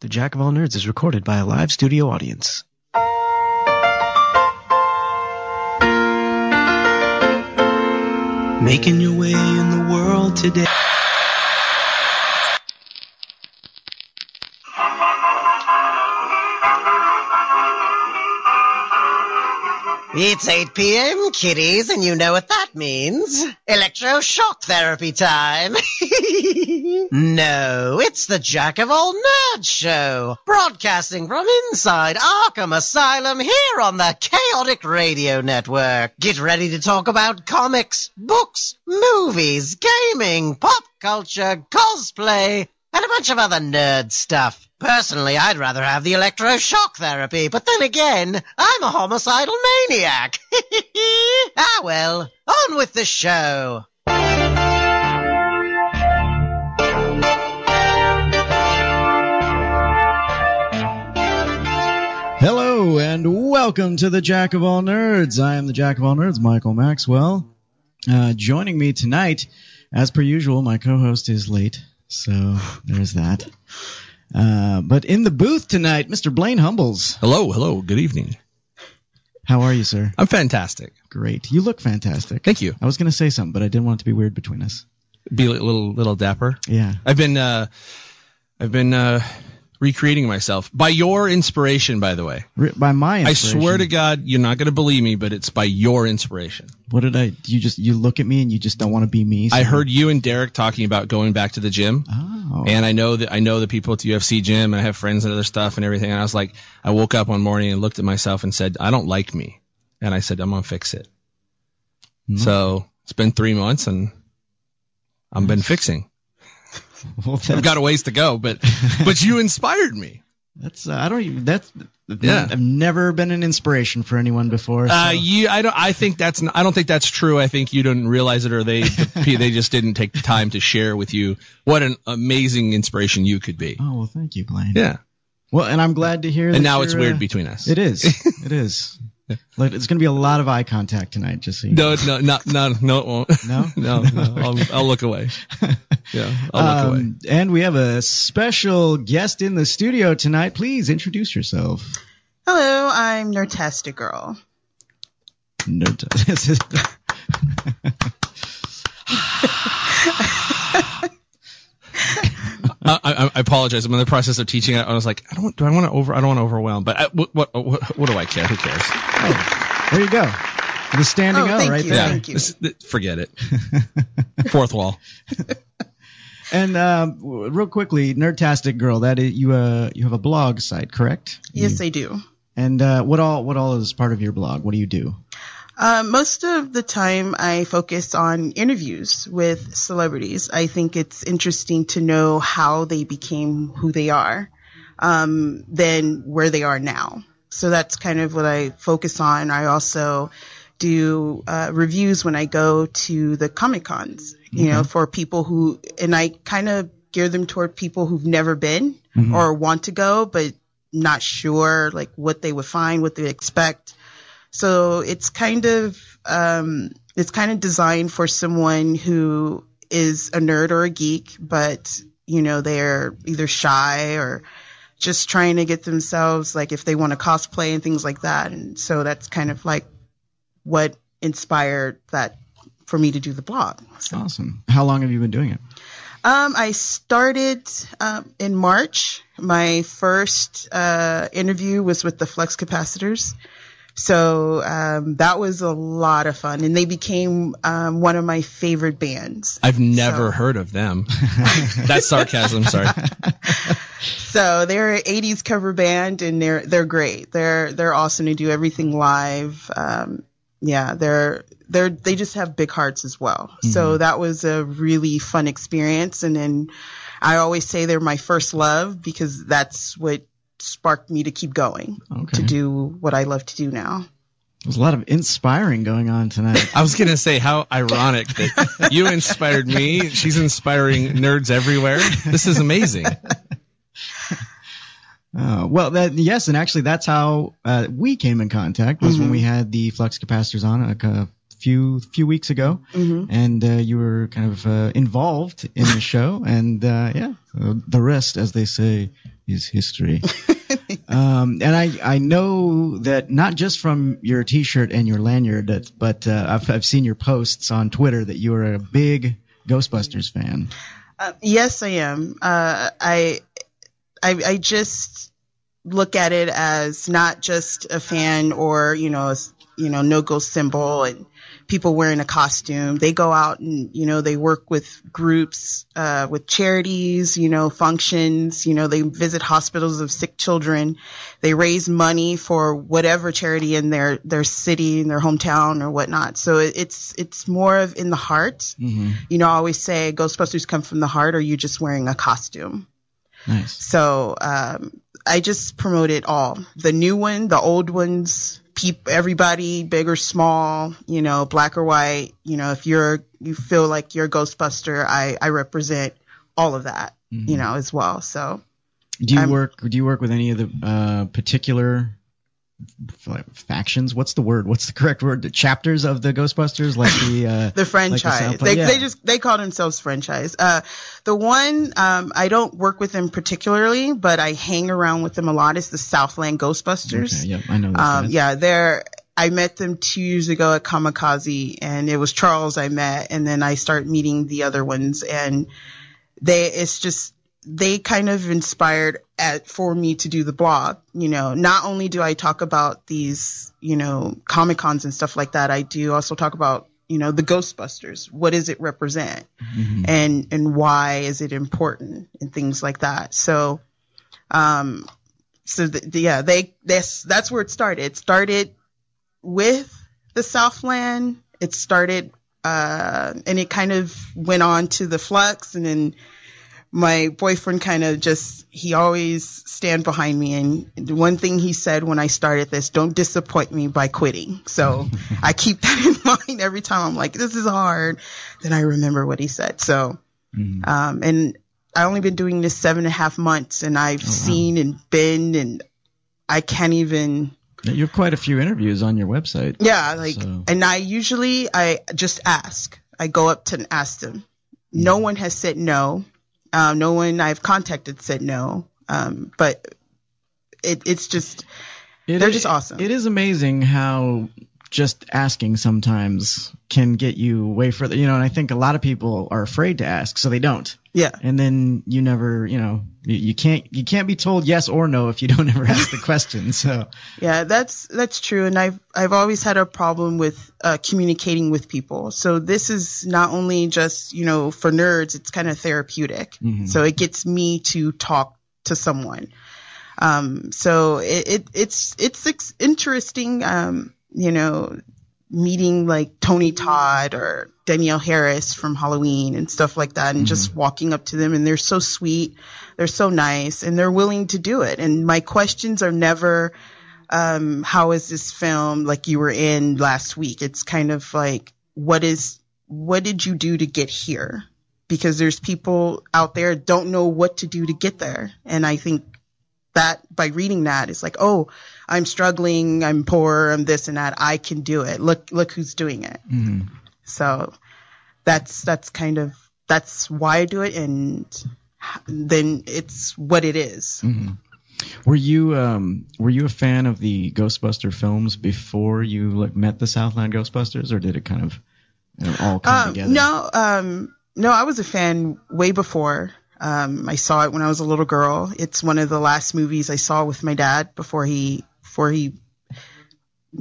The Jack of All Nerds is recorded by a live studio audience. Making your way in the world today. It's 8 p.m., kiddies, and you know what that means. Electroshock therapy time. no, it's the Jack of All Nerds show, broadcasting from inside Arkham Asylum here on the Chaotic Radio Network. Get ready to talk about comics, books, movies, gaming, pop culture, cosplay, and a bunch of other nerd stuff. Personally, I'd rather have the electroshock therapy, but then again, I'm a homicidal maniac. ah well, on with the show. Hello and welcome to the Jack of All Nerds. I am the Jack of All Nerds, Michael Maxwell. Uh, joining me tonight, as per usual, my co-host is late, so there's that. Uh, but in the booth tonight, Mr. Blaine Humbles. Hello, hello, good evening. How are you, sir? I'm fantastic. Great. You look fantastic. Thank you. I was going to say something, but I didn't want it to be weird between us. Be a little little dapper. Yeah. I've been uh I've been uh recreating myself by your inspiration by the way. Ri- By my I swear to God, you're not going to believe me, but it's by your inspiration. What did I? You just you look at me and you just don't want to be me. so- I heard you and Derek talking about going back to the gym. Oh. And I know that I know the people at the UFC gym and I have friends and other stuff and everything. And I was like, I woke up one morning and looked at myself and said, I don't like me. And I said, I'm going to fix it. Hmm. So it's been three months and I've been fixing. Well, I've got a ways to go, but, but you inspired me. that's uh, I don't even that's Yeah. I've never been an inspiration for anyone before. So. Uh, you, I don't, I think that's, I don't think that's true. I think you didn't realize it or they, they just didn't take the time to share with you what an amazing inspiration you could be. oh well, thank you, Blaine. Yeah. Well, and I'm glad to hear. that And now it's weird uh, between us. It is. It is. Like, it's going to be a lot of eye contact tonight. Just so you No, no, no, no, no, it won't. No? no, no. I'll, I'll look away. Yeah, I'll look away. Um, and we have a special guest in the studio tonight. Please introduce yourself. Hello, I'm Nerdtastic Girl. No, I, I, I apologize. I'm in the process of teaching. I was like, I don't. Do I want to over? I don't want to overwhelm. But I, what, what, what, what do I care? Who cares? oh, there you go. The standing Oh, O right you. there. Yeah. Thank you. This- th- forget it. Fourth wall. And um, real quickly, Nerdtastic Girl, that is, you uh you have a blog site, correct? Yes, I do. And uh, what all what all is part of your blog? What do you do? Uh, most of the time, I focus on interviews with celebrities. I think it's interesting to know how they became who they are, um, than where they are now. So that's kind of what I focus on. I also do uh, reviews when I go to the Comic Cons, you know, for people who, and I kind of gear them toward people who've never been or want to go, but not sure like what they would find, what they expect. So it's kind of um, it's kind of designed for someone who is a nerd or a geek, but you know they're either shy or just trying to get themselves like if they want to cosplay and things like that. And so that's kind of like what inspired that for me to do the blog. So, Awesome. How long have you been doing it? um, I started um, in March. My first uh, interview was with the Flux Capacitors. So um, that was a lot of fun, and they became um, one of my favorite bands. I've never So- heard of them. That's sarcasm. Sorry. So they're an '80s cover band, and they're they're great. They're they're awesome to do everything live. Um, yeah, they're they're they just have big hearts as well. So that was a really fun experience. And then I always say they're my first love because that's what sparked me to keep going Okay. to do what I love to do now. There's a lot of inspiring going on tonight. I was gonna say how ironic that you inspired me. She's inspiring nerds everywhere. This is amazing. Uh, well, that yes, and actually that's how uh, we came in contact was when we had the flux capacitors on a, a few few weeks ago, and uh, you were kind of uh, involved in the show, and uh, yeah, uh, the rest, as they say, is history. um, and I I know that not just from your T-shirt and your lanyard, that, but uh, I've I've seen your posts on Twitter that you are a big Ghostbusters fan. Uh, yes, I am. Uh, I, I, I just look at it as not just a fan or you know, s- you know, no ghost symbol and people wearing a costume. They go out and you know they work with groups, uh, with charities, you know, functions. You know, they visit hospitals of sick children. They raise money for whatever charity in their their city, in their hometown, or whatnot. So it's it's more of in the heart. You know, I always say Ghostbusters come from the heart, or you just wearing a costume. Nice. So um, I just promote it all. The new one, the old ones, peop- everybody, big or small, you know, black or white. You know, if you're you feel like you're a Ghostbuster, I I represent all of that, you know, as well. So Do you I'm- work? Do you work with any of the uh, particular factions? What's the word? What's the correct word? The chapters of the Ghostbusters, like the uh, the franchise. South- they yeah. they just they call themselves franchise. Uh, the one um, I don't work with them particularly, but I hang around with them a lot. Is the Southland Ghostbusters. Okay, yep, I know. Um, yeah, they're. I met them two years ago at Comikaze, and it was Charles I met, and then I start meeting the other ones, and they. It's just they kind of inspired at for me to do the blog. You know, not only do I talk about these, you know, comic cons and stuff like that, I do also talk about you know the Ghostbusters. What does it represent, and and why is it important, and things like that. So, um, so th- yeah, they that's that's where it started. It started with the Southland. It started, uh, and it kind of went on to the Flux, and then my boyfriend kind of just he always stand behind me and the one thing he said when i started this don't disappoint me by quitting so i keep that in mind every time i'm like this is hard then i remember what he said so um and i only been doing this seven and a half months and i've seen and been and i can't even you have quite a few interviews on your website. yeah, like, So- and I usually I just ask. I go up to and ask them. No one has said no. Um, no one I've contacted said no. Um, but it, it's just It They're is- just awesome. It is amazing how just asking sometimes can get you way further. You know, and I think a lot of people are afraid to ask, so they don't. yeah, And then you never, you know, you, you can't you can't be told yes or no if you don't ever ask the question. So yeah. That's that's true. And I've I've always had a problem with uh, communicating with people. So this is not only just you know for nerds. It's kind of therapeutic. So it gets me to talk to someone. Um, so it, it it's it's interesting. Um, you know, meeting like Tony Todd or Danielle Harris from Halloween and stuff like that, and just walking up to them, and they're so sweet, they're so nice, and they're willing to do it. And my questions are never, um, "How is this film?" Like you were in last week. It's kind of like, "What is? What did you do to get here?" Because there's people out there don't know what to do to get there, and I think that by reading that it's like oh i'm struggling i'm poor i'm this and that i can do it look look who's doing it so that's that's kind of that's why i do it and then it's what it is. were you um were you a fan of the Ghostbuster films before you like met the Southland Ghostbusters, or did it kind of you know, all come Um, together? no, um, no, I was a fan way before. Um, I saw it when I was a little girl. It's one of the last movies I saw with my dad before he, before he,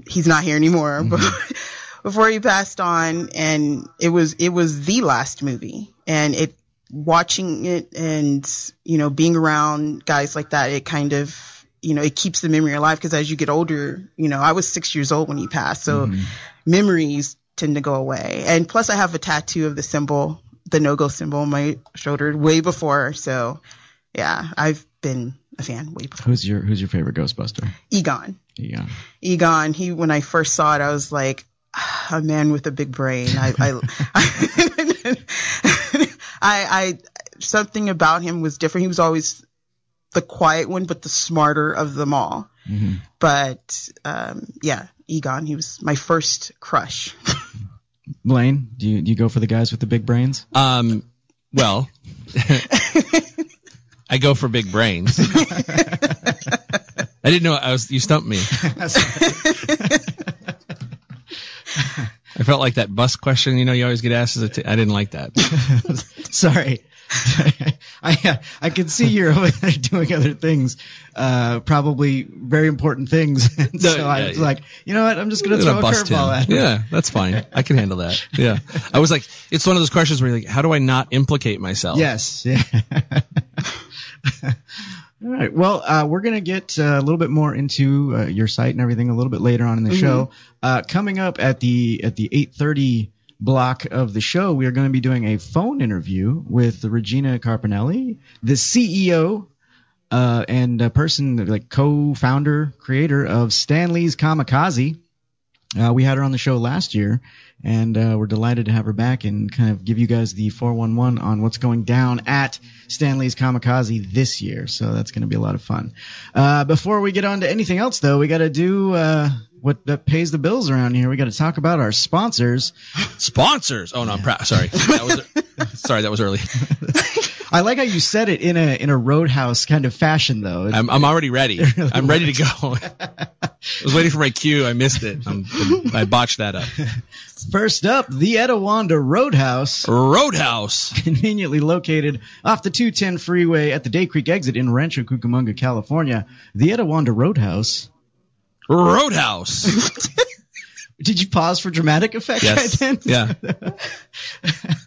he's not here anymore, mm-hmm. but before he passed on. And it was, it was the last movie and it, watching it and, you know, being around guys like that, it kind of, you know, it keeps the memory alive because as you get older, you know, I was six years old when he passed. So mm-hmm. memories tend to go away. And plus I have a tattoo of the symbol, the no-go symbol on my shoulder way before. So yeah, I've been a fan way before. Who's your Who's your favorite Ghostbuster? Egon. Yeah. Egon, he, when I first saw it, I was like, "Ah, a man with a big brain. I, I, I, I, something about him was different. He was always the quiet one, but the smarter of them all. But, um, yeah, Egon, he was my first crush. Blaine, do you do you go for the guys with the big brains? Um, well, I go for big brains. I didn't know I was. You stumped me. I felt like that bus question. You know, you always get asked as a. T- I didn't like that. Sorry. I I can see you're over there doing other things, uh, probably very important things. And so I was yeah. like, you know what? I'm just gonna throw a curveball at him. Yeah, that's fine. I can handle that. Yeah. I was like, it's one of those questions where you're like, how do I not implicate myself? Yes. Yeah. All right. Well, uh, we're going to get uh, a little bit more into uh, your site and everything a little bit later on in the show. Uh, coming up at the at the 8:30 block of the show, we are going to be doing a phone interview with Regina Carpinelli, the CEO uh, and a person like co-founder, creator of Stan Lee's Comikaze. Uh, we had her on the show last year, and uh, we're delighted to have her back and kind of give you guys the 411 on what's going down at Stan Lee's Comikaze this year. So that's going to be a lot of fun. Uh, before we get on to anything else, though, we got to do uh, what that pays the bills around here. We got to talk about our sponsors. Sponsors. Oh no, I'm proud. Sorry. That was, sorry, that was early. I like how you said it in a in a roadhouse kind of fashion, though. I'm, I'm already ready. I'm ready to go. I was waiting for my cue. I missed it. I'm, I botched that up. First up, the Etiwanda Roadhouse. Roadhouse. conveniently located off the 210 freeway at the Day Creek exit in Rancho Cucamonga, California. The Etiwanda Roadhouse. Roadhouse. Did you pause for dramatic effect Yes. right then? Yeah.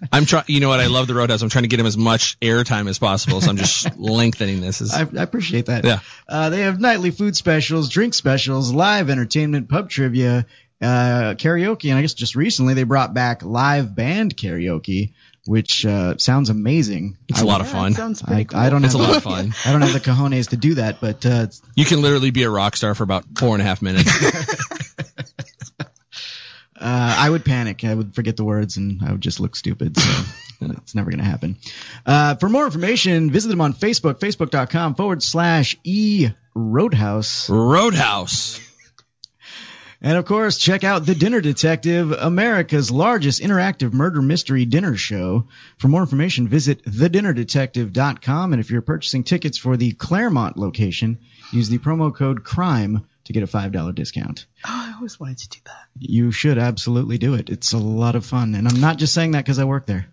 I'm trying. You know what? I love the Roadhouse. I'm trying to get him as much airtime as possible. So I'm just lengthening this. Is I, I appreciate that. Yeah. Uh, they have nightly food specials, drink specials, live entertainment, pub trivia, uh, karaoke, and I guess just recently they brought back live band karaoke, which uh, sounds amazing. it's a lot of fun. it sounds I, pretty cool. I don't It's have a lot the- of fun. I don't have the cojones to do that, but uh, You can literally be a rock star for about four and a half minutes. Uh, I would panic. I would forget the words and I would just look stupid. So it's never going to happen. Uh, for more information, visit them on Facebook, facebook.com forward slash e roadhouse. Roadhouse. And of course, check out The Dinner Detective, America's largest interactive murder mystery dinner show. For more information, visit thedinnerdetective.com. And if you're purchasing tickets for the Claremont location, use the promo code CRIME to get a $5 discount. Oh, I always wanted to do that. You should absolutely do it. It's a lot of fun. And I'm not just saying that because I work there.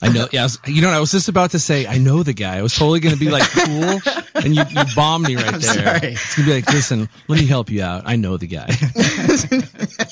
I know. Yeah. I was, you know, what? I was just about to say, I know the guy. I was totally going to be like cool, and you, you bombed me right I'm there. sorry. It's going to be like, listen, let me help you out. I know the guy.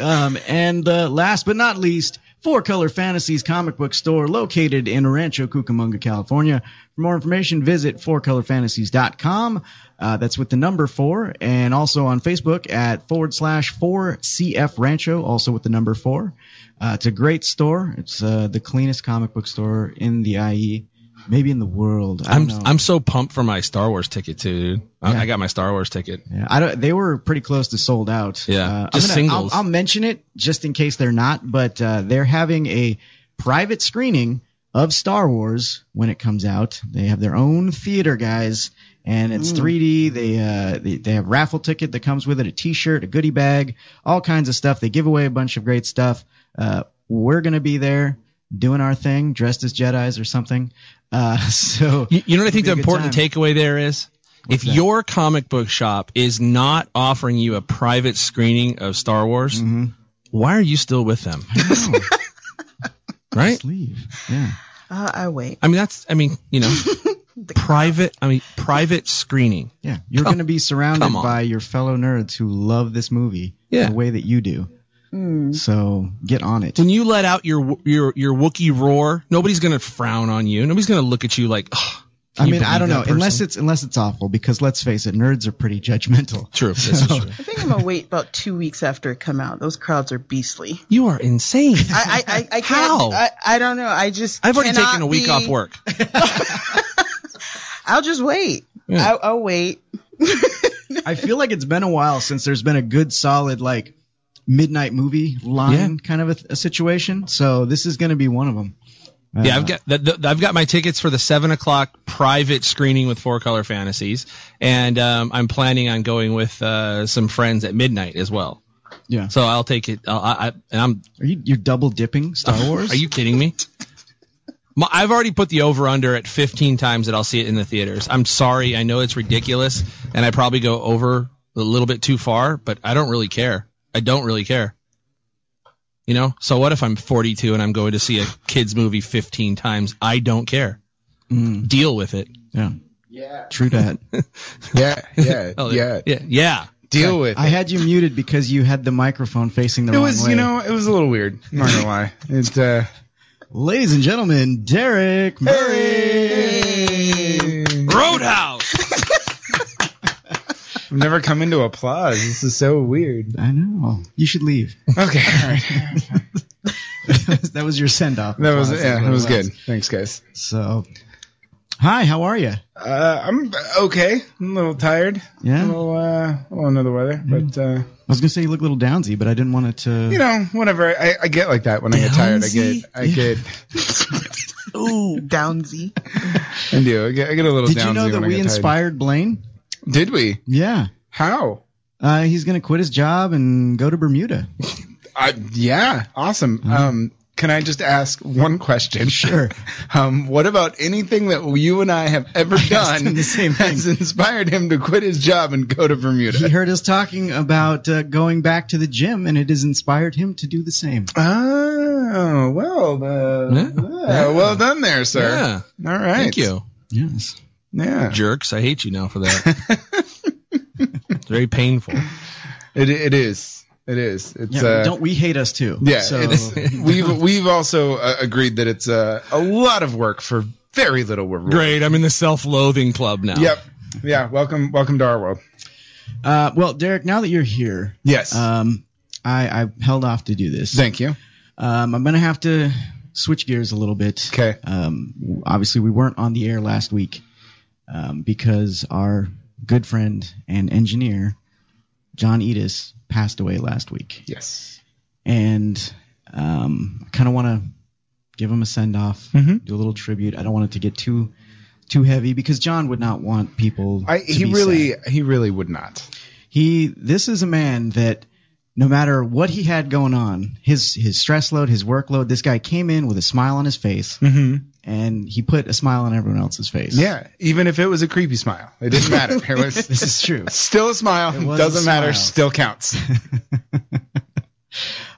Um, and uh, last but not least, Four Color Fantasies comic book store located in Rancho Cucamonga, California. For more information, visit fourcolorfantasies.com. Uh, that's with the number four, and also on Facebook at forward slash four CF Rancho, also with the number four. Uh, it's a great store. It's uh, the cleanest comic book store in the IE, maybe in the world. I I'm don't know. I'm so pumped for my Star Wars ticket too, dude. I, Yeah. I got my Star Wars ticket. Yeah, I don't, they were pretty close to sold out. Yeah, uh, just I'm gonna- singles. I'll, I'll mention it just in case they're not, but uh, they're having a private screening of Star Wars when it comes out. They have their own theater, guys, and it's 3D. They, uh, they they have raffle ticket that comes with it, a T-shirt, a goodie bag, all kinds of stuff. They give away a bunch of great stuff. Uh, we're gonna be there doing our thing, dressed as Jedi's or something. Uh, so You, you know what I think the be a good important time. takeaway there is? if that? your comic book shop is not offering you a private screening of Star Wars, Mm-hmm. why are you still with them? right? Just leave. Yeah. Uh, I wait. I mean, that's, I mean, you know, private, I mean, private screening. Yeah, you're going to be surrounded by your fellow nerds who love this movie Yeah. the way that you do. Hmm. So get on it. When you let out your, your, your Wookiee roar, nobody's going to frown on you. Nobody's going to look at you like, oh, I mean, I don't know, unless it's unless it's awful, because let's face it, nerds are pretty judgmental. true. This is true. I think I'm gonna wait about two weeks after it come out. Those crowds are beastly. You are insane. I I I, I can't. How? I, I don't know. I just I've already taken a week be- off work. I'll just wait. Yeah. I'll, I'll wait. I feel like it's been a while since there's been a good, solid like midnight movie line kind of a, a situation. So this is going to be one of them. Yeah, I've got the, the, I've got my tickets for the seven o'clock private screening with Four Color Fantasies, and um, I'm planning on going with uh, some friends at midnight as well. Yeah. So I'll take it. I'll, I, I, and I'm. Are you you're double dipping Star Wars? Are you kidding me? My- I've already put the over under at 15 times that I'll see it in the theaters. I'm sorry. I know it's ridiculous, and I probably go over a little bit too far, but I don't really care. I don't really care. You know. So what if I'm 42 and I'm going to see a kids movie 15 times? I don't care. Mm, Deal with it. yeah. Yeah. True that. Yeah. Yeah. Oh, yeah. Yeah. Yeah. Deal with it. I it. had you muted because you had the microphone facing the It wrong was, way. you know, it was a little weird. I'm not gonna lie. It, uh, Ladies and gentlemen, Derek Murray. Roadhouse. I've never come into applause. This is so weird. I know. You should leave. Okay. All right. that was your send off. That was, yeah, that was good. Thanks, guys. So, hi, how are you? Uh, I'm okay. I'm a little tired. Yeah? A little, uh, a little under the weather, but, uh, I was gonna say you look a little downsy, but I didn't want it to. you know, whatever. I, I get like that when I get tired. I get, I Yeah. get, Ooh, downsy. I do. I get, I get a little Did you know that we get tired. inspired Blaine? Did we? Yeah. How? Uh, he's gonna quit his job and go to Bermuda. I, yeah, awesome. Um, can I just ask one question? Sure. Um, what about anything that you and I have ever asked done him the same thing. has inspired him to quit his job and go to Bermuda? He heard us talking about uh, going back to the gym, and it has inspired him to do the same. Oh, well, uh, Yeah. yeah, well done there, sir. Yeah. All right. Thank you. Yes. Yeah. Jerks. I hate you now for that. it's very painful. It, it is. It is. It's, Yeah. uh, don't we hate us too? yeah, So it's, we've, we've also uh, agreed that it's uh, a lot of work for very little reward. Great. I'm in the self-loathing club now. Yep. Yeah. Welcome, welcome to our world. uh, well, Derek, now that you're here, Yes. um, I, I held off to do this. Thank you. Um, I'm gonna have to switch gears a little bit. Okay. Um, obviously, we weren't on the air last week um, because our good friend and engineer John Edis passed away last week, Yes. and um, I kind of want to give him a send off, Mhm. do a little tribute. I don't want it to get too too heavy because John would not want people. I, to he be really, sad. he really would not. he this is a man that no matter what he had going on, his his stress load, his workload, this guy came in with a smile on his face Mm-hmm. And he put a smile on everyone else's face. Yeah. Even if it was a creepy smile, it didn't matter. It was This is true. still a smile. It was a Doesn't matter. smile. Still counts.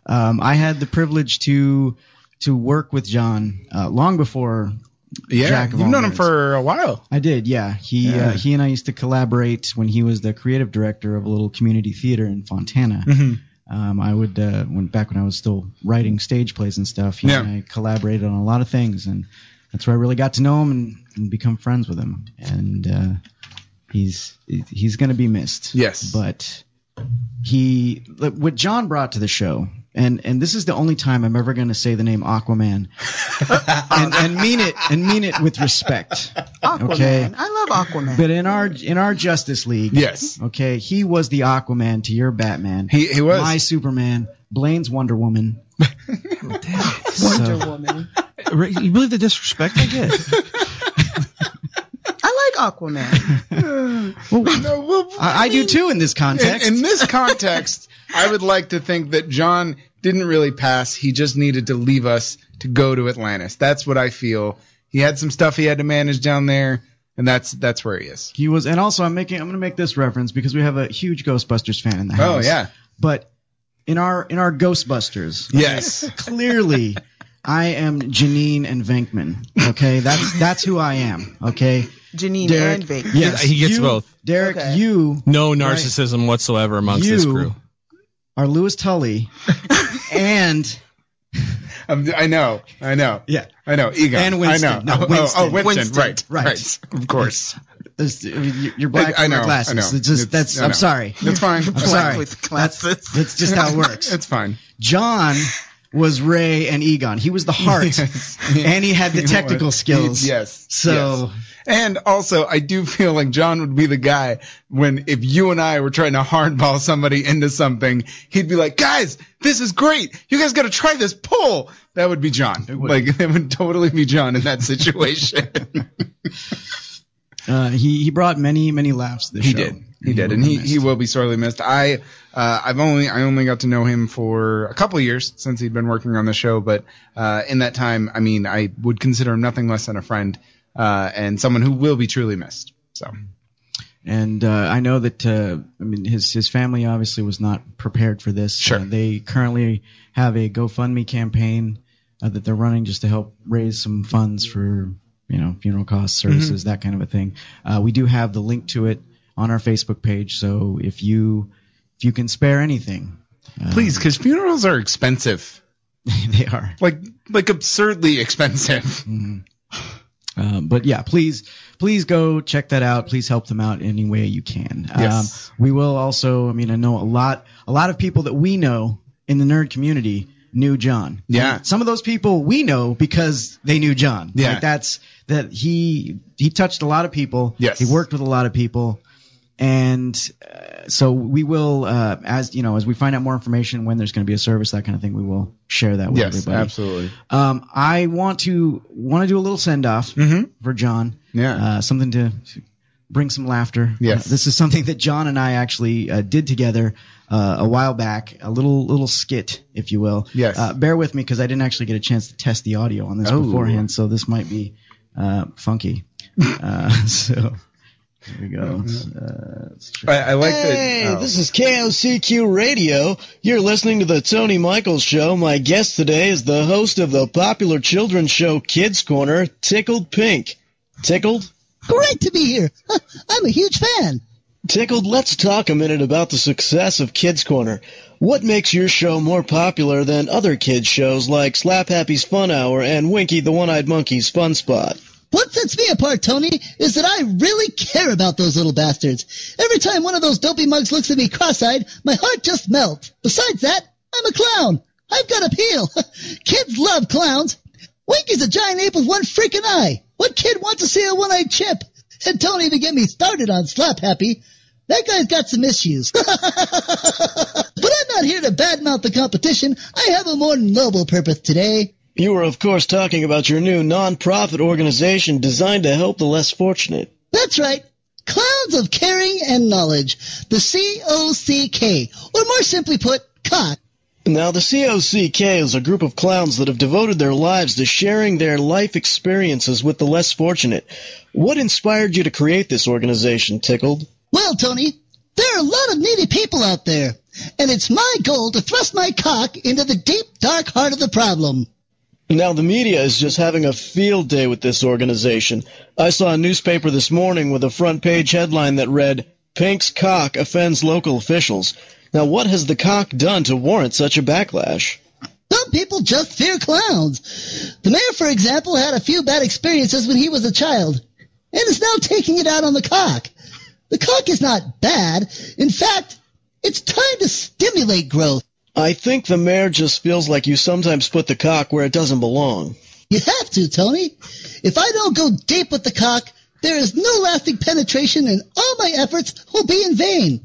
Um, I had the privilege to to work with John uh, long before Yeah, Jack you've known him for a while. I did. Yeah, he Yeah. Uh, he and I used to collaborate when he was the creative director of a little community theater in Fontana. Mm-hmm. Um, I would uh, when back when I was still writing stage plays and stuff. He Yeah. and I collaborated on a lot of things, and that's where I really got to know him and, and become friends with him. And uh, he's he's going to be missed. Yes. but he what John brought to the show. And and this is the only time I'm ever going to say the name Aquaman, and, and mean it and mean it with respect. Aquaman. Okay. I love Aquaman. But in our in our Justice League, Yes. okay, he was the Aquaman to your Batman. He he was. My Superman, Blaine's Wonder Woman. Wonder So- Woman. You believe the disrespect I get? I like Aquaman. No, well, I, I do too in this in, context. in this context, I would like to think that John didn't really pass. He just needed to leave us to go to Atlantis. That's what I feel. He had some stuff he had to manage down there, and that's that's where he is. he was, and also I'm making I'm going to make this reference because we have a huge Ghostbusters fan in the oh, house. Oh yeah. But in our in our Ghostbusters, Yes. clearly I am Janine and Venkman. Okay, that's that's who I am. Okay, Janine Derek. and Vic. Yes, he gets you- both. Derek, Okay. you No narcissism whatsoever amongst this crew. are Lewis Tully, and Um, I know. I know. yeah, I know. Egon. And Winston. I know. No, Oh, Winston. Oh, oh, Winston. Winston. Right. Right. Right. Of course. There's- I you- you're black I- I with know, glasses. I know. It's just It's- that's. I I'm sorry. That's fine. I'm That's sorry. with That's, glasses. that's just how it works. It's fine. John was Ray and Egon. He was the heart, Yes. and he had the technical was. skills. He- yes. So yes. And also, I do feel like John would be the guy when if you and I were trying to hardball somebody into something, he'd be like, "Guys, this is great. You guys got to try this pull." That would be John. would. Like it would totally be John in that situation. Uh, he he brought many many laughs to the He show. did. He did, and he, be he will be sorely missed. I uh, I've only I only got to know him for a couple years since he'd been working on the show, but uh, in that time, I mean, I would consider him nothing less than a friend uh, and someone who will be truly missed. So And uh, I know that uh, I mean his his family obviously was not prepared for this. Sure. Uh, they currently have a GoFundMe campaign uh, that they're running just to help raise some funds for you know funeral costs, Mm-hmm. services, that kind of a thing. Uh, we do have the link to it on our Facebook page, so if you if you can spare anything, uh, please, because funerals are expensive, they are. like like absurdly expensive. Um, but yeah, please, please go check that out. Please help them out any way you can. Yes. Um, we will also, I mean, I know a lot, a lot of people that we know in the nerd community knew John. Yeah. And some of those people we know because they knew John. Yeah. Like that's, that he, he touched a lot of people. Yes. He worked with a lot of people. And uh, so we will, uh, as you know, as we find out more information when there's going to be a service, that kind of thing, we will share that with Yes, everybody. absolutely. Um, I want to want to do a little send off for John. Yeah. Uh, something to, to bring some laughter. Yes. Uh, this is something that John and I actually uh, did together uh, a while back. A little little skit, if you will. Yes. Uh, bear with me because I didn't actually get a chance to test the audio on this Oh. beforehand, so this might be uh, funky. uh, so here we go. Uh, let's try- I, I like Hey, that. oh. this is KOCQ Radio. You're listening to the Tony Michaels Show. My guest today is the host of the popular children's show Kids Corner, Tickled Pink. Tickled? Great to be here. I'm a huge fan. Tickled, let's talk a minute about the success of Kids Corner. What makes your show more popular than other kids shows like Slap Happy's Fun Hour and Winky the One-Eyed Monkey's Fun Spot? What sets me apart, Tony, is that I really care about those little bastards. Every time one of those dopey mugs looks at me cross-eyed, my heart just melts. Besides that, I'm a clown. I've got appeal. Kids love clowns. Winky's a giant ape with one freaking eye. What kid wants to see a one-eyed chip? And don't even get me started on Slap Happy. That guy's got some issues. but I'm not here to badmouth the competition. I have a more noble purpose today. You were, of course, talking about your new non-profit organization designed to help the less fortunate. That's right. Clowns of Caring and Knowledge. The C-O-C-K. Or more simply put, cock. Now, the COCK is a group of clowns that have devoted their lives to sharing their life experiences with the less fortunate. What inspired you to create this organization, Tickled? Well, Tony, there are a lot of needy people out there. And it's my goal to thrust my cock into the deep, dark heart of the problem. Now, the media is just having a field day with this organization. I saw a newspaper this morning with a front page headline that read, Pink's cock offends local officials. Now, what has the cock done to warrant such a backlash? Some people just fear clowns. The mayor, for example, had a few bad experiences when he was a child, and is now taking it out on the cock. The cock is not bad. In fact, it's trying to stimulate growth. I think the mayor just feels like you sometimes put the cock where it doesn't belong. You have to, Tony. If I don't go deep with the cock, there is no lasting penetration and all my efforts will be in vain.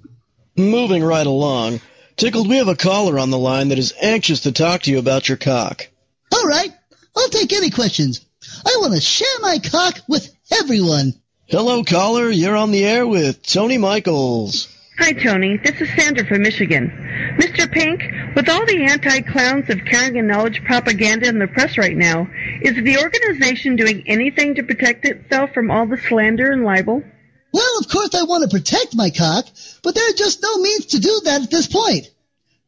Moving right along. Tickled, we have a caller on the line that is anxious to talk to you about your cock. All right, I'll take any questions. I want to share my cock with everyone. Hello, caller. You're on the air with Tony Michaels. Hi, Tony. This is Sandra from Michigan. Mr. Pink, with all the anti-clowns of caring and knowledge propaganda in the press right now, is the organization doing anything to protect itself from all the slander and libel? Well, of course I want to protect my cock, but there are just no means to do that at this point.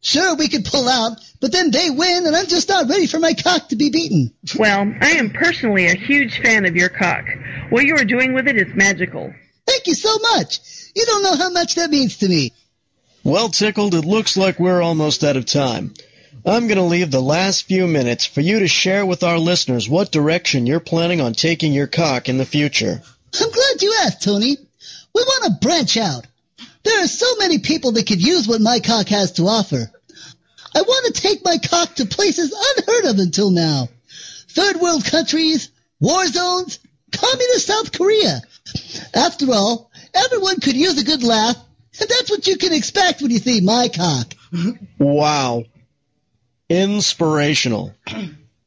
Sure, we could pull out, but then they win and I'm just not ready for my cock to be beaten. Well, I am personally a huge fan of your cock. What you are doing with it is magical. Thank you so much. You don't know how much that means to me. Well, Tickled, it looks like we're almost out of time. I'm going to leave the last few minutes for you to share with our listeners what direction you're planning on taking your cock in the future. I'm glad you asked, Tony. We want to branch out. There are so many people that could use what my cock has to offer. I want to take my cock to places unheard of until now. Third world countries, war zones, communist South Korea. After all, everyone could use a good laugh, and that's what you can expect when you see my cock. Wow. Inspirational.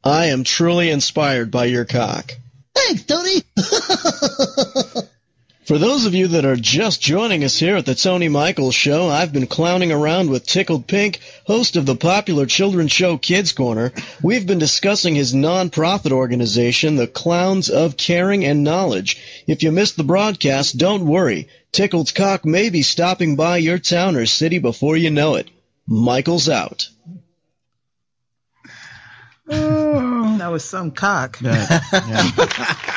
I am truly inspired by your cock. Thanks, Tony. For those of you that are just joining us here at the Tony Michaels Show, I've been clowning around with Tickled Pink, host of the popular children's show Kids Corner. We've been discussing his non-profit organization, the Clowns of Caring and Knowledge. If you missed the broadcast, don't worry. Tickled's Cock may be stopping by your town or city before you know it. Michael's out. That was some cock. That-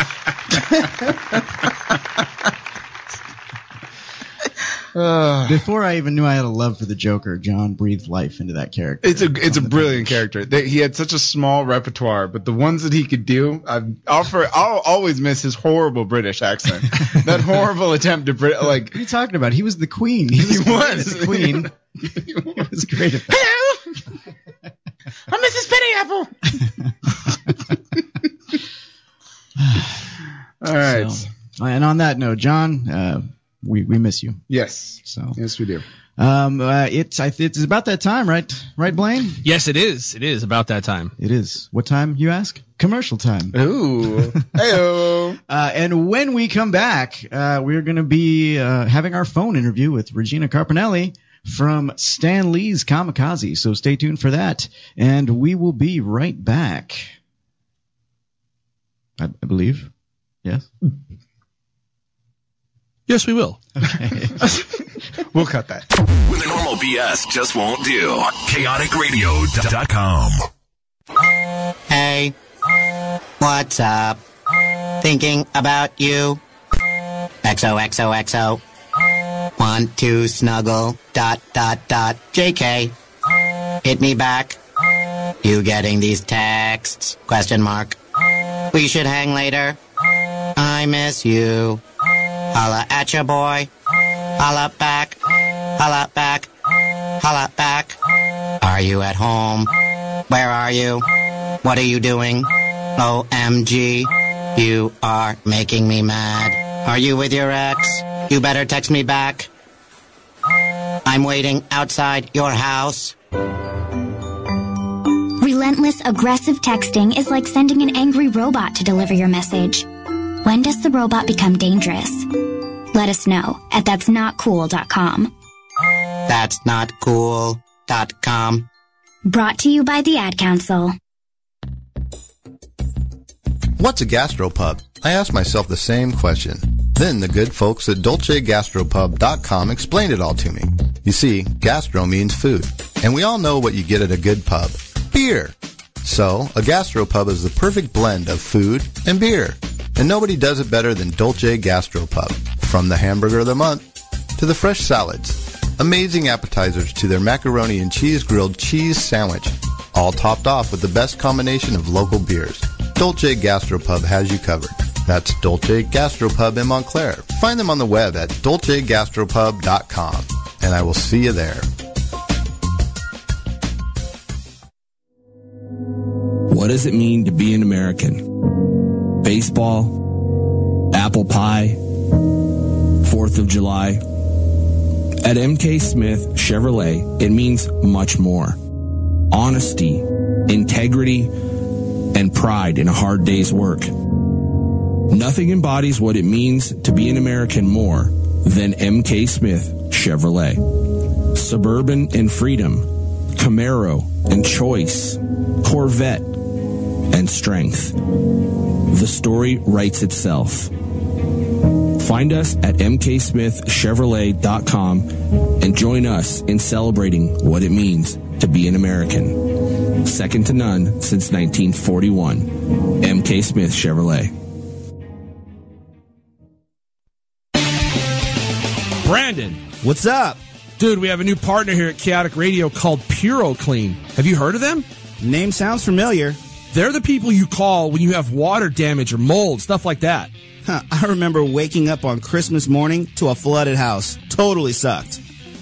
Uh, Before I even knew I had a love for the Joker, John breathed life into that character. it's a it's a brilliant page. character. They, he had such a small repertoire, but the ones that he could do, I offer. I'll always miss his horrible British accent. that horrible attempt to Brit like What are you talking about? He was the queen. He was, He was. the queen. he was great at that. I'm Mrs. Pennyapple. All right. So, and on that note, John, uh, we we miss you. Yes. So Yes, we do. um, uh, it's I, it's about that time, right? Right, Blaine? Yes, it is. It is about that time. It is. What time you ask? Commercial time. Ooh. Heyo. Uh, and when we come back, uh, we're going to be uh, having our phone interview with Regina Carpinelli from Stan Lee's Comikaze. So stay tuned for that. And we will be right back. I, I believe. Yes. Yes, we will. Okay. We'll cut that. When the normal BS just won't do. ChaoticRadio.com. Hey, what's up? Thinking about you. XOXOXO. Want to snuggle. Dot dot dot. JK. Hit me back. You getting these texts? Question mark. We should hang later. I miss you. Holla at your boy. Holla back. Holla back. Holla back. Are you at home? Where are you? What are you doing? OMG. You are making me mad. Are you with your ex? You better text me back. I'm waiting outside your house. Relentless, aggressive texting is like sending an angry robot to deliver your message. When does the robot become dangerous? Let us know at that's not cool.com. That's not cool. Brought to you by the Ad Council. What's a gastropub? I asked myself the same question. Then the good folks at dolcegastropub.com explained it all to me. You see, gastro means food. And we all know what you get at a good pub. Beer! So, a gastropub is the perfect blend of food and beer. And nobody does it better than Dolce Gastropub. From the hamburger of the month to the fresh salads, amazing appetizers to their macaroni and cheese grilled cheese sandwich, all topped off with the best combination of local beers. Dolce Gastropub has you covered. That's Dolce Gastropub in Montclair. Find them on the web at dolcegastropub.com, and I will see you there. What does it mean to be an American? Baseball, apple pie, 4th of July. At MK Smith Chevrolet, it means much more. Honesty, integrity, and pride in a hard day's work. Nothing embodies what it means to be an American more than MK Smith Chevrolet. Suburban and Freedom, Camaro and Choice, Corvette and Strength. The story writes itself. Find us at mksmithchevrolet.com and join us in celebrating what it means to be an American. Second to none since 1941. MK Smith Chevrolet. Brandon. What's up? Dude, we have a new partner here at Chaotic Radio called PuroClean. Have you heard of them? Name sounds familiar. They're the people you call when you have water damage or mold, stuff like that. Huh, I remember waking up on Christmas morning to a flooded house. Totally sucked.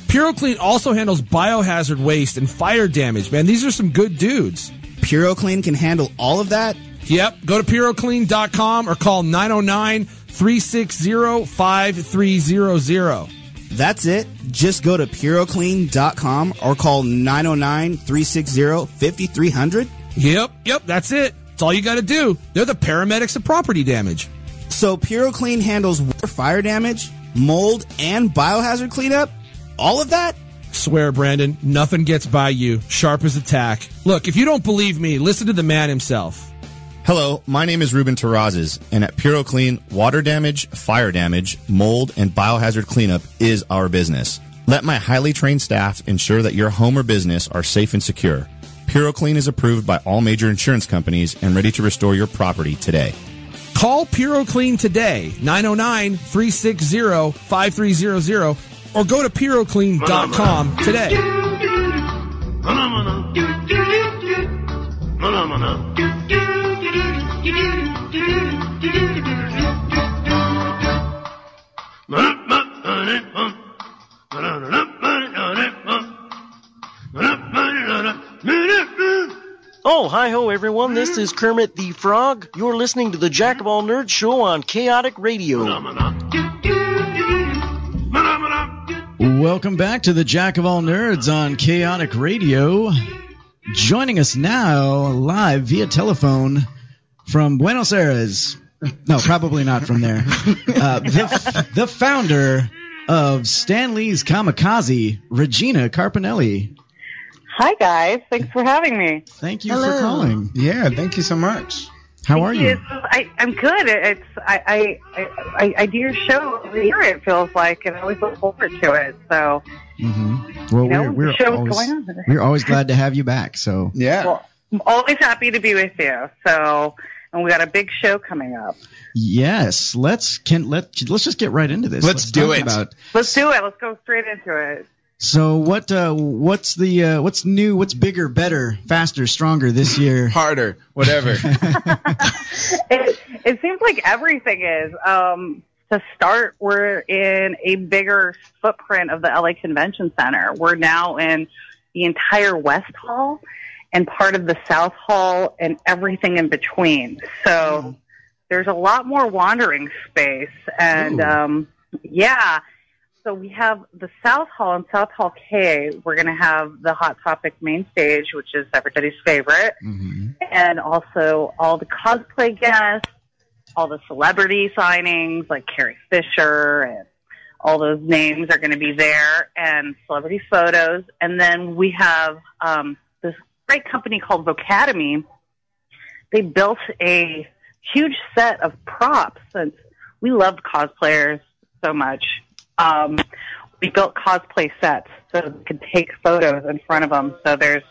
PuroClean also handles biohazard waste and fire damage, man. These are some good dudes. PuroClean can handle all of that? Yep. Go to puroclean.com or call 909 360 5300. That's it. Just go to puroclean.com or call 909 360 5300. Yep, yep, that's it. That's all you got to do. They're the paramedics of property damage. So PuroClean handles water fire damage, mold, and biohazard cleanup. All of that? Swear, Brandon, nothing gets by you. Sharp as a tack. Look, if you don't believe me, listen to the man himself. Hello, my name is Ruben Terrazas, and at PuroClean, water damage, fire damage, mold, and biohazard cleanup is our business. Let my highly trained staff ensure that your home or business are safe and secure. PuroClean is approved by all major insurance companies and ready to restore your property today. Call PuroClean today, 909-360-5300, or go to PuroClean.com today. Oh, hi ho, everyone. This is Kermit the Frog. You're listening to the Jack of All Nerds show on Chaotic Radio. Welcome back to the Jack of All Nerds on Chaotic Radio. Joining us now live via telephone from Buenos Aires. No, probably not from there. Uh, the, the founder of Stan Lee's Comikaze, Regina Carpinelli. Hi guys, thanks for having me. Thank you for calling. Yeah, thank you so much. How are you? It's, I, I'm good. It's I, I I I do your show every year. It feels like, and I always look forward to it. So Mm-hmm. Well, You know, we're we're always, going on. we're always glad to have you back. So yeah, well, I'm always happy to be with you. So, and we got a big show coming up. yes, let's can let let's just get right into this. Let's do it. About Let's do it. Let's go straight into it. so what uh, what's the uh, what's new? What's bigger, better, faster, stronger this year? Harder, whatever. it, it seems like everything is. Um, to start, we're in a bigger footprint of the LA Convention Center. We're now in the entire West Hall and part of the South Hall and everything in between. So there's a lot more wandering space. And Ooh. um, yeah, so we have the South Hall and South Hall K. We're going to have the Hot Topic main stage, which is everybody's favorite and also all the cosplay guests, all the celebrity signings like Carrie Fisher and all those names are going to be there and celebrity photos. And then we have um, great company called Vocademy. They built a huge set of props since we loved cosplayers so much. Um, we built cosplay sets so we could take photos in front of them. So there's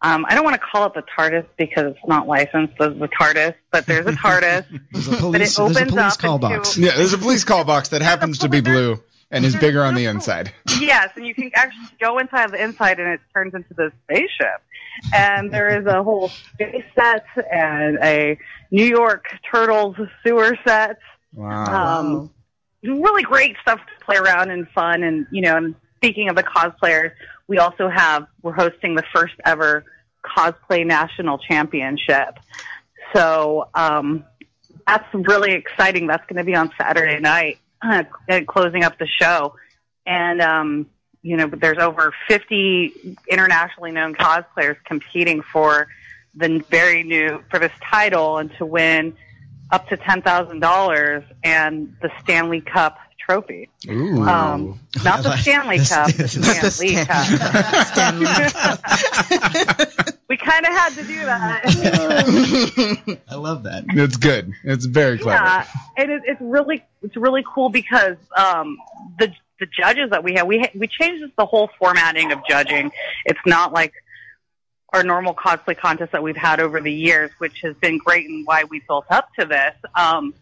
um, I don't want to call it the TARDIS because it's not licensed as the TARDIS, but there's a TARDIS. There's a but police, it there's a opens police up call into- box. yeah, there's a police call box that happens to be blue and is bigger on the inside. Yes, and you can actually go inside the inside and it turns into this spaceship. And there is a whole space set and a New York Turtles sewer set. Wow. Um, really great stuff to play around and fun. And, you know, and speaking of the cosplayers, we also have, we're hosting the first ever cosplay national championship. So, um, that's really exciting. That's going to be on Saturday night, uh, closing up the show. And, um, you know, there's over 50 internationally known cosplayers competing for the very new, for this title and to win up to $10,000 and the Stan Lee Cup trophy. Ooh. Um, not the Stanley Cup, the Stan Lee Cup. we kind of had to do that. I love that. It's good. It's very clever. Yeah, and it, it's really it's really cool because um, the the judges that we have we ha- we changed the whole formatting of judging. It's not like our normal cosplay contest that we've had over the years, which has been great and why we built up to this. Um,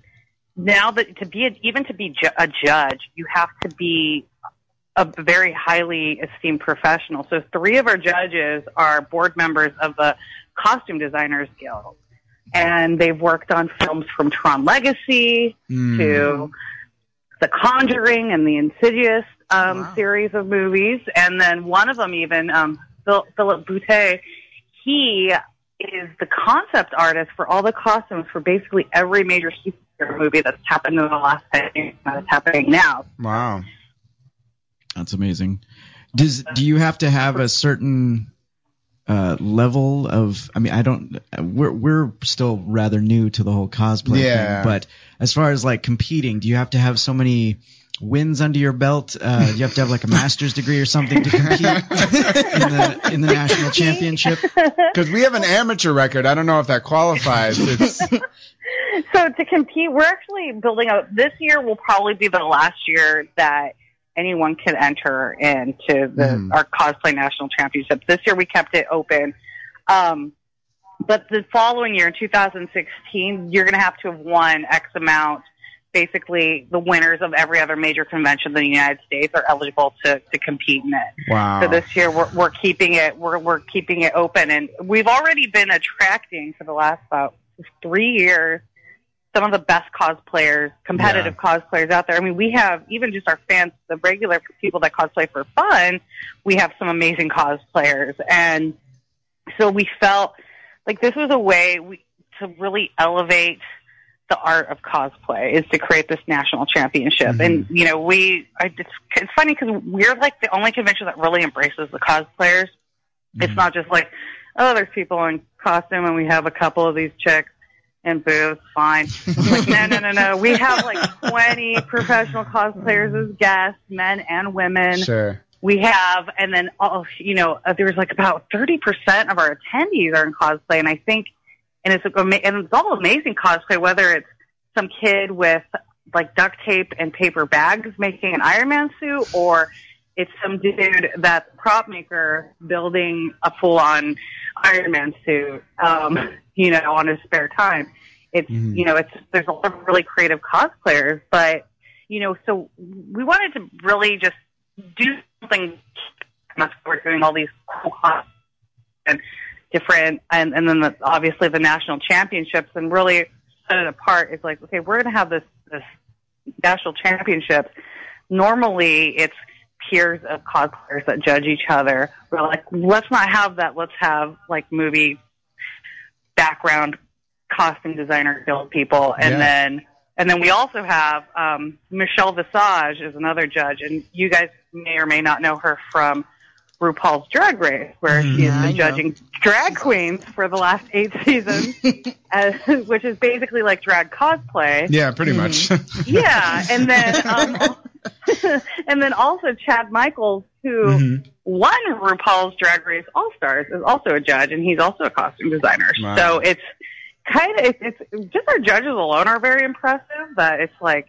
now that to be a, even to be ju- a judge, you have to be a very highly esteemed professional. So three of our judges are board members of the Costume Designers Guild, and they've worked on films from Tron Legacy Hmm. to The Conjuring and the Insidious um, series of movies, and then one of them even um, Phil- Philip Boutte. He is the concept artist for all the costumes for basically every major superhero movie that's happened in the last 10 years that's happening now. Wow. That's amazing. Does do you have to have a certain uh, level of? I mean, I don't. We're we're still rather new to the whole cosplay Yeah. thing, but as far as like competing, do you have to have so many? Wins under your belt. Uh, you have to have like a master's degree or something to compete in the in the national championship. Because we have an amateur record. I don't know if that qualifies. It's so to compete, we're actually building up. This year will probably be the last year that anyone can enter into the Hmm. our cosplay national championships. This year we kept it open. Um, but the following year, in 2016, you're going to have to have won X amount. Basically, the winners of every other major convention in the United States are eligible to, to compete in it. Wow. So this year we're, we're keeping it we're we're keeping it open, and we've already been attracting for the last about three years some of the best cosplayers, competitive cosplayers out there. I mean, we have even just our fans, the regular people that cosplay for fun. We have some amazing cosplayers, and so we felt like this was a way we, to really elevate the art of cosplay is to create this national championship. Mm-hmm. And, you know, we, I, it's, it's funny because we're like the only convention that really embraces the cosplayers. It's mm-hmm. not just like, oh, there's people in costume and we have a couple of these chicks in booths, fine. like, no, no, no, no. We have like 20 professional cosplayers as guests, men and women sure. we have, and then all, you know, uh, there's like about thirty percent of our attendees are in cosplay, and I think, and it's and it's all amazing cosplay, whether it's some kid with like duct tape and paper bags making an Iron Man suit, or it's some dude that's prop maker building a full on Iron Man suit, um, you know, on his spare time. It's mm-hmm. you know, it's there's a lot of really creative cosplayers, but you know, so we wanted to really just do something. That's we're doing all these cool and different, and and then the, obviously the national championships, and really set it apart. Is like, okay, we're going to have this this national championships. Normally, it's peers of cosplayers that judge each other. We're like, let's not have that. Let's have like movie background costume designer guild people, and Yeah. then and then we also have um, Michelle Visage is another judge, and you guys may or may not know her from RuPaul's Drag Race, where she Yeah, has I been know. judging drag queens for the last eight seasons, as, which is basically like drag cosplay. Yeah, pretty much. Yeah, and then um, and then also Chad Michaels, who Mhm. won RuPaul's Drag Race All Stars, is also a judge, and he's also a costume designer. Wow. So it's kind of it's, it's just our judges alone are very impressive. But it's like.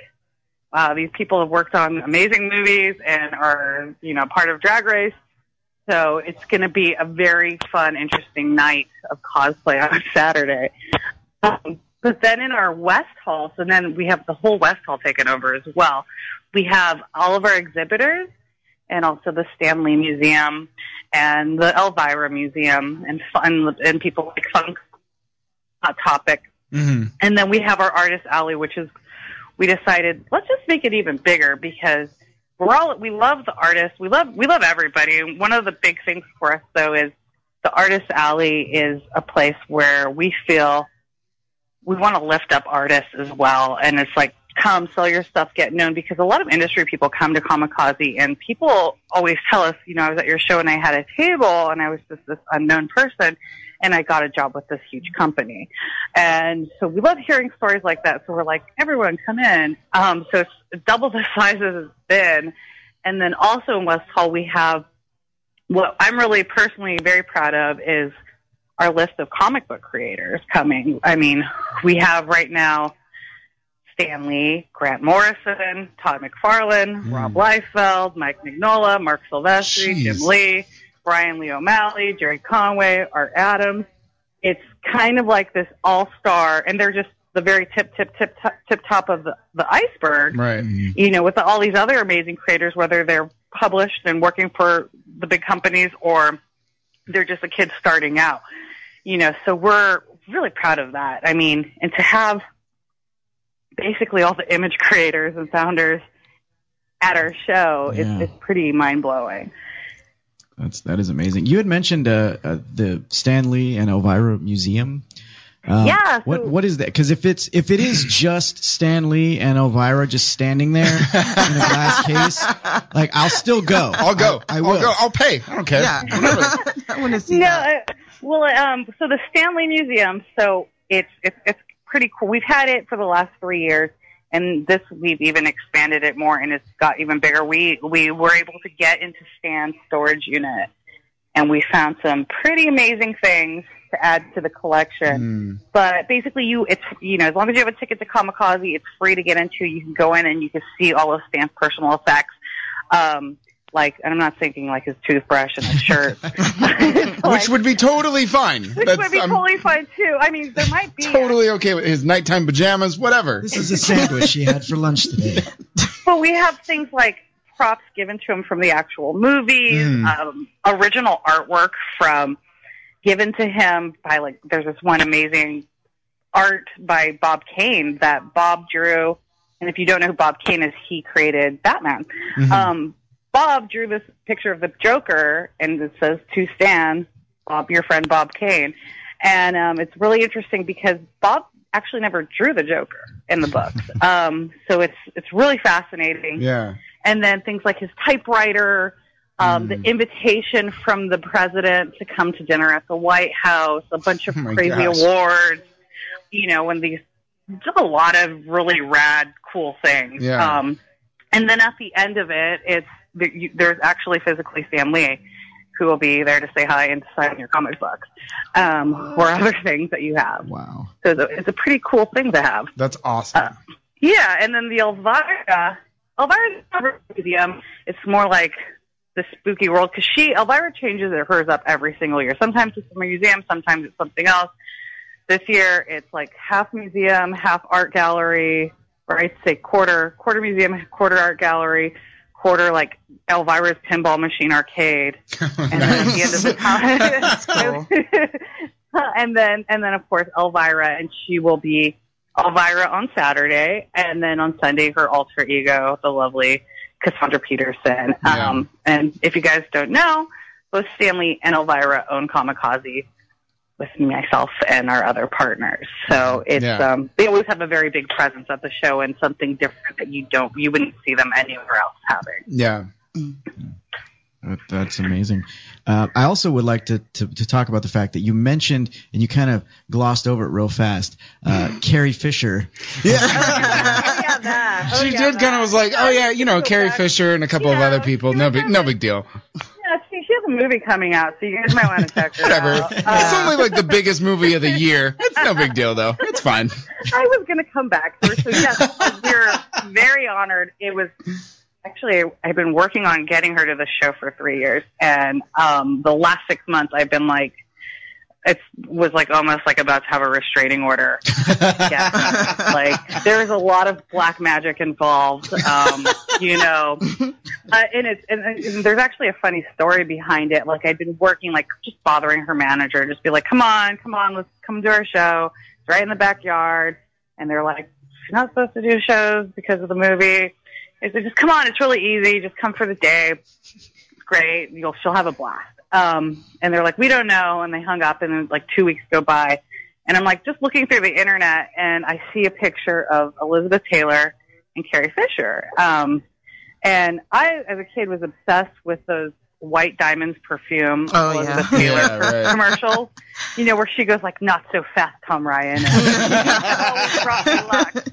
Wow, these people have worked on amazing movies and are, you know, part of Drag Race. So it's going to be a very fun, interesting night of cosplay on Saturday. Um, but then in our West Hall, so then we have the whole West Hall taken over as well. We have all of our exhibitors and also the Stan Lee Museum and the Elvira Museum and fun and people like Funk Hot Topic. hmm And then we have our Artist Alley, which is we decided let's just make it even bigger because we're all we love the artists. We love we love everybody. And One of the big things for us though is the Artist Alley is a place where we feel we want to lift up artists as well. And it's like come sell your stuff, get known because a lot of industry people come to Comikaze and people always tell us, you know, I was at your show and I had a table and I was just this unknown person and I got a job with this huge company. And so we love hearing stories like that. So we're like, everyone come in. Um, so it's double the size as it's been. And then also in West Hall, we have what I'm really personally very proud of is our list of comic book creators coming. I mean, we have right now Stan Lee, Grant Morrison, Todd McFarlane, hmm. Rob Liefeld, Mike Mignola, Marc Silvestri, Jeez. Jim Lee, Bryan Lee O'Malley, Gerry Conway, Art Adams. It's kind of like this all star, and they're just the very tip, tip, tip, tip, tip top of the, the iceberg Right. you know, with all these other amazing creators, whether they're published and working for the big companies or they're just a kid starting out, you know, so we're really proud of that. I mean, and to have basically all the image creators and founders at our show Yeah. is, is pretty mind blowing. That's that is amazing. You had mentioned uh, uh, the Stan Lee and Elvira Museum. Uh, Yeah, What what is that? Because if it's if it is just Stan Lee and Elvira just standing there in a glass case, like I'll still go. I'll go. I, I I will. will go. I'll pay. I don't care. Yeah. Whatever. I want to see no, that. uh, well, um, so the Stan Lee Museum. So it's it's it's pretty cool. We've had it for the last three years, and this we've even expanded it more, and it's got even bigger. We we were able to get into Stan's storage unit, and we found some pretty amazing things to add to the collection. But basically, you it's you know as long as you have a ticket to Comikaze, it's free to get into. You can go in and you can see all of Stan's personal effects. Um, like, and I'm not thinking like his toothbrush and his shirt, Which would be totally fine. which That's, would be I'm totally fine too. I mean, there might be totally okay with his nighttime pajamas, whatever. This is a sandwich he had for lunch today. But we have things like props given to him from the actual movies, Mm. um, original artwork from given to him by like there's this one amazing art by Bob Kane that Bob drew. And if you don't know who Bob Kane is, he created Batman. Mhm. Um, Bob drew this picture of the Joker, and it says to Stan, Bob, your friend Bob Kane. And um, it's really interesting because Bob actually never drew the Joker in the books. um, so it's it's really fascinating. Yeah. And then things like his typewriter, um, Mm. the invitation from the president to come to dinner at the White House, a bunch of Oh crazy gosh. awards. You know, when these just a lot of really rad, cool things. Yeah. Um, and then at the end of it, it's there- you- there's actually physically Stan Lee, who will be there to say hi and to sign your comic books, um, or other things that you have. Wow. So it's a, it's a pretty cool thing to have. That's awesome. Uh, Yeah, and then the Elvira, Elvira's museum. It's more like the spooky world because she Elvira changes it hers up every single year. Sometimes it's a museum, sometimes it's something else. This year it's like half museum, half art gallery, or I'd say quarter quarter museum, quarter art gallery, quarter like Elvira's pinball machine arcade. and then at the end of the time, and then and then of course Elvira, and she will be Elvira on Saturday, and then on Sunday her alter ego, the lovely Cassandra Peterson. Yeah. Um, and if you guys don't know, both Stan Lee and Elvira own Comikaze with myself and our other partners. So it's Yeah. um, they always have a very big presence at the show and something different that you don't you wouldn't see them anywhere else having. Yeah. That, that's amazing. Uh, I also would like to, to, to talk about the fact that you mentioned and you kind of glossed over it real fast. Uh, Carrie Fisher. Yeah. She did kind of was like, oh yeah, you know, Carrie Fisher and a couple of other people. No big, no big deal. Yeah, she, she has a movie coming out, so you guys might want to check her Whatever. out. it's only like the biggest movie of the year. It's no big deal though. It's fine. I was going to come back her. So yes, we're very honored. It was actually I've been working on getting her to the show for three years, and um, the last six months I've been like, it was like almost like about to have a restraining order. yeah, like there's a lot of black magic involved. Um, you know, uh, and it's and, and there's actually a funny story behind it. Like I'd been working, like just bothering her manager, just be like, "Come on, come on, let's come to our show. It's right in the backyard." And they're like, "She's not supposed to do shows because of the movie." I said, "Just come on, it's really easy. Just come for the day. It's great. You'll she'll have a blast." Um, and they're like, "We don't know," and they hung up, and then like two weeks go by, and I'm like just looking through the internet, and I see a picture of Elizabeth Taylor and Carrie Fisher. Um, and I, as a kid, was obsessed with those White Diamonds perfume Oh, Elizabeth yeah. Taylor Yeah, right. commercials. You know where she goes like, "Not so fast, Tom Ryan." And always brought me luck.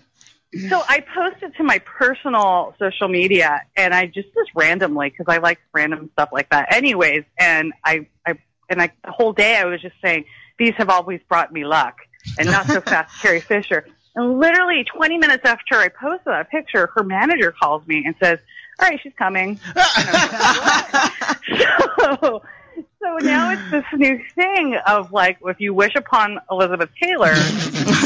So I posted to my personal social media, and I just just randomly because I like random stuff like that, anyways. And I, I, and I the whole day I was just saying these have always brought me luck, and not so fast, Carrie Fisher. And literally 20 minutes after I posted that picture, her manager calls me and says, "All right, she's coming." so, so now it's this new thing of like, if you wish upon Elizabeth Taylor,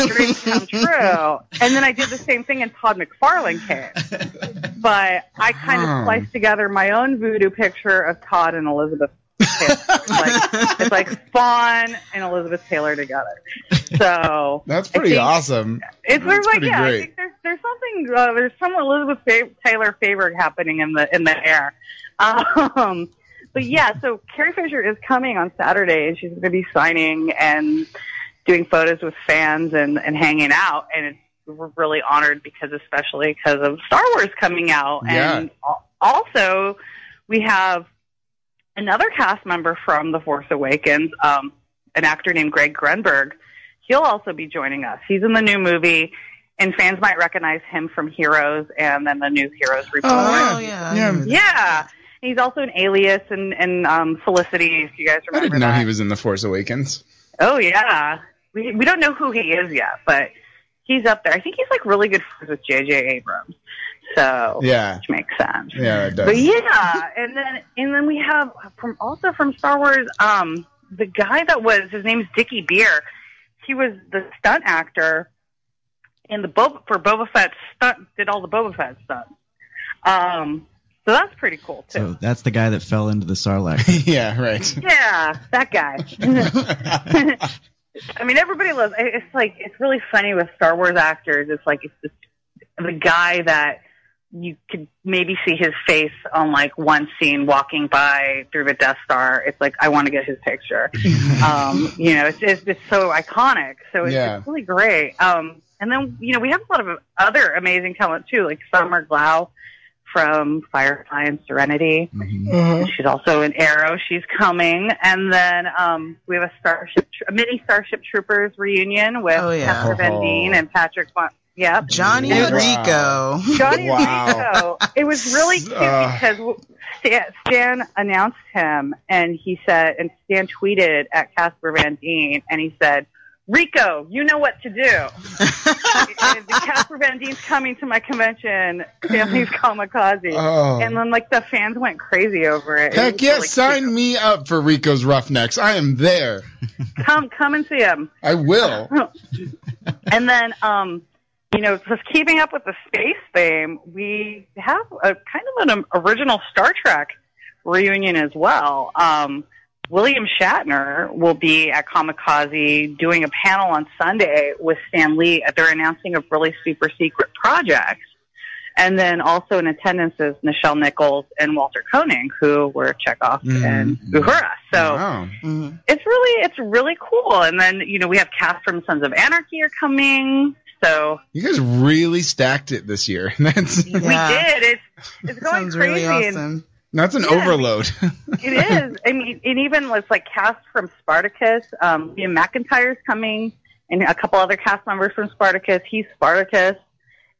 dreams come true. And then I did the same thing, and Todd McFarlane came. But I kind of spliced together my own voodoo picture of Todd and Elizabeth. Taylor. It's like, it's like Spawn and Elizabeth Taylor together. So That's pretty think- awesome. it's That's like yeah, I think there's there's something uh, there's some Elizabeth Taylor favor happening in the in the air. Um, but yeah, so Carrie Fisher is coming on Saturday, and she's going to be signing and doing photos with fans and and hanging out, and it's, we're really honored because especially because of Star Wars coming out, Yeah. and also we have another cast member from The Force Awakens, um, an actor named Greg Grunberg, he'll also be joining us. He's in the new movie, and fans might recognize him from Heroes and then the new Heroes Reborn. Oh, yeah. Yeah. Yeah. He's also an Alias and and um, Felicity. If you guys remember, I didn't know that. he was in The Force Awakens. Oh yeah. We we don't know who he is yet, but he's up there. I think he's like really good friends with J.J. Abrams. So Yeah. which makes sense. Yeah, it does. But yeah, and then and then we have from also from Star Wars, um, the guy that was his name's Dickey Beer. He was the stunt actor in the Boba for Boba Fett stunt did all the Boba Fett stunts. Um, so that's pretty cool too. So that's the guy that fell into the Sarlacc. yeah, right. Yeah, that guy. I mean, everybody loves. It's like it's really funny with Star Wars actors. It's like it's just the guy that you could maybe see his face on like one scene walking by through the Death Star. It's like I want to get his picture. um, you know, it's it's just so iconic. So it's, Yeah. it's really great. Um, and then you know we have a lot of other amazing talent too, like Summer Glau from Firefly and Serenity. She's also in Arrow. She's coming, and then um, we have a Starship, a mini Starship Troopers reunion with Oh, yeah. Casper Van Oh. Dien and Patrick. Wa- Yep, Johnny It was- Rico. Johnny Wow. Rico. It was really cute Uh. because Stan, Stan announced him, and he said, and Stan tweeted at Casper Van Dien, and he said. Rico, you know what to do. and Casper Van Dien's coming to my convention, Stan Lee's Comikaze. Oh. And then, like, the fans went crazy over it. It Heck yes, really sign me up for Rico's Roughnecks. I am there. come come and see him. I will. and then, um, you know, just keeping up with the space theme, we have a kind of an original Star Trek reunion as well. Um, William Shatner will be at Comikaze doing a panel on Sunday with Stan Lee. They're announcing a really super secret project. And then also in attendance is Nichelle Nichols and Walter Koenig, who were Chekov mm-hmm. and Uhura. So mm-hmm. it's really it's really cool. And then you know we have cast from Sons of Anarchy are coming. So You guys really stacked it this year. That's we did. It's it's going Sounds crazy. really and awesome. That's an Yeah. overload. it is. I mean, and even was like cast from Spartacus. Um, Liam McIntyre's coming, and a couple other cast members from Spartacus. He's Spartacus,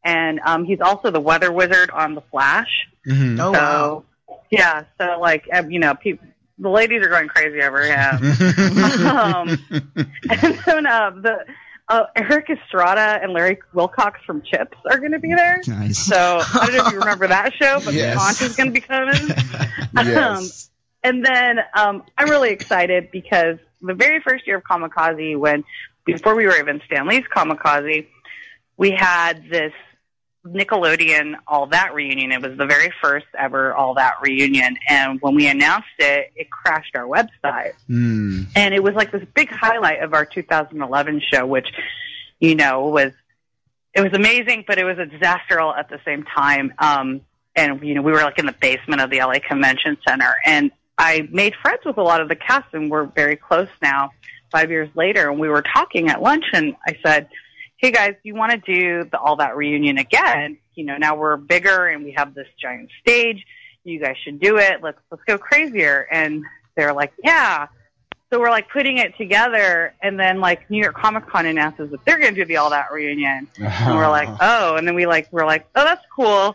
and um, he's also the weather wizard on The Flash. Mhm. Oh, so, wow. Yeah. So like, um, you know, people. The ladies are going crazy over him. um, and then uh, the uh, Erik Estrada and Larry Wilcox from Chips are going to be there. Nice. So I don't know if you remember that show, but Yes. the Aunt is going to be coming. Um, Yes. and then um, I'm really excited because the very first year of Comikaze, when before we were even Stanley's Kamikaze, we had this Nickelodeon All That reunion. It was the very first ever All That reunion, and when we announced it, it crashed our website Hmm. and it was like this big highlight of our 2011 show, which you know was it was amazing, but it was a disaster all at the same time. Um, and you know we were like in the basement of the LA Convention Center, and I made friends with a lot of the cast, and we're very close now. Five years later, and we were talking at lunch, and I said, "Hey guys, you want to do the All That reunion again? You know, now we're bigger and we have this giant stage. You guys should do it. Let's let's go crazier." And they're like, "Yeah." So we're like putting it together, and then like New York Comic Con announces that they're going to do the All That reunion, and we're like, oh, and then we like we're like, oh, that's cool.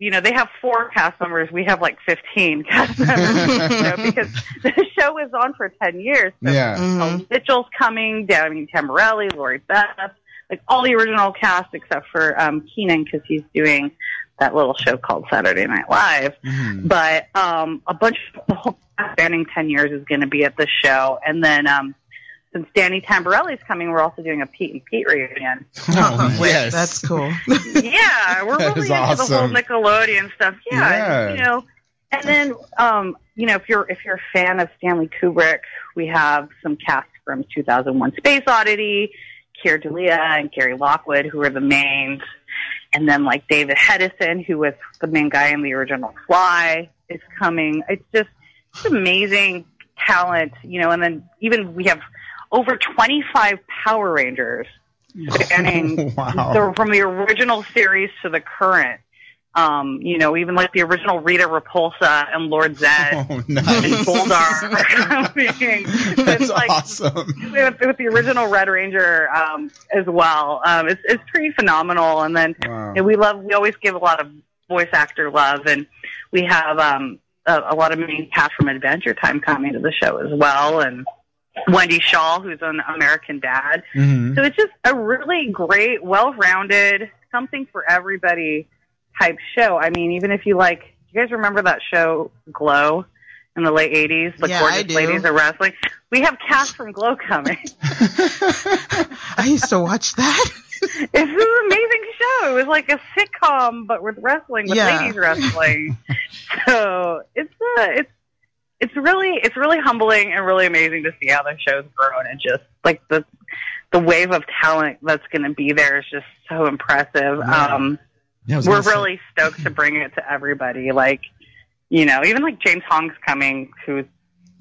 You know, they have four cast members. We have like fifteen cast members. you know, because the show is on for ten years. So Yeah. um, Mitchell's coming. Danny Tamborelli, Lori Beth, like all the original cast except for um, Kenan because he's doing that little show called Saturday Night Live. But um, a bunch of the whole cast spanning ten years is going to be at the show, and then um, since Danny Tamborelli's coming, we're also doing a Pete and Pete reunion. Oh, yes. That's cool. yeah, we're really is into the whole. Nickelodeon stuff. Yeah, Yeah. you know. And then, um, you know, if you're if you're a fan of Stanley Kubrick, we have some cast from 2001: Space Oddity, Keir Dullea and Gary Lockwood, who are the mains, and then like David Hedison, who was the main guy in the original Fly, is coming. It's just it's amazing talent, you know. And then even we have over 25 Power Rangers spanning Wow. the, from the original series to the current. Um, you know, even like the original Rita Repulsa and Lord Zedd Oh, and nice. Are coming. That's like- awesome. with, with the original Red Ranger um, as well. Um, it's it's pretty phenomenal. And then Wow. and we love we always give a lot of voice actor love, and we have um, a, a lot of main cast from Adventure Time coming to the show as well, and Wendy Schaal, who's an American Dad. Mhm. So it's just a really great, well-rounded, something for everybody type show. I mean, even if you like, you guys remember that show Glow in the late '80s? The Yeah, gorgeous ladies of wrestling. We have cast from Glow coming. I used to watch that. It's an amazing show. It was like a sitcom, but with wrestling, with Yeah. ladies wrestling. so it's uh, it's it's really it's really humbling and really amazing to see how the show's grown and just like the the wave of talent that's going to be there is just so impressive. Yeah. Um, Yeah, we're gonna say- really stoked to bring it to everybody. Like, you know, even like James Hong's coming, who's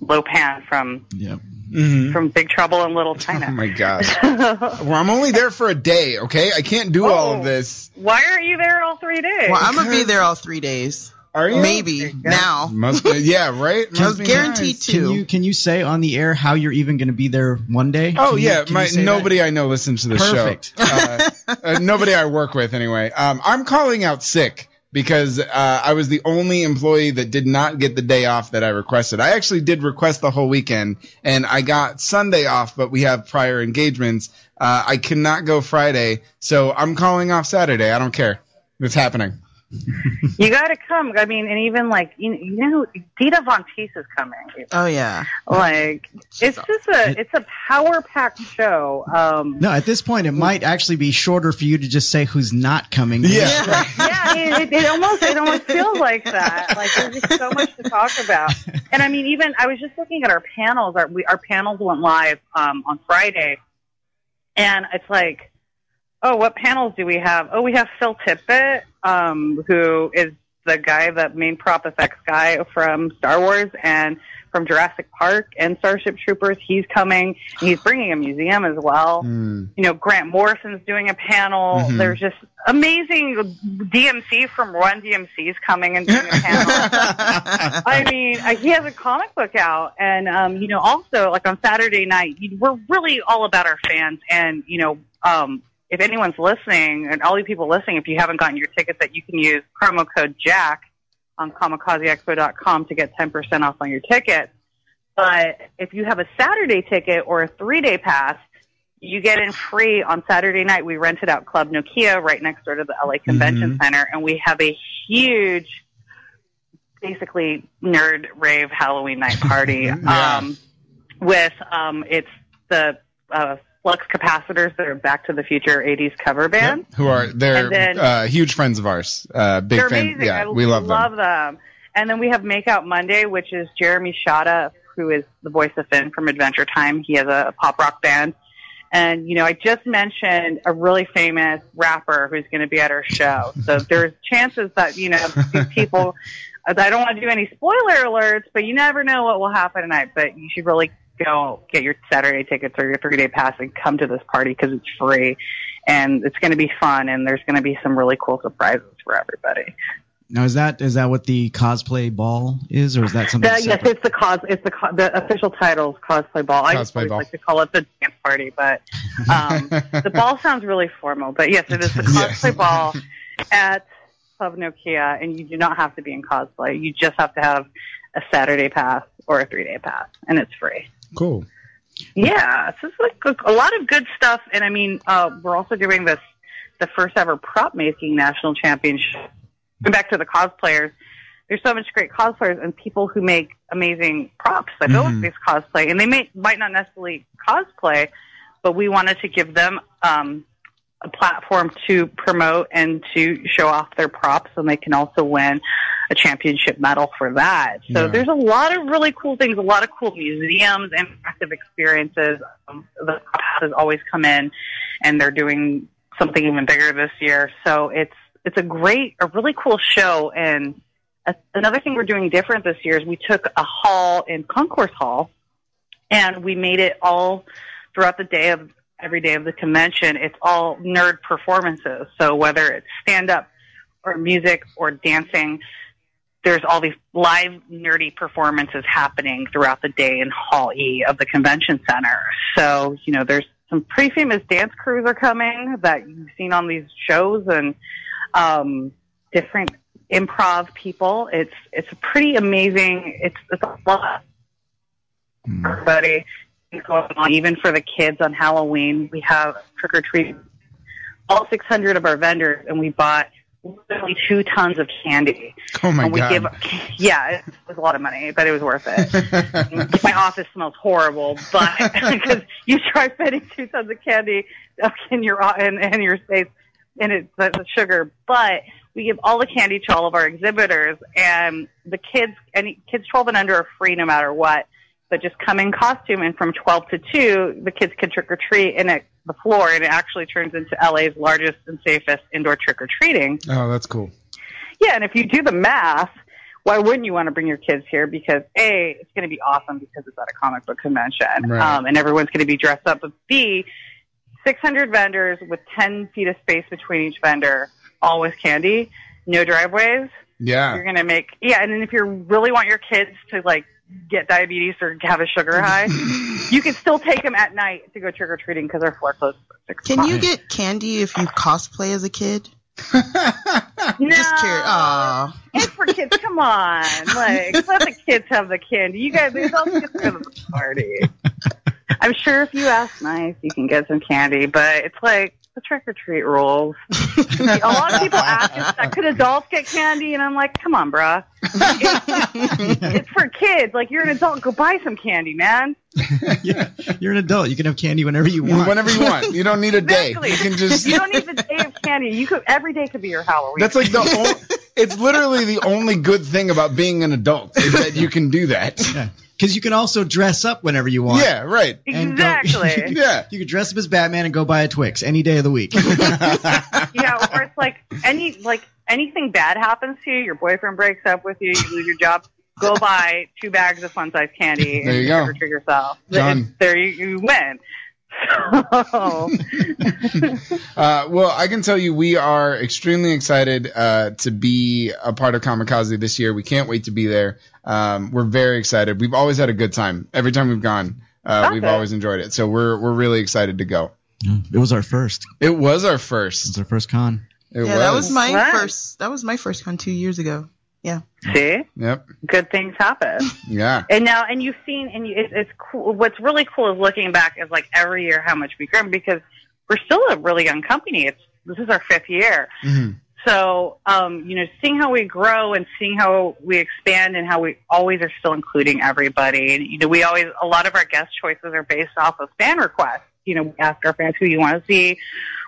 Lo Pan from Yep. Mhm. from Big Trouble in Little China. Oh my gosh. well, I'm only there for a day, okay? I can't do all of this. Why aren't you there all three days? Well, I'm gonna be there all three days. Are you? Maybe now. Must be, yeah, right? Must be guaranteed nice. to. Can you can you say on the air how you're even going to be there one day? Oh Can you- yeah, can you my say that? nobody I know listens to the Perfect. show. Uh, uh, nobody I work with anyway. Um, I'm calling out sick because uh, I was the only employee that did not get the day off that I requested. I actually did request the whole weekend, and I got Sunday off, but we have prior engagements. Uh, I cannot go Friday, so I'm calling off Saturday. I don't care. It's happening. You got to come. I mean, and even like you, you know, Dita Von Teese is coming. Oh yeah. Like it's just a it's a power packed show. Um, No, at this point, it might actually be shorter for you to just say who's not coming. Yeah. yeah, it, it almost it almost feels like that. Like there's just so much to talk about. And I mean, even I was just looking at our panels. Our we, our panels went live um, on Friday, and it's like, oh, what panels do we have? Oh, we have Phil Tippett, um, who is the guy, the main prop effects guy from Star Wars and from Jurassic Park and Starship Troopers. He's coming. He's bringing a museum as well Mm. you know, Grant Morrison's doing a panel. Mhm. There's just amazing DMC from Run DMC is coming and doing a panel. I mean, he has a comic book out, and um, you know, also like on Saturday night, we're really all about our fans, and you know, um, if anyone's listening, and all you people listening, if you haven't gotten your tickets, that you can use promo code Jack on comikazeexpo.com to get 10% off on your ticket. But if you have a Saturday ticket or a three day pass, you get in free on Saturday night. We rented out Club Nokia right next door to the LA Convention Mm-hmm. Center, and we have a huge, basically nerd rave Halloween night party. Yeah. um, with um, it's the uh, Flux Capacitors that are Back to the Future '80s cover band. Who are they're then- uh, huge friends of ours. Uh, big They're fan. amazing. Yeah, I we love them. them. And then we have Makeout Monday, which is Jeremy Shada, who is the voice of Finn from Adventure Time. He has a pop rock band. And, you know, I just mentioned a really famous rapper who's going to be at our show. So there's chances that, you know, these people, I don't want to do any spoiler alerts, but you never know what will happen tonight. But you should really go get your Saturday tickets or your three day pass and come to this party because it's free and it's going to be fun and there's going to be some really cool surprises for everybody. Now is that is that what the cosplay ball is, or is that something? The, yes, it's the cos. It's the co- the official title is cosplay ball. I just Cosplay always ball. like to call it the dance party, but um, the ball sounds really formal. But yes, it is the Yes. cosplay ball at Club Nokia, and you do not have to be in cosplay. You just have to have a Saturday pass or a three day pass, and it's free. Cool. Yeah, so it's like a, a lot of good stuff, and I mean, uh, we're also doing this the first ever prop making national championship. Going back to the cosplayers, there's so much great cosplayers and people who make amazing props that go with Mhm. these cosplay, and they may might not necessarily cosplay, but we wanted to give them um, a platform to promote and to show off their props, and they can also win a championship medal for that. So Yeah. there's a lot of really cool things, a lot of cool museums, interactive experiences. Um, the classes always come in, and they're doing something even bigger this year. So it's it's a great, a really cool show. And a, another thing we're doing different this year is we took a hall in Concourse Hall, and we made it all throughout the day of every day of the convention. It's all nerd performances. So whether it's stand up or music or dancing. There's all these live nerdy performances happening throughout the day in Hall E of the convention center. So, you know, there's some pretty famous dance crews are coming that you've seen on these shows and um, different improv people. It's it's a pretty amazing. It's it's a lot. Everybody is going on, even for the kids on Halloween. We have trick or treat. All 600 of our vendors, and we bought literally two tons of candy. Oh my and we God. give, yeah, it was a lot of money, but it was worth it. my office smells horrible, but because you try fitting two tons of candy up in your in, in your space, and it's the sugar. But we give all the candy to all of our exhibitors, and the kids, any kids 12 and under are free no matter what. But just come in costume, and from 12 to 2, the kids can trick or treat in it, the floor, and it actually turns into LA's largest and safest indoor trick or treating. Oh, that's cool. Yeah, and if you do the math, why wouldn't you want to bring your kids here? Because A, it's going to be awesome because it's at a comic book convention, Right. um, and everyone's going to be dressed up. But B, 600 vendors with 10 feet of space between each vendor, all with candy, no driveways. Yeah. You're going to make, yeah, and then if you really want your kids to like get diabetes or have a sugar high, you can still take them at night to go trick or treating because our floor closes at six Can o'clock. you get candy if you cosplay as a kid? No. Just curious. Aw. It's for kids. Come on, like let the kids have the candy. You guys, they're all just go to the party. I'm sure if you ask nice, you can get some candy, but it's like the trick or treat rules. a lot of people ask, us that, could adults get candy? And I'm like, come on, bruh. It's, it's for kids. Like you're an adult, go buy some candy, man. yeah, you're an adult. You can have candy whenever you want. Whenever you want. You don't need a day. Exactly. You can just. You don't need the day of candy. You could every day could be your Halloween. That's like the. O- it's literally the only good thing about being an adult is that you can do that. Because you can also dress up whenever you want. Yeah, right. And go- Exactly. yeah. You can dress up as Batman and go buy a Twix any day of the week. yeah, or it's like any like anything bad happens to you, your boyfriend breaks up with you, you lose your job, go buy two bags of fun size candy There and you go. trick treat yourself. Done. There you, you win. So, Uh, well, I can tell you we are extremely excited uh, to be a part of Comikaze this year. We can't wait to be there. Um, we're very excited. We've always had a good time. Every time we've gone, uh, we've Okay. always enjoyed it. So we're we're really excited to go. it was our first. It was our first. It was our first con. It yeah, that was my Right. first. That was my first con two years ago. Yeah. see, Yep. good things happen. Yeah. And now, and you've seen, and you, it's, it's cool. What's really cool is looking back is like every year how much we've grown because we're still a really young company. It's this is our fifth year. So, um, you know, seeing how we grow and seeing how we expand and how we always are still including everybody. And, you know, we always, a lot of our guest choices are based off of fan requests. You know, we ask our fans who you want to see,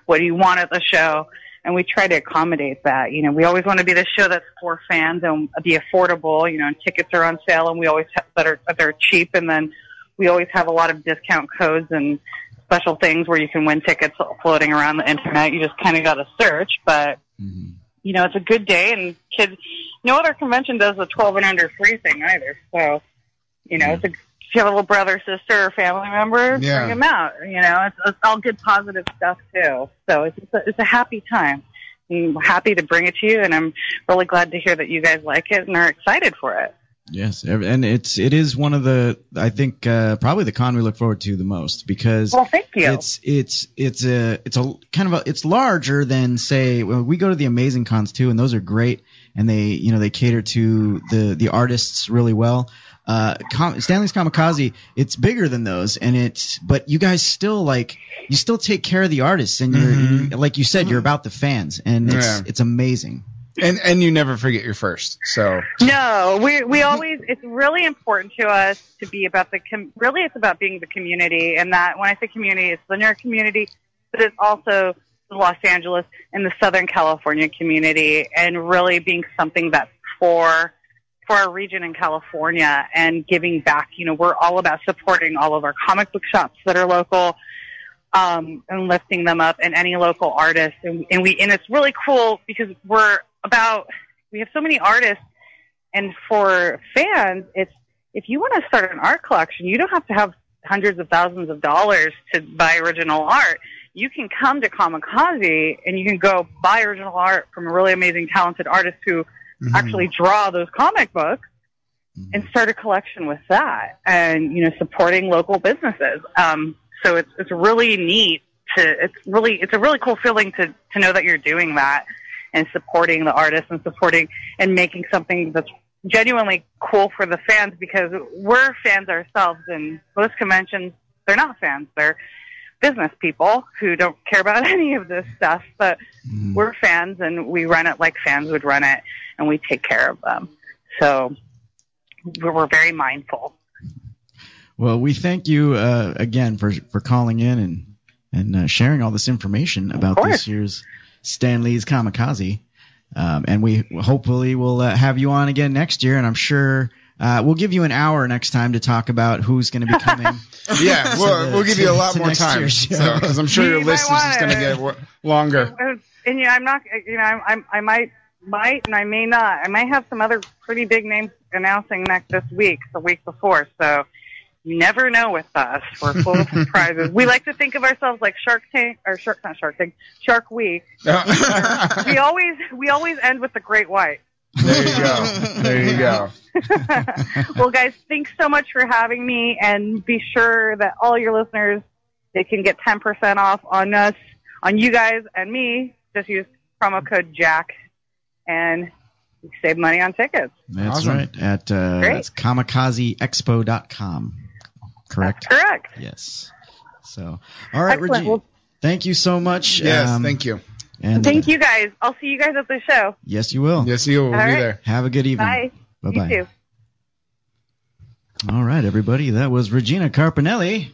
what do you want at the show, and we try to accommodate that. You know, we always want to be the show that's for fans and be affordable, you know, and tickets are on sale and we always have that are, that are cheap. And then we always have a lot of discount codes and special things where you can win tickets floating around the internet. You just kind of got to search, but Mm-hmm. you know, it's a good day and kids, no other convention does the 12 and under free thing either. So, you know, it's a, if you have a little brother, sister, or family member, Yeah. bring them out. You know, it's, it's all good, positive stuff too. So it's, it's, a, it's a happy time. I'm happy to bring it to you and I'm really glad to hear that you guys like it and are excited for it. Yes, and it's it is one of the I think uh, probably the con we look forward to the most because Well, thank you. it's it's it's a it's a kind of a it's larger than say well, we go to the amazing cons too and those are great and they you know they cater to the the artists really well. Uh, Com- Stan Lee's Comikaze, it's bigger than those, and it's but you guys still like you still take care of the artists, and you're you- like you said, you're about the fans, and it's Yeah. it's amazing. And and you never forget your first. So No, we we always it's really important to us to be about the com- really it's about being the community and that when I say community it's the nerd community but it's also the Los Angeles and the Southern California community and really being something that's for for our region in California and giving back. You know, we're all about supporting all of our comic book shops that are local um, and lifting them up and any local artists And, and we, and it's really cool because we're about, we have so many artists and for fans, it's, if you want to start an art collection, you don't have to have hundreds of thousands of dollars to buy original art. you can come to Comikaze and you can go buy original art from a really amazing, talented artist who Mm-hmm. actually draw those comic books and start a collection with that and, you know, supporting local businesses. Um, so it's, it's really neat to, it's really, it's a really cool feeling to, to know that you're doing that and supporting the artists and supporting and making something that's genuinely cool for the fans because we're fans ourselves and most conventions, they're not fans. They're business people who don't care about any of this stuff, but we're fans and we run it like fans would run it and we take care of them. So we're, we're very mindful. Well, we thank you uh, again for for calling in and and uh, sharing all this information about this year's Stan Lee's Comikaze. Um, and we hopefully will uh, have you on again next year. And I'm sure uh, we'll give you an hour next time to talk about who's going to be coming. Yeah, we'll, the- we'll give to- you a lot more time year's show. because I'm sure your You might list is going to get w- longer. And yeah, I'm not, you know, I'm, I'm, I might, might and I may not. I might have some other pretty big names announcing next this week, the week before. So you never know with us. We're full of surprises. We like to think of ourselves like Shark Tank or Shark, not Shark Tank, Shark Week. we always, we always end with the Great White. There you go. There you go. well, guys, thanks so much for having me, and be sure that all your listeners they can get ten percent off on us, on you guys and me. Just use promo code Jack, and save money on tickets. That's Awesome. right. At uh, Great. that's comikazeexpo.com. Correct. Correct. Yes. So, all right, Excellent. Regina. Well, Thank you so much. Yes, Um, thank you. And thank you guys. I'll see you guys at the show. Yes, you will. Yes, you will All be right. there. Have a good evening. Bye. Bye-bye. You too. All right, everybody. That was Regina Carpinelli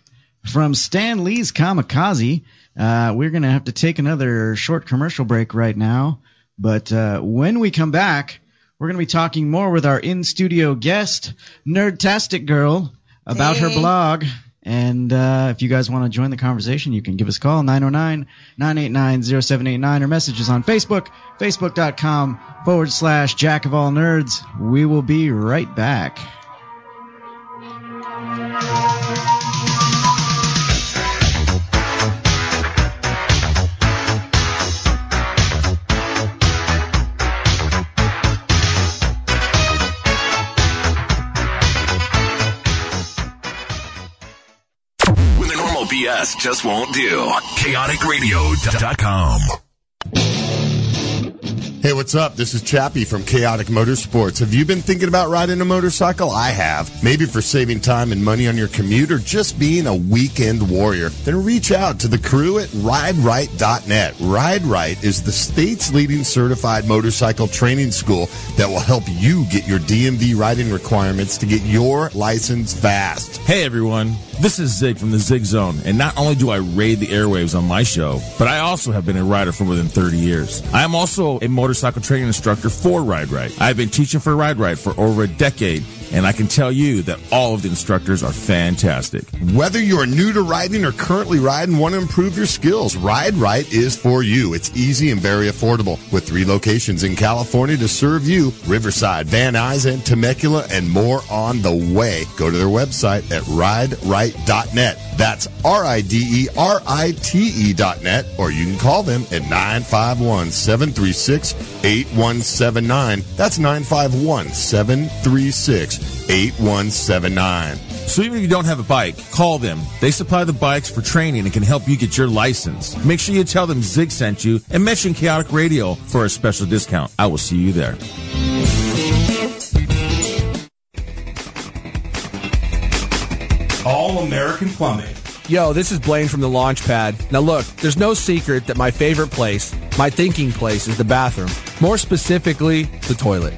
from Stan Lee's Comikaze. Uh, we're going to have to take another short commercial break right now. But uh, when we come back, we're going to be talking more with our in studio guest, Nerdtastic Girl, about her blog. And uh, if you guys want to join the conversation, you can give us a call, 909 989 0789, or messages on Facebook, facebook.com forward slash jack of all nerds. We will be right back. BS just won't do. ChaoticRadio.com. Hey, what's up? This is Chappie from Chaotic Motorsports. Have you been thinking about riding a motorcycle? I have. Maybe for saving time and money on your commute or just being a weekend warrior. Then reach out to the crew at RideRight.net. Ride Right is the state's leading certified motorcycle training school that will help you get your DMV riding requirements to get your license fast. Hey everyone, this is Zig from the Zig Zone, and not only do I raid the airwaves on my show, but I also have been a rider for more than 30 years. I am also a motorcycle training instructor for Ride Right. I've been teaching for Ride Right for over a decade, and I can tell you that all of the instructors are fantastic. Whether you're new to riding or currently ride and want to improve your skills, Ride Right is for you. It's easy and very affordable with three locations in California to serve you Riverside, Van Nuys, and Temecula, and more on the way. Go to their website at rideright.net. That's R I D E R I T E dot net, or you can call them at 951 736 8179. That's 951 736 8179. So even if you don't have a bike, call them. They supply the bikes for training and can help you get your license. Make sure you tell them Zig sent you and mention Chaotic Radio for a special discount. I will see you there. All American Plumbing. Yo, this is Blaine from the Launchpad. Now look, there's no secret that my favorite place, my thinking place, is the bathroom. More specifically, the toilet.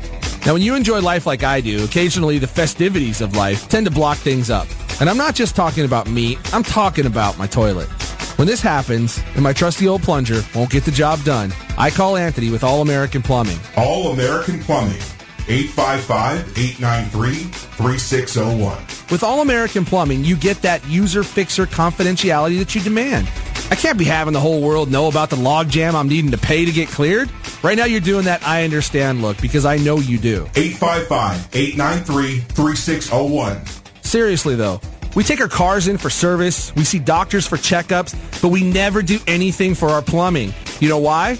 Now when you enjoy life like I do, occasionally the festivities of life tend to block things up. And I'm not just talking about me, I'm talking about my toilet. When this happens, and my trusty old plunger won't get the job done, I call Anthony with All American Plumbing. All American Plumbing. 855-893-3601. With All American Plumbing, you get that user fixer confidentiality that you demand. I can't be having the whole world know about the logjam I'm needing to pay to get cleared. Right now, you're doing that I understand look because I know you do. 855-893-3601. Seriously, though, We take our cars in for service, we see doctors for checkups, but we never do anything for our plumbing. You know why?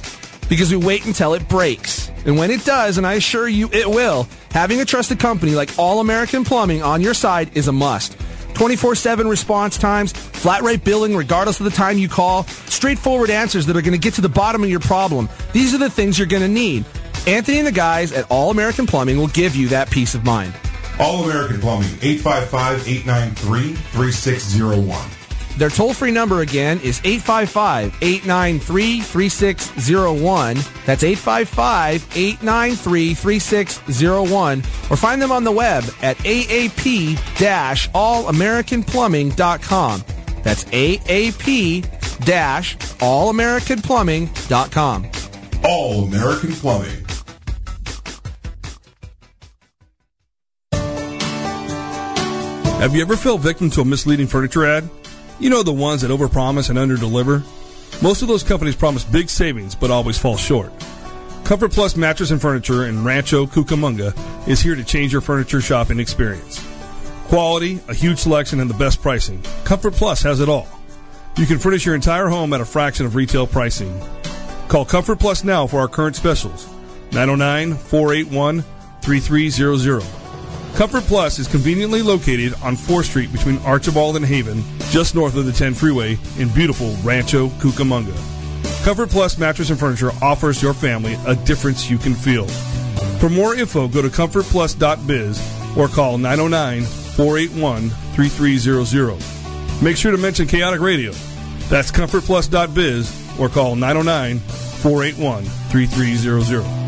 Because we wait until it breaks. And when it does, and I assure you it will, having a trusted company like All American Plumbing on your side is a must. 24-7 response times, flat rate billing regardless of the time you call, straightforward answers that are going to get to the bottom of your problem. These are the things you're going to need. Anthony and the guys at All American Plumbing will give you that peace of mind. All American Plumbing, 855-893-3601. Their toll free number again is 855 893 3601. That's 855 893 3601. Or find them on the web at aap allamericanplumbing.com. That's aap allamericanplumbing.com. All American Plumbing. Have you ever fell victim to a misleading furniture ad? You know the ones that overpromise and underdeliver? Most of those companies promise big savings but always fall short. Comfort Plus Mattress and Furniture in Rancho Cucamonga is here to change your furniture shopping experience. Quality, a huge selection, and the best pricing. Comfort Plus has it all. You can furnish your entire home at a fraction of retail pricing. Call Comfort Plus now for our current specials. 909 481 3300. Comfort Plus is conveniently located on 4th Street between Archibald and Haven, just north of the 10 freeway in beautiful Rancho Cucamonga. Comfort Plus Mattress and Furniture offers your family a difference you can feel. For more info, go to comfortplus.biz or call 909 481 3300. Make sure to mention Chaotic Radio. That's comfortplus.biz or call 909 481 3300.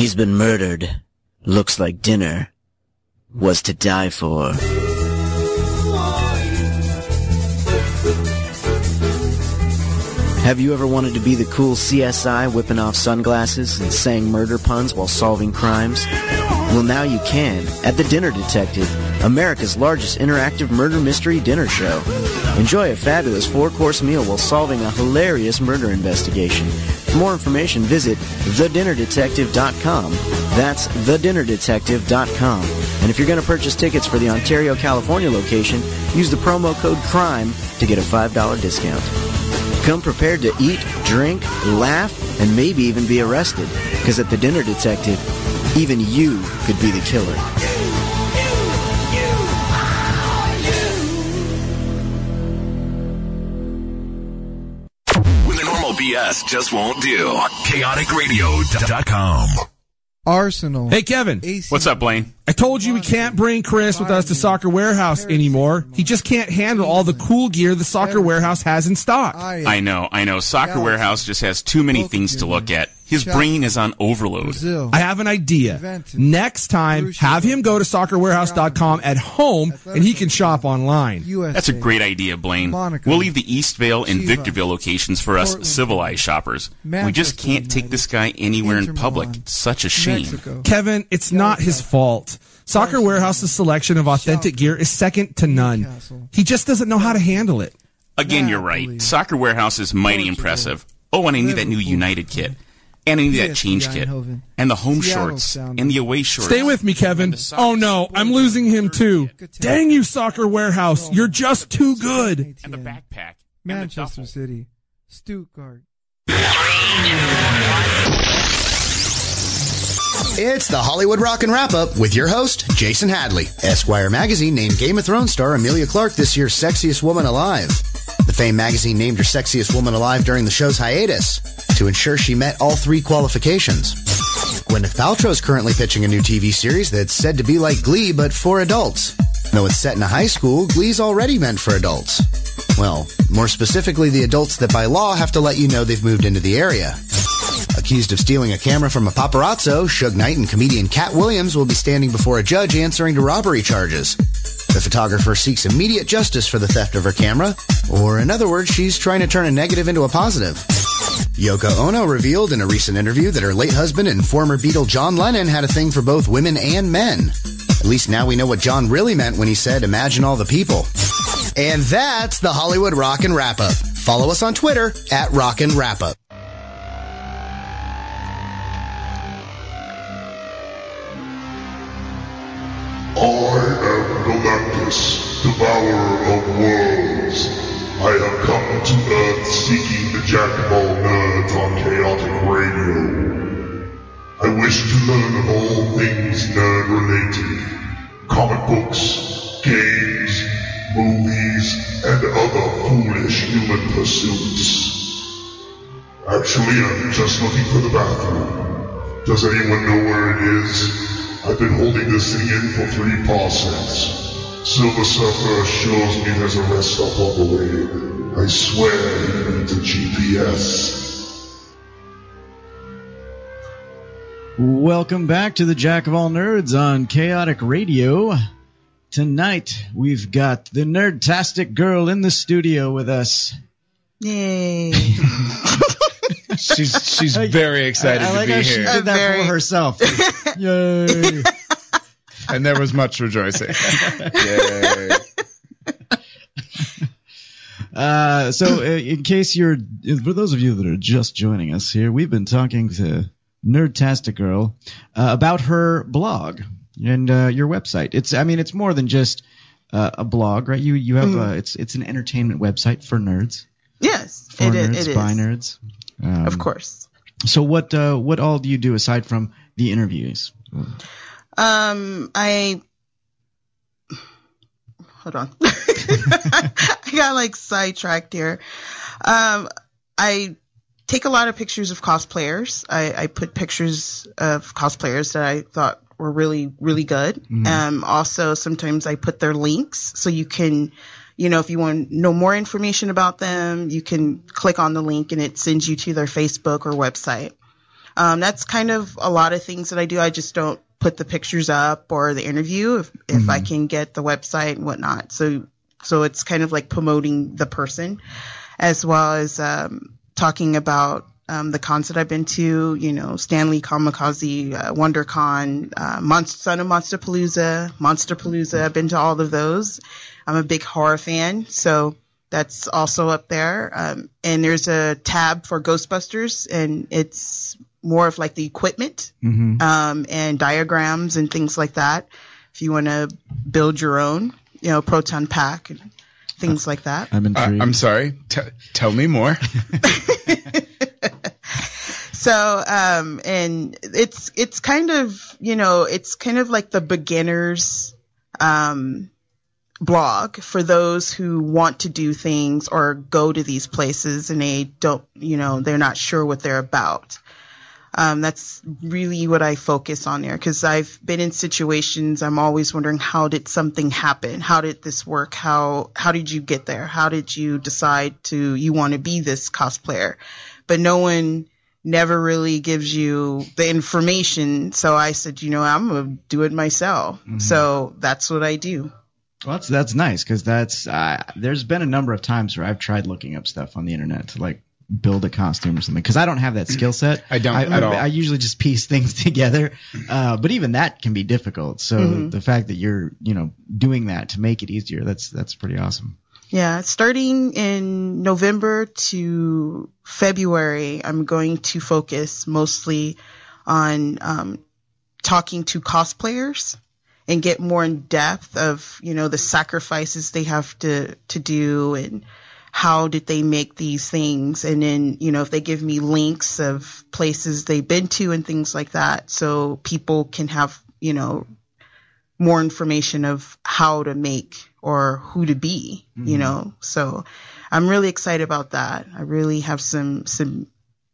He's been murdered. Looks like dinner was to die for. Have you ever wanted to be the cool CSI whipping off sunglasses and saying murder puns while solving crimes? Well, now you can at The Dinner Detective, America's largest interactive murder mystery dinner show. Enjoy a fabulous four-course meal while solving a hilarious murder investigation. For more information, visit thedinnerdetective.com. That's thedinnerdetective.com. And if you're going to purchase tickets for the Ontario, California location, use the promo code CRIME to get a $5 discount. Come prepared to eat, drink, laugh, and maybe even be arrested. Because at The Dinner Detective, even you could be the killer. Normal just won't do. ChaoticRadio.com. Arsenal. Hey, Kevin. What's up, Blaine? I told you we can't bring Chris with us to Soccer Warehouse anymore. He just can't handle all the cool gear the Soccer Warehouse has in stock. I know, I know. Soccer Warehouse just has too many things to look at. His brain is on overload. I have an idea. Next time, have him go to soccerwarehouse.com at home and he can shop online. That's a great idea, Blaine. We'll leave the Eastvale and Victorville locations for us civilized shoppers. We just can't take this guy anywhere in public. Such a shame. Kevin, it's not his fault. Soccer Warehouse's selection of authentic gear is second to none. He just doesn't know how to handle it. Again, you're right. Soccer Warehouse is mighty impressive. Oh, and I need that new United kit. And I need that change kit. And the home shorts. And the away shorts. Stay with me, Kevin. Oh no, I'm losing him too. Dang you, Soccer Warehouse. You're just too good. And the backpack. Manchester City. Stuttgart. It's the Hollywood Rock and Wrap Up with your host, Jason Hadley. Esquire magazine named Game of Thrones star Emilia Clarke this year's sexiest woman alive. The Fame magazine named her sexiest woman alive during the show's hiatus to ensure she met all three qualifications. Gwyneth Paltrow is currently pitching a new TV series that's said to be like Glee but for adults. Though it's set in a high school, Glee's already meant for adults. Well, more specifically, the adults that by law have to let you know they've moved into the area. Accused of stealing a camera from a paparazzo, Suge Knight and comedian Katt Williams will be standing before a judge answering to robbery charges. The photographer seeks immediate justice for the theft of her camera, or in other words, she's trying to turn a negative into a positive. Yoko Ono revealed in a recent interview that her late husband and former Beatle John Lennon had a thing for both women and men. At least now we know what John really meant when he said, imagine all the people. And that's the Hollywood Rockin' Wrap Up. Follow us on Twitter at Rockin' Wrap Up. Am Galactus, devourer of worlds. I have come to Earth seeking the Jack of nerds on Chaotic Radio. I wish to learn of all things nerd-related. Comic books, games, movies, and other foolish human pursuits. Actually, I'm just looking for the bathroom. Does anyone know where it is? I've been holding this thing in for three parsecs. Silver Surfer assures me there's a rest stop on the way. I swear he needs a GPS. Welcome back to the Jack of All Nerds on Chaotic Radio. Tonight we've got the Nerdtastic girl in the studio with us. Yay! she's she's very excited I, I like to how be she here. did that Very- for herself. Yay! and there was much rejoicing. Yay. Uh, so, uh, in case you're, for those of you that are just joining us here, we've been talking to Nerdtastic Girl uh, about her blog and uh, your website. It's, I mean, it's more than just uh, a blog, right? You you have uh, it's it's an entertainment website for nerds, Yes, for it nerds, is. It by is. nerds. Um, Of course. So, what uh, what all do you do aside from the interviews? Um, I hold on. I got like sidetracked here. Um, I take a lot of pictures of cosplayers. I, I put pictures of cosplayers that I thought were really, really good. Mhm. Um, also sometimes I put their links so you can, you know, if you want to know more information about them, you can click on the link and it sends you to their Facebook or website. Um, that's kind of a lot of things that I do. I just don't put the pictures up or the interview if, if I can get the website and whatnot. So, so it's kind of like promoting the person as well as, um, talking about, um, the cons that I've been to, you know, Stan Lee Comikaze, uh, WonderCon, uh, Monster, Son of Monsterpalooza, Monsterpalooza. I've been to all of those. I'm a big horror fan, so that's also up there. Um, and there's a tab for Ghostbusters, and it's more of like the equipment Mm-hmm. um, and diagrams and things like that. If you want to build your own, you know, proton pack and things like that. I'm intrigued. Uh, I'm sorry. T- tell me more. So, um, and it's, it's kind of, you know, it's kind of like the beginners, um, blog for those who want to do things or go to these places and they don't, you know, they're not sure what they're about. Um, that's really what I focus on there because I've been in situations. I'm always wondering how did something happen? How did this work? How how did you get there? How did you decide to you want to be this cosplayer? But no one never really gives you the information. So I said, you know, I'm gonna do it myself. So that's what I do. Well, that's that's nice because that's uh, there's been a number of times where I've tried looking up stuff on the internet to like build a costume or something because I don't have that skill set. I don't I, at all. I usually just piece things together, uh, but even that can be difficult. So Mhm. the fact that you're you know doing that to make it easier, that's that's pretty awesome. Yeah, starting in November to February, I'm going to focus mostly on um, talking to cosplayers and get more in depth of you know the sacrifices they have to to do and how did they make these things and then you know if they give me links of places they've been to and things like that so people can have you know more information of how to make or who to be, you Mhm. know. So I'm really excited about that. I really have some some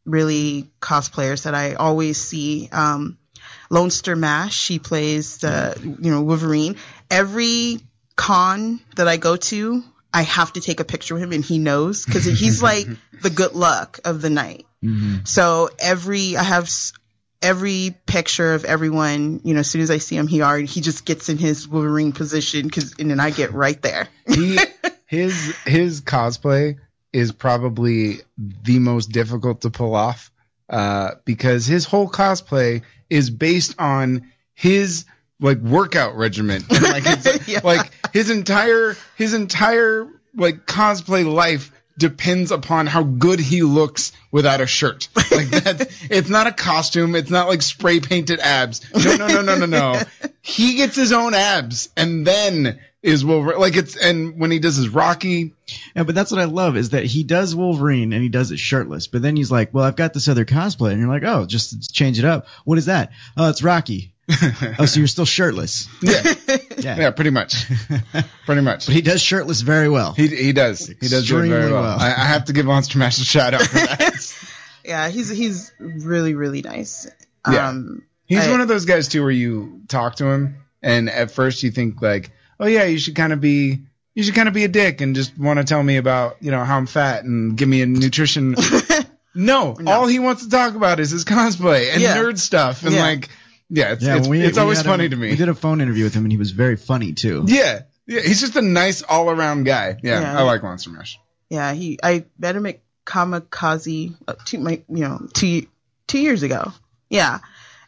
really cosplayers that I always see. Um Lone Star Mash, she plays the you know Wolverine. Every con that I go to, I have to take a picture with him and he knows because he's like the good luck of the night. Mm-hmm. So every I have every picture of everyone, you know, as soon as I see him, he already he just gets in his Wolverine position because and then I get right there. he his his cosplay is probably the most difficult to pull off uh, because his whole cosplay is based on his like workout regimen and like his, like his entire his entire like cosplay life depends upon how good he looks without a shirt. Like that, it's not a costume. It's not like spray painted abs. No, no, no, no, no, no. He gets his own abs, and then is Wolverine. Like it's and when he does his Rocky, Yeah, but that's what I love is that he does Wolverine and he does it shirtless. But then he's like, "Well, I've got this other cosplay," and you're like, "Oh, just change it up. What is that? Oh, it's Rocky. oh, so you're still shirtless. Yeah, yeah, yeah, pretty much, pretty much. But he does shirtless very well. He he does. He does do it very well. well. I, I have to give Monster Mash a shout out for that. Yeah, he's he's really really nice. Yeah. Um, He's I- one of those guys too, where you talk to him, and at first you think like, oh yeah, you should kind of be, you should kind of be a dick and just want to tell me about, you know, how I'm fat and give me a nutrition. no, all he wants to talk about is his cosplay and Yeah. nerd stuff, and Yeah. like, yeah, it's yeah, it's, we- it's we always funny him- to me. We did a phone interview with him, and he was very funny too. Yeah, yeah, he's just a nice all around guy. Yeah, Yeah. I like Monster Mash. Yeah, he I met him at Comikaze uh, two my you know two two years ago. Yeah,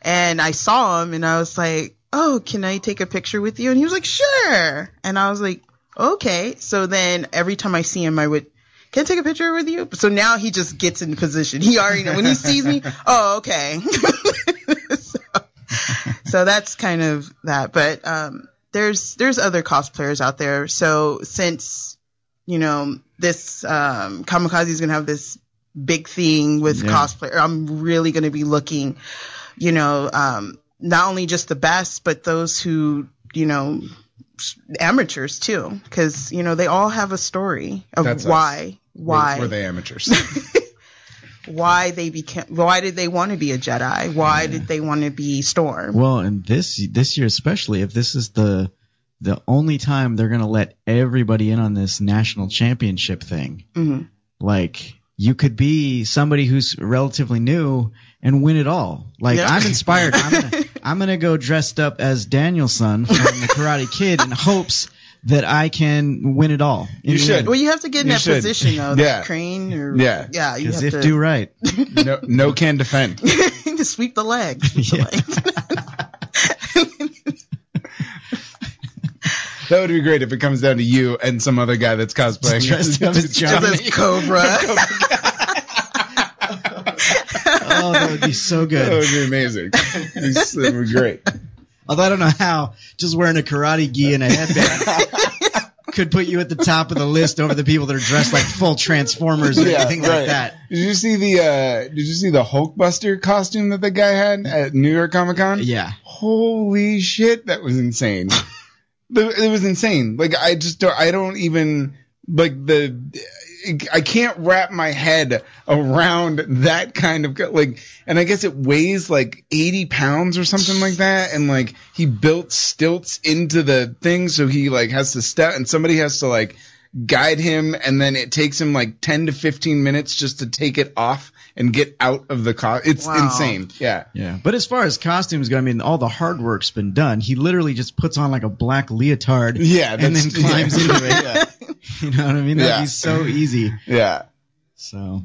and I saw him and I was like, "Oh, can I take a picture with you?" And he was like, "Sure." And I was like, "Okay." So then every time I see him, I would. Can I take a picture with you? So now he just gets in position. He already know when he sees me. Oh, okay. so, so that's kind of that. But um, there's there's other cosplayers out there. So since you know, this um, Comikaze is going to have this big thing with Yeah. cosplay. I'm really going to be looking, you know, um, not only just the best, but those who, you know, amateurs too, because you know they all have a story of That's us. why why Were, were they amateurs? why they became why did they want to be a Jedi? Why did they want to be Storm? Well, and this this year especially, if this is the the only time they're gonna let everybody in on this national championship thing, hmm like you could be somebody who's relatively new and win it all. Like Yeah. I'm inspired. I'm gonna I'm gonna go dressed up as Daniel-san from the Karate Kid in hopes that I can win it all. You should. end. Well, you have to get in You that should. position though. Yeah. that crane or Yeah. yeah. You Because have if to do right, no, no can defend. to sweep the leg. Sweep. That would be great if it comes down to you and some other guy that's cosplaying. Dressed up as Just Johnny. as Cobra. Oh, that would be so good. That would be amazing. That would be great. Although I don't know how just wearing a karate gi and a headband could put you at the top of the list over the people that are dressed like full Transformers or anything like that. Did you see the uh did you see the Hulkbuster costume that the guy had at New York Comic Con? Yeah. Holy shit, that was insane. It was insane. Like I just don't I don't even like the I can't wrap my head around that kind of like and I guess it weighs like 80 pounds or something like that and like he built stilts into the thing so he like has to step and somebody has to like guide him and then it takes him like 10 to 15 minutes just to take it off and get out of the car. It's Wow. insane. Yeah. Yeah. But as far as costumes go, I mean, all the hard work's been done. He literally just puts on like a black leotard Yeah, and then climbs yeah. into it. You know what I mean? That'd Yeah. be so easy. Yeah. So,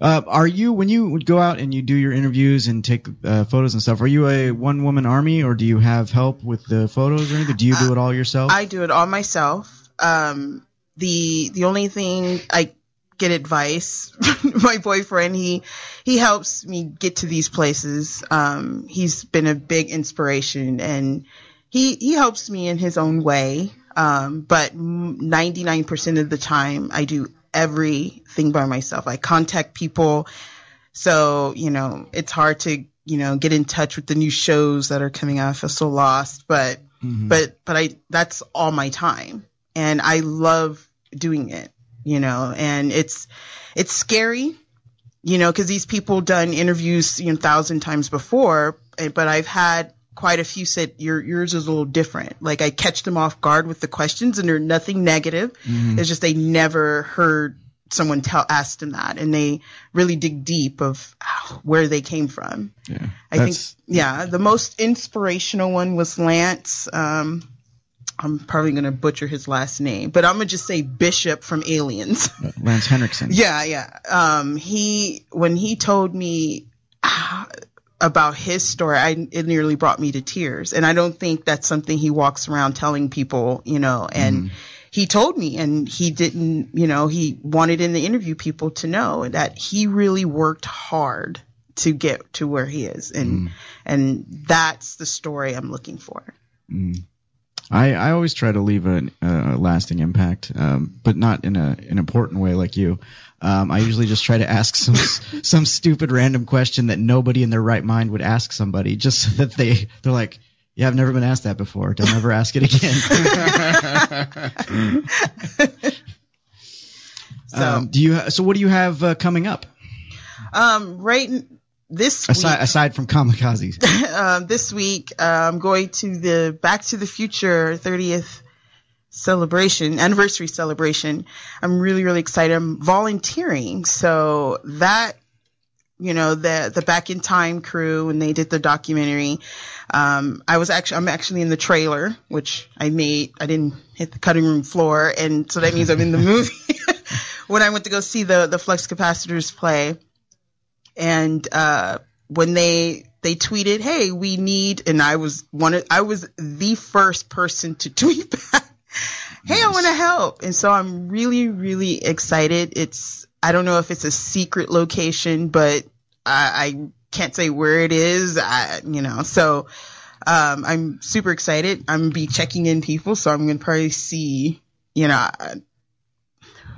uh, are you when you go out and you do your interviews and take uh, photos and stuff? Are you a one woman army or do you have help with the photos or anything? Do you do it all yourself? I do it all myself. Um, the the only thing I get advice, my boyfriend he he helps me get to these places. Um, he's been a big inspiration and he he helps me in his own way. Um, but 99% of the time I do everything by myself. I contact people. So, you know, it's hard to, you know, get in touch with the new shows that are coming out. I feel so lost, but, but, but I, that's all my time and I love doing it, you know, and it's, it's scary, you know, cause these people done interviews, you know, thousand times before, eh, but I've had quite a few said your, yours is a little different. Like I catch them off guard with the questions and they're nothing negative. Mhm. It's just they never heard someone tell ask them that and they really dig deep of where they came from. Yeah. I think yeah, the most inspirational one was Lance. Um, I'm probably gonna butcher his last name, but I'm gonna just say Bishop from Aliens. Lance Henriksen. yeah, yeah. Um, he when he told me ah, about his story, I it nearly brought me to tears, and I don't think that's something he walks around telling people, you know. And he told me and he didn't, you know, he wanted in the interview people to know that he really worked hard to get to where he is. And, and that's the story I'm looking for. Mm. I, I always try to leave a, a lasting impact, um, but not in a an important way like you. Um, I usually just try to ask some some stupid random question that nobody in their right mind would ask somebody, just so that they they're like, yeah, I've never been asked that before. Don't ever ask it again. um, do you? So what do you have uh, coming up Um, right this aside week, aside from Comikazes? um, this week, uh, I'm going to the Back to the Future 30th celebration, anniversary celebration. I'm really, really excited. I'm volunteering. So that, you know, the, the Back in Time crew, when they did the documentary, um, I was actually, I'm actually in the trailer, which I made, I didn't hit the cutting room floor. And so that means I'm in the movie. when I went to go see the, the Flux Capacitors play, and uh, when they they tweeted, "Hey, we need," and I was one of, I was the first person to tweet back, "Hey, I want to help," and so I'm really really excited. It's I don't know if it's a secret location, but I, I can't say where it is. I you know so. Um, I'm super excited. I'm gonna be checking in people, so I'm gonna probably see, you know, uh,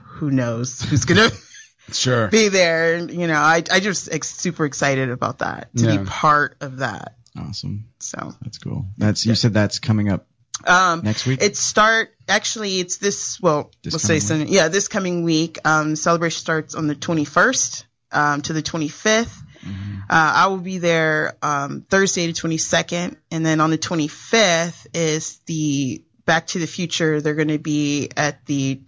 who knows who's gonna Sure. be there. You know, I I just ex- super excited about that to Yeah. be part of that. Awesome. So That's cool. That's you said that's coming up um, next week. it start actually it's this well This let's say some, yeah this coming week. Um, celebration starts on the 21st um, to the 25th. Mm-hmm. Uh, I will be there um, Thursday the 22nd, and then on the 25th is the Back to the Future. They're going to be at the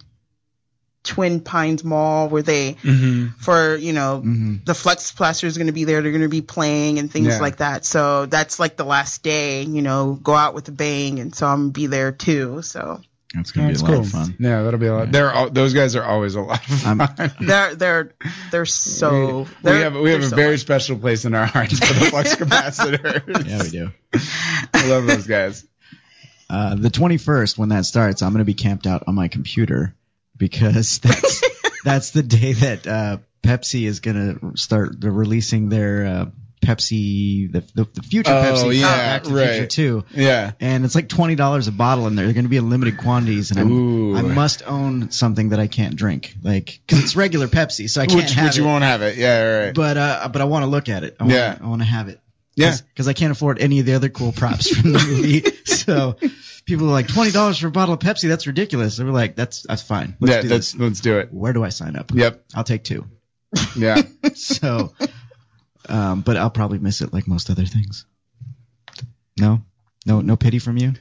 Twin Pines Mall where they Mhm. for you know the Flex Plaster is going to be there. They're going to be playing and things Yeah. like that. So that's like the last day. You know, go out with a bang, and so I'm gonna be there too. So That's gonna That's be a lot cool. of fun. Yeah, that'll be a lot. They're all, those guys are always a lot of fun. they're they're they're so we they're, have we have a so very much- special place in our hearts for the flux capacitors. Yeah, we do. I love those guys. Uh, the 21st, when that starts, I'm going to be camped out on my computer because that's that's the day that uh, Pepsi is going to start the releasing their uh, Pepsi, the, the, the future Oh, Pepsi, yeah, Back to Future right. 2. Yeah. And it's like twenty dollars a bottle, and they're going to be in limited quantities, and I must own something that I can't drink, like because it's regular Pepsi, so I can't which have which it. you won't have it. Yeah, right. But uh, but I want to look at it. I wanna, Yeah. I want to have it. Yeah. because I can't afford any of the other cool props from the movie. so people are like twenty dollars for a bottle of Pepsi. That's ridiculous. They were like, that's that's fine. Let's yeah, do let's this. let's do it. Where do I sign up? Yep. I'll take two. Yeah. so, um, but I'll probably miss it like most other things. No, no, no pity from you.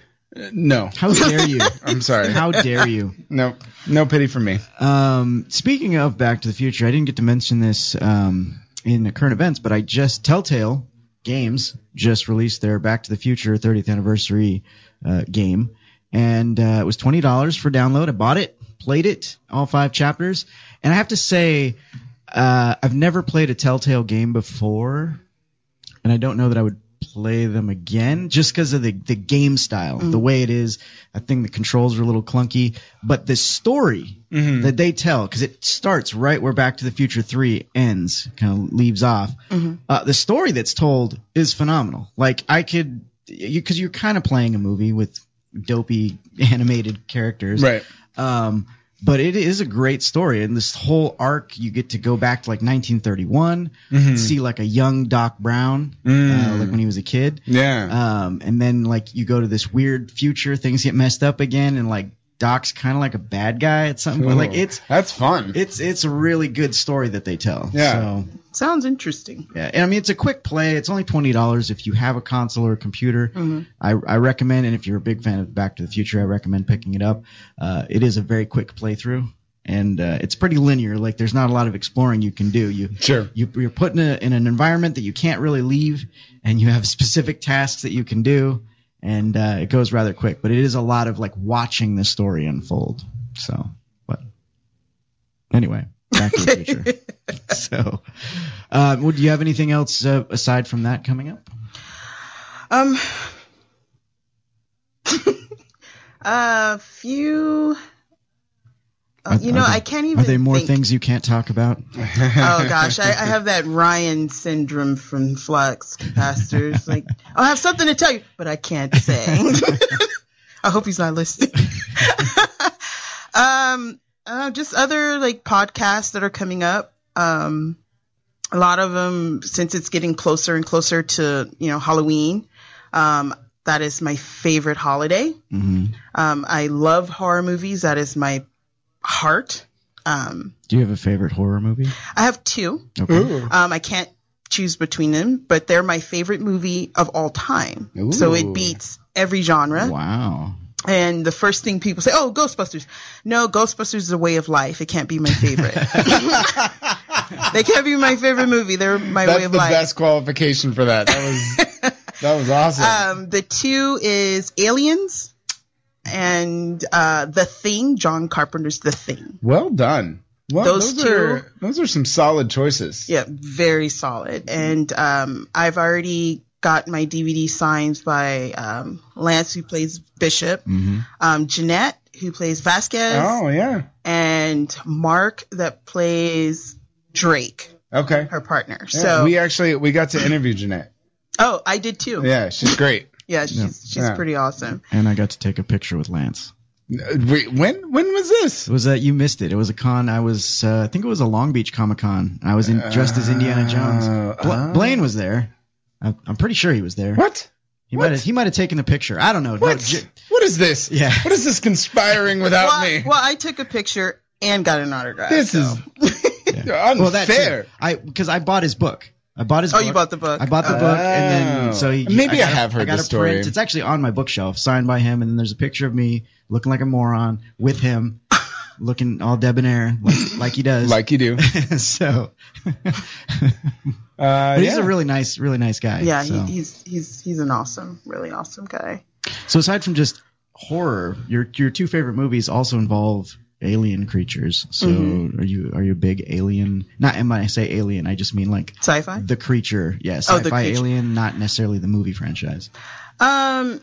no. How dare you? I'm sorry. How dare you? No, no pity for me. Um, speaking of Back to the Future, I didn't get to mention this um, in the current events, but I just Telltale Games just released their Back to the Future 30th anniversary uh, game, and uh, it was twenty dollars for download. I bought it, played it, all five chapters, and I have to say, uh, I've never played a Telltale game before, and I don't know that I would play them again just because of the, the game style, the way it is. I think the controls are a little clunky, but the story Mhm. that they tell, because it starts right where Back to the Future 3 ends, kind of leaves off. Uh, the story that's told is phenomenal. Like, I could, because you, are kind of playing a movie with dopey animated characters. Right. Um, but it is a great story, and this whole arc, you get to go back to like 1931, Mhm. see like a young Doc Brown, uh, Mm. like when he was a kid. Yeah. Um, and then like you go to this weird future, things get messed up again, and like Doc's kind of like a bad guy at some point. Like it's that's fun. It's it's a really good story that they tell. Yeah. So sounds interesting. yeah, and I mean it's a quick play. It's only twenty dollars if you have a console or a computer. Mhm. I, I recommend, and if you're a big fan of Back to the Future, I recommend picking it up. Uh, it is a very quick playthrough, and uh, it's pretty linear. Like there's not a lot of exploring you can do. You sure you, you're put in, a, in an environment that you can't really leave, and you have specific tasks that you can do, and uh, it goes rather quick. But it is a lot of like watching the story unfold. So, but anyway, Back to the Future. so, uh, would you have anything else uh, aside from that coming up? Um, a few Uh, you know, Are there- I can't even. Are there more think- things you can't talk about? oh gosh, I, I have that Ryan syndrome from Flux Capacitors. Like, I have something to tell you, but I can't say. I hope he's not listening. um, uh, just other like podcasts that are coming up. Um, a lot of them since it's getting closer and closer to you know Halloween. Um, that is my favorite holiday. hmm Um, I love horror movies. That is my heart. Um, Do you have a favorite horror movie? I have two. Okay. Um, I can't choose between them, but they're my favorite movie of all time. So it beats every genre. Wow. And the first thing people say, "Oh, Ghostbusters." No, Ghostbusters is a way of life. It can't be my favorite. they can't be my favorite movie. They're my That's way of the life. best qualification for that. That was that was awesome. Um, the two is Aliens and uh, The Thing. John Carpenter's The Thing. well done. Well, Those those, two- are those are some solid choices. Yeah, very solid. And um, I've already got my DVD signed by um, Lance, who plays Bishop, Mm-hmm. um, Jeanette, who plays Vasquez, Oh yeah. and Mark, that plays Drake, Okay. her partner. Yeah, so, we actually we got to interview Jeanette. oh, I did too. Yeah, she's great. Yeah, she's she's Yeah. pretty awesome. And I got to take a picture with Lance. Uh, wait, when when was this? It was that you missed it. It was a con. I was, uh, I think it was a Long Beach Comic Con. I was in, dressed as Indiana uh, Jones. Bla- oh. Blaine was there. I, I'm pretty sure he was there. What? He might have. He might have taken the picture. I don't know. No, What? J- what is this? Yeah. What is this conspiring without well, me? well, I took a picture and got an autograph. this so. is unfair. well, that's it. I because I bought his book. I bought his. Book. Oh, book. you bought the book. I bought the book, and then Oh. so he, Maybe I got a- have heard I got the a story. Print. It's actually on my bookshelf, signed by him, and then there's a picture of me looking like a moron with him, looking all debonair like, like he does. like you do. so, Uh, but he's yeah. a really nice, really nice guy. Yeah, so. he, he's he's he's an awesome, really awesome guy. So aside from just horror, your your two favorite movies also involve alien creatures. So Mhm. are you are you a big alien? Not and when I say alien, I just mean like Sci-fi. the creature. Yeah, Oh, the sci-fi creature. alien, not necessarily the movie franchise. Um,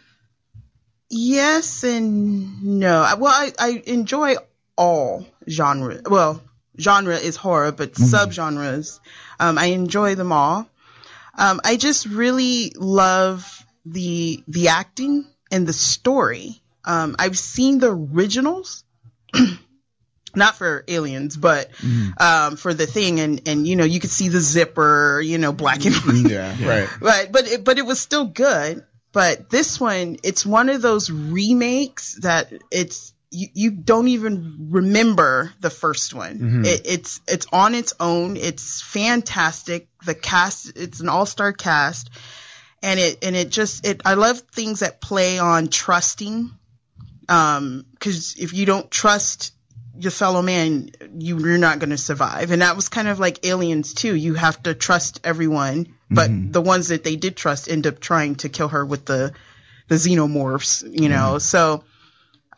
yes and no. Well, I, I enjoy all genre. Well, genre is horror, but Mm-hmm. subgenres, um, I enjoy them all. Um, I just really love the the acting and the story. Um, I've seen the originals. Not for aliens, but Mm-hmm. um, for the thing, and and you know you could see the zipper, you know, black and white. yeah, right. Right, but it, but it was still good. But this one, it's one of those remakes that it's you, you don't even remember the first one. Mhm. It, it's it's on its own. It's fantastic. The cast, it's an all star cast, and it and it just it. I love things that play on trusting, um, because if you don't trust your fellow man, you, you're not going to survive. And that was kind of like aliens too. You have to trust everyone, but Mm-hmm. the ones that they did trust end up trying to kill her with the the xenomorphs. You know, so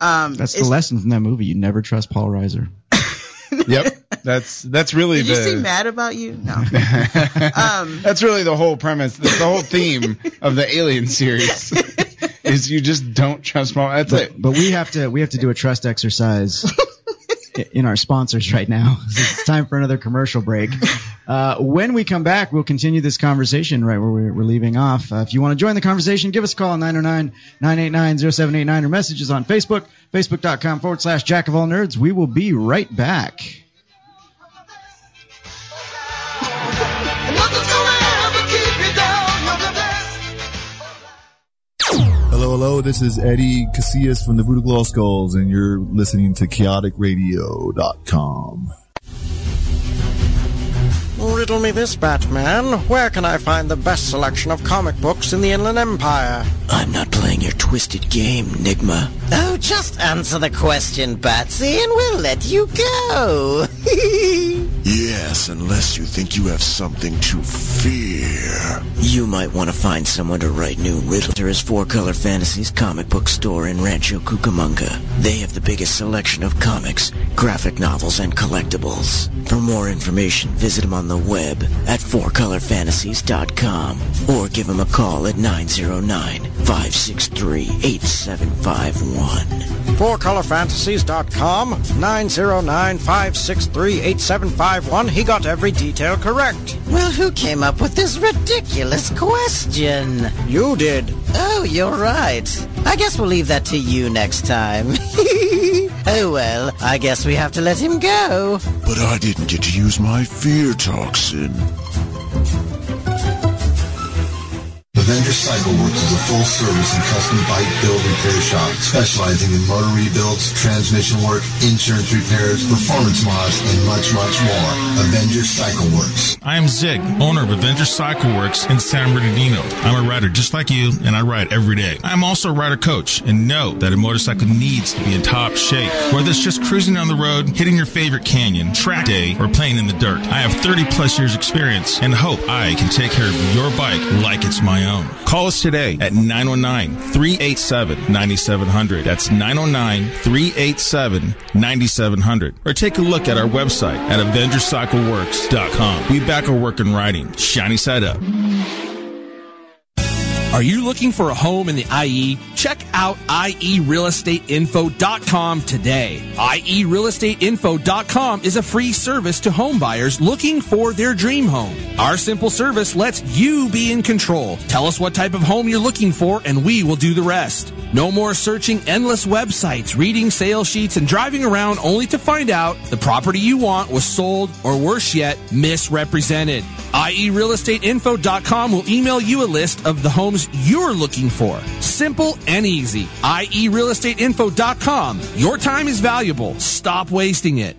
um, That's the lesson from that movie. You never trust Paul Reiser. Yep. That's that's really Did you the see Mad About You? No. um, that's really the whole premise. That's the whole theme of the Alien series. is you just don't trust Paul. That's But, it. but we have to we have to do a trust exercise in our sponsors right now. It's time for another commercial break. Uh, when we come back, we'll continue this conversation right where we're, we're leaving off. Uh, if you want to join the conversation, give us a call 909-989-0789 or messages on Facebook, facebook.com forward slash jack of all nerds. We will be right back. Hello, hello. This is Eddie Casillas from the Voodoo Glow Skulls, and you're listening to chaoticradio.com. Riddle me this, Batman. Where can I find the best selection of comic books in the Inland Empire? I'm not playing your twisted game, Nygma. Oh, just answer the question, Batsy, and we'll let you go. Yes, unless you think you have something to fear. You might want to find someone to write new riddles. There is Four Color Fantasies comic book store in Rancho Cucamonga. They have the biggest selection of comics, graphic novels, and collectibles. For more information, visit them on the web at fourcolorfantasies.com or give them a call at 909-563-8751. FourColorFantasies.com, 909-563-8751. He got every detail correct. Well, who came up with this ridiculous question? You did. Oh, you're right. I guess we'll leave that to you next time. oh well, I guess we have to let him go. But I didn't get to use my fear toxin. Avenger Cycle Works is a full-service and custom bike build repair shop specializing in motor rebuilds, transmission work, insurance repairs, performance mods, and much, much more. Avenger Cycle Works. I am Zig, owner of Avenger Cycle Works in San Bernardino. I'm a rider just like you, and I ride every day. I'm also a rider coach, and know that a motorcycle needs to be in top shape. Whether it's just cruising down the road, hitting your favorite canyon, track day, or playing in the dirt, I have 30 plus years experience and hope I can take care of your bike like it's my own. Call us today at 909-387-9700. That's 909-387-9700. Or take a look at our website at AvengerCycleWorks.com. We back our work in riding. Shiny side up. Are you looking for a home in the IE? Check out IERealEstateInfo.com today. IERealEstateInfo.com is a free service to home buyers looking for their dream home. Our simple service lets you be in control. Tell us what type of home you're looking for and we will do the rest. No more searching endless websites, reading sales sheets, and driving around only to find out the property you want was sold or worse yet, misrepresented. IERealEstateInfo.com will email you a list of the homes you're looking for. Simple and easy. IERealEstateInfo.com. Your time is valuable. Stop wasting it.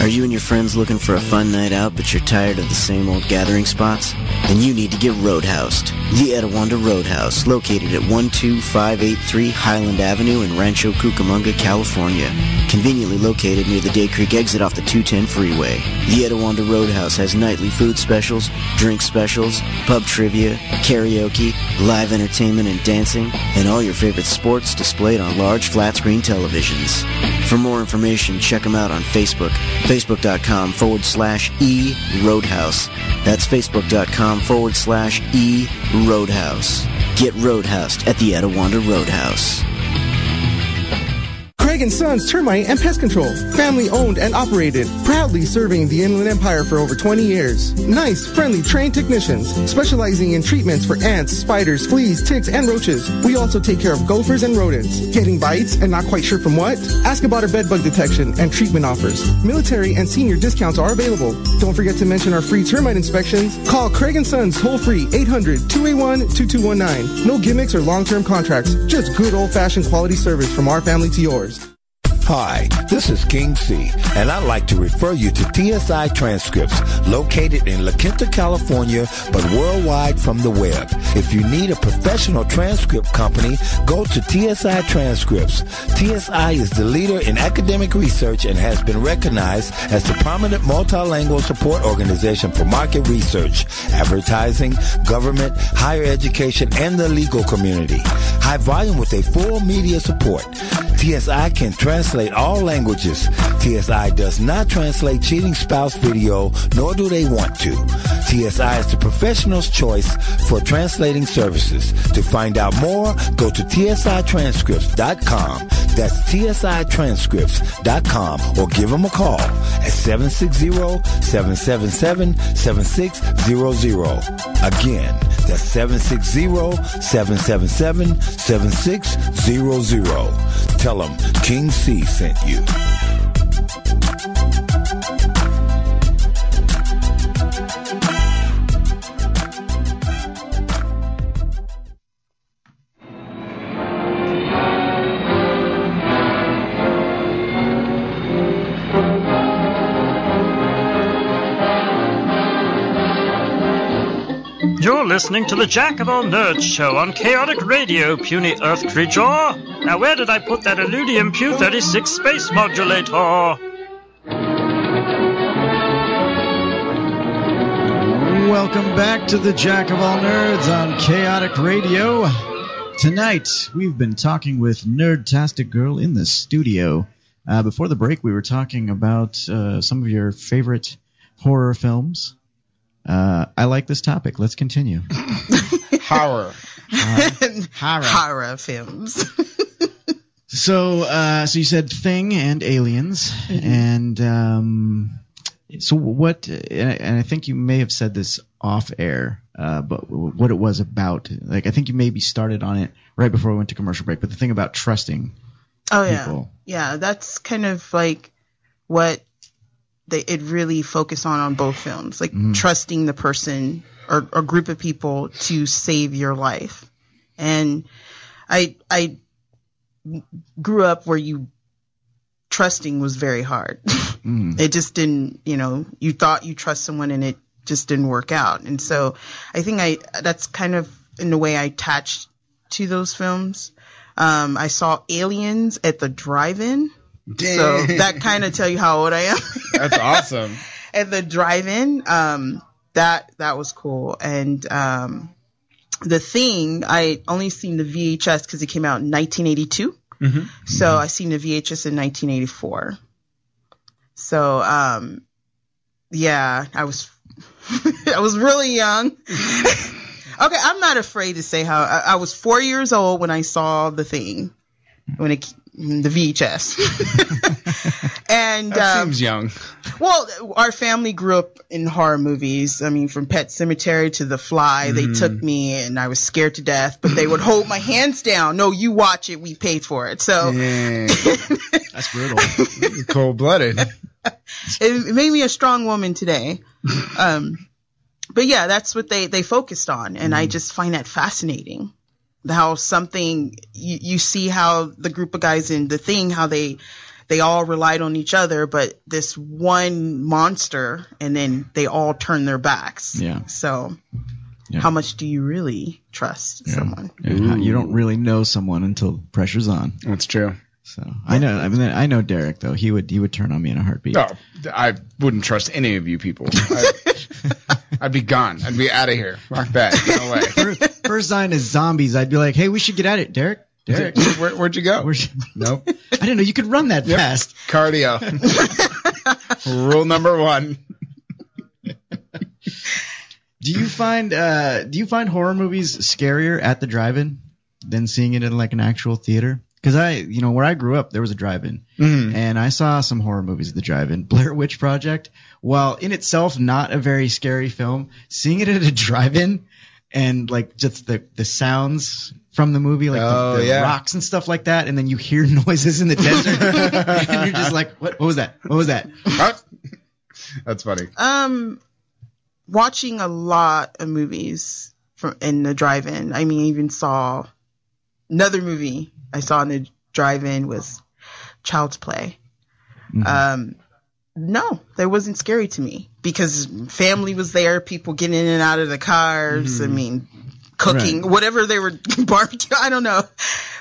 Are you and your friends looking for a fun night out, but you're tired of the same old gathering spots? Then you need to get Roadhoused. The Etiwanda Roadhouse, located at 12583 Highland Avenue in Rancho Cucamonga, California. Conveniently located near the Day Creek exit off the 210 freeway. The Etiwanda Roadhouse has nightly food specials, drink specials, pub trivia, karaoke, live entertainment and dancing, and all your favorite sports displayed on large flat screen televisions. For more information, check them out on Facebook facebook.com forward slash e roadhouse. That's facebook.com forward slash e roadhouse. Get roadhoused at the Etiwanda Roadhouse. Craig and Sons Termite and Pest Control. Family owned and operated. Proudly serving the Inland Empire for over 20 years. Nice, friendly, trained technicians. Specializing in treatments for ants, spiders, fleas, ticks, and roaches. We also take care of gophers and rodents. Getting bites and not quite sure from what? Ask about our bed bug detection and treatment offers. Military and senior discounts are available. Don't forget to mention our free termite inspections. Call Craig and Sons toll free 800 281 2219. No gimmicks or long term contracts. Just good old fashioned quality service from our family to yours. Hi, this is King C, and I'd like to refer you to TSI Transcripts, located in La Quinta, California, but worldwide from the web. If you need a professional transcript company, go to TSI Transcripts. TSI is the leader in academic research and has been recognized as the prominent multilingual support organization for market research, advertising, government, higher education, and the legal community. High volume with a full media support. TSI can translate all languages. TSI does not translate cheating spouse video, nor do they want to. TSI is the professional's choice for translating services. To find out more, go to tsitranscripts.com. That's tsitranscripts.com or give them a call at 760-777-7600. Again, that's 760-777-7600. Tell them King C sent you. listening to the Jack of All Nerds show on Chaotic Radio, puny Earth creature. Now, where did I put that Illudium Q-36 space modulator? Welcome back to the Jack of All Nerds on Chaotic Radio. Tonight, we've been talking with Nerdtastic Girl in the studio. Uh, before the break, we were talking about uh, some of your favorite horror films. Uh, I like this topic. Let's continue. Horror. horror. Horror films. So, uh, so you said Thing and Aliens, and um, so what? And I, think you may have said this off air, uh, but what it was about. Like, I think you maybe started on it right before we went to commercial break. But the thing about trusting. Oh yeah, yeah. That's kind of like what they it really focus on on both films, like Mhm. trusting the person or a group of people to save your life. And I I grew up where you trusting was very hard. Mm. it just didn't, you know, you thought you trust someone and it just didn't work out. And so I think I, that's kind of in the way I attached to those films. Um, I saw Aliens at the drive-in. So that kind of tell you how old I am. That's awesome. and the drive-in, um, that, that was cool. And, um, the thing, I only seen the VHS because it came out in 1982. Mm-hmm. So I seen the VHS in 1984. So, um, yeah, I was, I was really young. okay, I'm not afraid to say how I, I was four years old when I saw the thing, when it, the VHS. and, That um, seems young. well, our family grew up in horror movies. I mean, from Pet Sematary to The Fly, they Mhm. took me and I was scared to death, but they would hold my hands down. No, you watch it. We paid for it. So That's brutal. Cold blooded. it, it made me a strong woman today. Um, but yeah, that's what they, they focused on. And I just find that fascinating. How something, you, you see how the group of guys in the thing, how they, they all relied on each other, but this one monster and then they all turn their backs. Yeah. So Yeah. how much do you really trust someone? Yeah, You don't really know someone until pressure's on. That's true. So I know. I mean, I know Derek though. He would he would turn on me in a heartbeat. No, I wouldn't trust any of you people. I, I'd be gone. I'd be out of here. Fuck that. No way. First, sign is zombies. I'd be like, hey, we should get at it, Derek. Derek, Where, where'd you go? Where'd you- Nope. I didn't know you could run that fast. Cardio. Rule number one. Do you find uh do you find horror movies scarier at the drive-in than seeing it in like an actual theater? Because I, you know, where I grew up, there was a drive-in, Mhm. and I saw some horror movies at the drive-in. Blair Witch Project, while in itself not a very scary film, seeing it at a drive-in and like just the the sounds from the movie, like Oh, the, the yeah. rocks and stuff like that, and then you hear noises in the desert, and you're just like, what? What was that? What was that? That's funny. Um, watching a lot of movies from in the drive-in. I mean, I even saw another movie I saw in the drive-in was Child's Play. Um, no, that wasn't scary to me because family was there, people getting in and out of the cars. I Mhm. mean, cooking, Right. whatever they were barbecue. I don't know,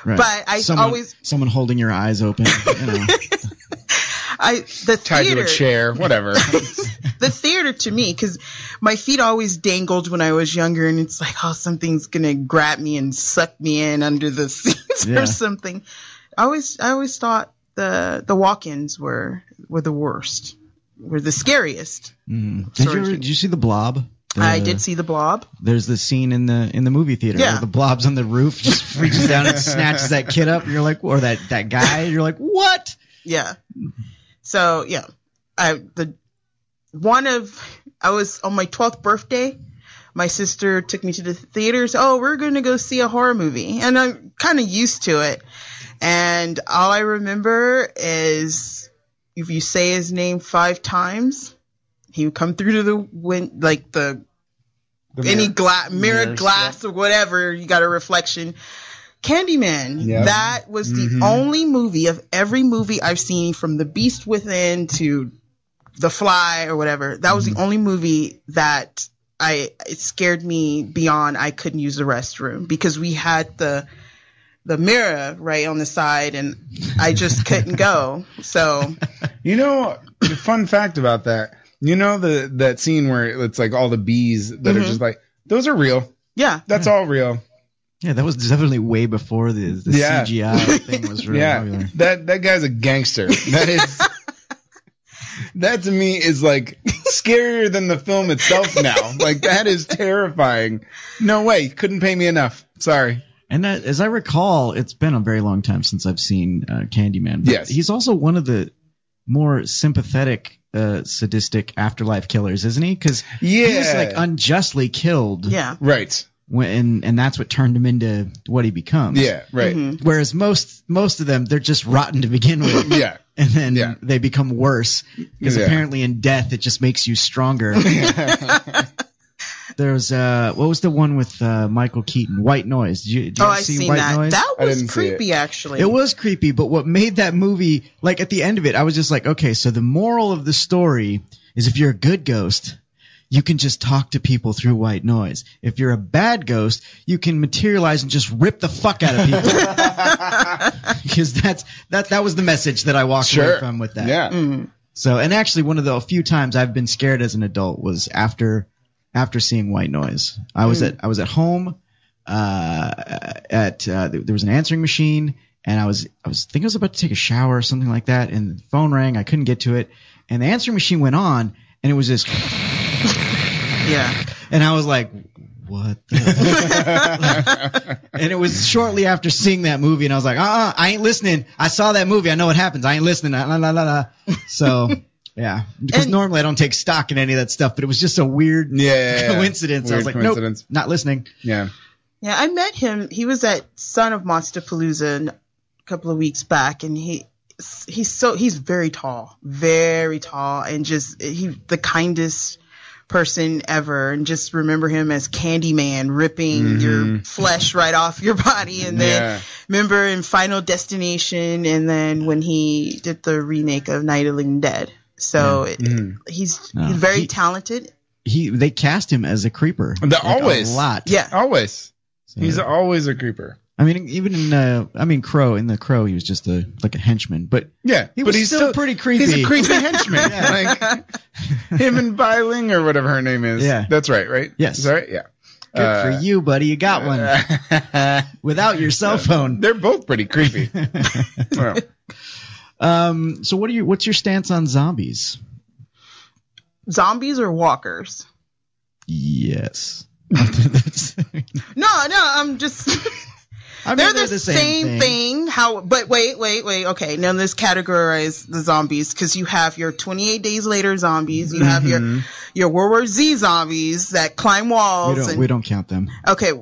Right. but I someone, always someone holding your eyes open. You know. I the Tied theater to a chair. Whatever. the theater to me because my feet always dangled when I was younger, and it's like, oh, something's gonna grab me and suck me in under the seats Yeah. or something. I always, I always thought the the walk-ins were were the worst, were the scariest. Mm. Did you ever, did you see the Blob? The- I did see the Blob. There's the scene in the in the movie theater Yeah. where the blob's on the roof, just reaches down and snatches that kid up. And you're like, or that that guy. You're like, what? Yeah. So yeah, I the one of I was on my twelfth birthday. My sister took me to the theaters. Oh, we're going to go see a horror movie, and I'm kind of used to it. And all I remember is if you say his name five times, he would come through to the wind, like the, The any mirror. glass mirror glass or whatever. You got a reflection. Candyman. Yep. That was the Mhm. only movie of every movie I've seen from The Beast Within to The Fly or whatever. That was the only movie that I it scared me beyond I couldn't use the restroom because we had the the mirror right on the side and I just couldn't go. So You know, the fun fact about that, You know the that scene where it's like all the bees that are Mhm. just like those are real. Yeah, That's all real. Yeah, that was definitely way before the, the Yeah. CGI thing was really yeah, popular. that that guy's a gangster. That is. That to me is like scarier than the film itself now. Like that is terrifying. No way, couldn't pay me enough. Sorry. And that, as I recall, it's been a very long time since I've seen uh, Candyman. But Yes. he's also one of the more sympathetic, uh, sadistic afterlife killers, isn't he? Because he was like unjustly killed. Yeah. Right. When, and and that's what turned him into what he becomes. Yeah, right. Mhm. Whereas most most of them, they're just rotten to begin with. Yeah. And then yeah. they become worse because Yeah. apparently in death it just makes you stronger. There's uh, what was the one with uh, Michael Keaton? White Noise. Did you, did you Oh, guys I've see seen White that. Noise? That was didn't it. creepy, actually. It was creepy, but what made that movie like at the end of it, I was just like, okay, so the moral of the story is if you're a good ghost, you can just talk to people through white noise. If you're a bad ghost, you can materialize and just rip the fuck out of people. because that's that that was the message that I walked away from with that. Yeah. Mhm. So, and actually, one of the few times I've been scared as an adult was after after seeing White Noise. I was Mm. at I was at home. Uh, at uh, there was an answering machine, and I was I was I think I was about to take a shower or something like that, and the phone rang. I couldn't get to it, and the answering machine went on, and it was this, Yeah. and I was like. What? The and it was shortly after seeing that movie, and I was like, "Uh, uh I ain't listening. I saw that movie. I know what happens. I ain't listening." La, la, la, la. So, yeah, because And- normally I don't take stock in any of that stuff, but it was just a weird Yeah. coincidence. I was like, coincidence. nope, not listening. Yeah. Yeah, I met him. He was at Son of Monsterpalooza a couple of weeks back, and he he's so he's very tall, very tall, and just he the kindest person ever. And just remember him as Candyman, ripping mm-hmm. your flesh right off your body, and then Yeah. remember in Final Destination, and then when he did the remake of Night of the Living Dead. So it, mm-hmm. he's No, he's very he- talented. He they cast him as a creeper. The- Like, always. a lot. Yeah. Always. So- He's always a creeper. I mean, even in uh, I mean, Crow in the Crow, he was just a like a henchman, but Yeah, he but was he's still, pretty creepy. He's a creepy henchman. Like him and Bai Ling or whatever her name is. Yeah. that's right, right? Yes. is that right? Yeah. Good Uh, for you, buddy. You got one without your cell phone. They're both pretty creepy. Well, Um, so what are you? What's your stance on zombies? Zombies or walkers? Yes. No, no, I'm just. I mean, they're, the, same, thing. How? But wait, wait, wait. Okay, now let's categorize the zombies because you have your 28 days later zombies. You have your Mhm. your World War Z zombies that climb We walls. don't. and, We don't count them. Okay.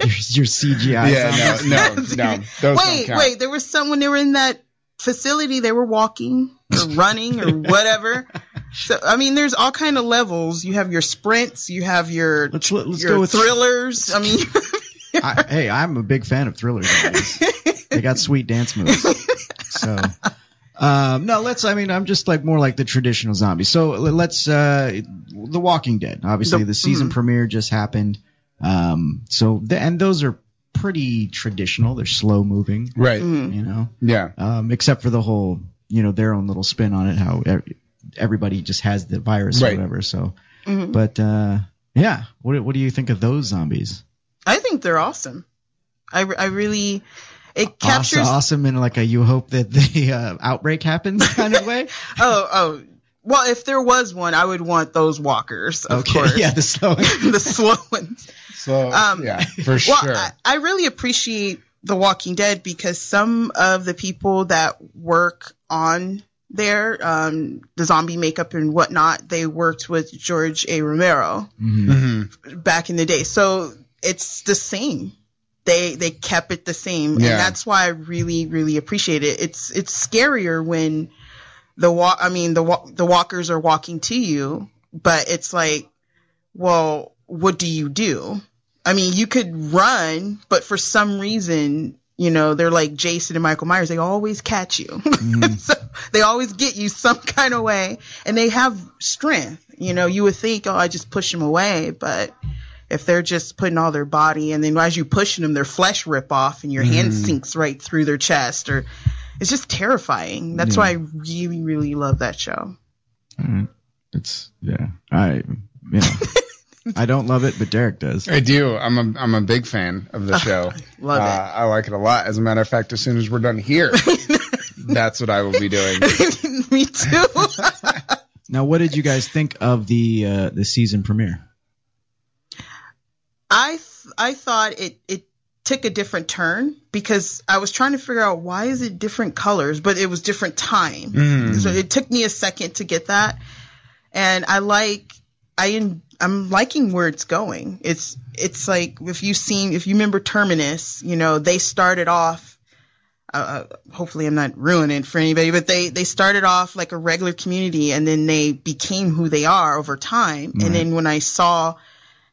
Your, your CGI. yeah, zombies. no, no, no. Those wait, don't count. wait. There was some when they were in that facility. They were walking or running or whatever. So I mean, there's all kind of levels. You have your sprints. You have your Let's let- let's your go with thrillers. I mean, I, hey, I'm a big fan of thrillers. they got sweet dance moves. So, um, no, let's. I mean, I'm just like more like the traditional zombies. So let's. Uh, the Walking Dead. Obviously, The- the, season mhm. premiere just happened. Um, so the, and those are pretty traditional. They're slow moving. Right. You know. Yeah. Um, except for the whole, you know, their own little spin on it. How everybody just has the virus Right. or whatever. So, Mhm. but uh, yeah. What what do you think of those zombies? I think they're awesome. I, I really it captures awesome, awesome in like a you hope that the uh, outbreak happens kind of way. oh oh well if there was one I would want those walkers of okay, course yeah, the slow. Ones. the slow ones So Um, yeah, for well sure. I, I really appreciate The Walking Dead because some of the people that work on there um, the zombie makeup and whatnot they worked with George A Romero Mhm. back in the day so it's the same. They they kept it the same. Yeah. and that's why I really really appreciate it. It's it's scarier when the walk I mean the wa- the walkers are walking to you but it's like well what do you do? I mean you could run but for some reason you know they're like Jason and Michael Myers they always catch you. Mm-hmm. So they always get you some kind of way and they have strength. You know you would think oh I just push them away but if they're just putting all their body and then as you pushing them their flesh rip off and your hand sinks right through their chest or it's just terrifying that's Yeah. why i really really love that show Alright. It's yeah. I you know I don't love it, but Derek does. I do. I'm a I'm a big fan of the show. Love it. Uh, I like it a lot. As a matter of fact, as soon as we're done here, that's what I will be doing. Me too. Now, what did you guys think of the uh, the season premiere? I th- I thought it it took a different turn because I was trying to figure out why is it different colors, but it was different time. Mm. So it took me a second to get that, and I like I en- I'm liking where it's going. It's it's like if you've seen if you remember Terminus, you know they started off. Uh, hopefully I'm not ruining it for anybody, but they they started off like a regular community and then they became who they are over time. Right. And then when I saw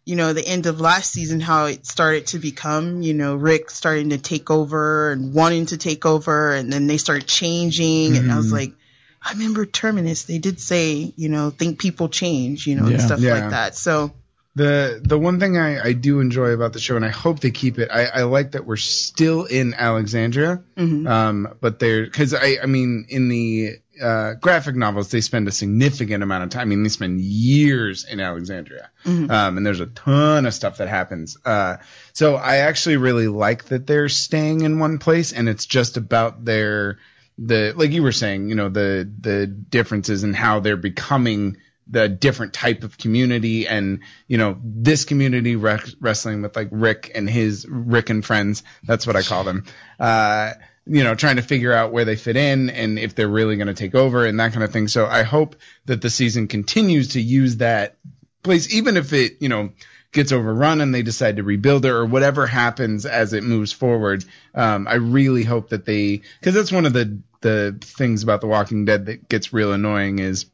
you know, the end of last season, how it started to become, you know, Rick starting to take over and wanting to take over, and then they started changing, and I was Mhm. like, I remember Terminus, they did say, you know, think people change, you know, and stuff Yeah. like that. So, The the one thing I, I do enjoy about the show, and I hope they keep it, I, I like that we're still in Alexandria. Mhm. Um, but they're because I I mean in the uh, graphic novels they spend a significant amount of time. I mean they spend years in Alexandria. Mhm. Um, and there's a ton of stuff that happens. Uh, so I actually really like that they're staying in one place, and it's just about their the like you were saying, you know, the the differences in how they're becoming the different type of community and you know this community rec- wrestling with like Rick and his Rick and friends that's what I call them uh you know trying to figure out where they fit in and if they're really going to take over and that kind of thing. So I hope that the season continues to use that place even if it you know gets overrun and they decide to rebuild it or whatever happens as it moves forward. Um I really hope that they cuz that's one of the the things about the walking dead that gets real annoying is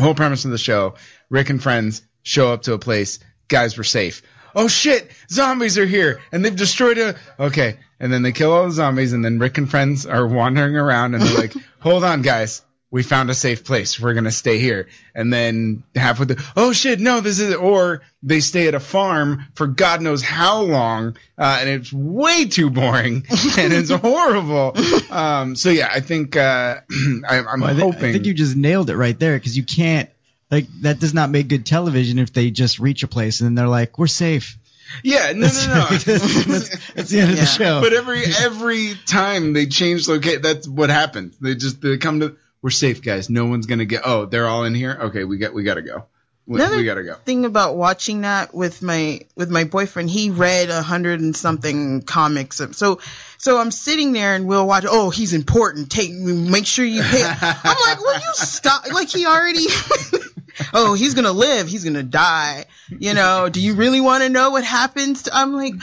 whole premise of the show rick and friends show up to a place guys were safe oh shit zombies are here and they've destroyed a okay and then they kill all the zombies and then rick and friends are wandering around and they're like hold on guys we found a safe place we're gonna stay here and then half with the oh shit no this is or they stay at a farm for god knows how long uh, and it's way too boring and it's horrible. Um, so yeah i think uh, I, i'm Well, hoping I think you just nailed it right there because you can't like that does not make good television if they just reach a place and then they're like we're safe. Yeah, no, no, no. that's, that's the end of the show. But every every time they change location, that's what happens. They just they come to we're safe, guys. No one's gonna get. Oh, they're all in here. Okay, we got we gotta go. We, Another we gotta go. thing about watching that with my with my boyfriend, he read a hundred and something comics. So so I'm sitting there and we'll watch. Oh, he's important. Take make sure you pay. I'm like, will you stop? Like he already. oh, he's gonna live. He's gonna die. You know. Do you really want to know what happens? To, I'm like,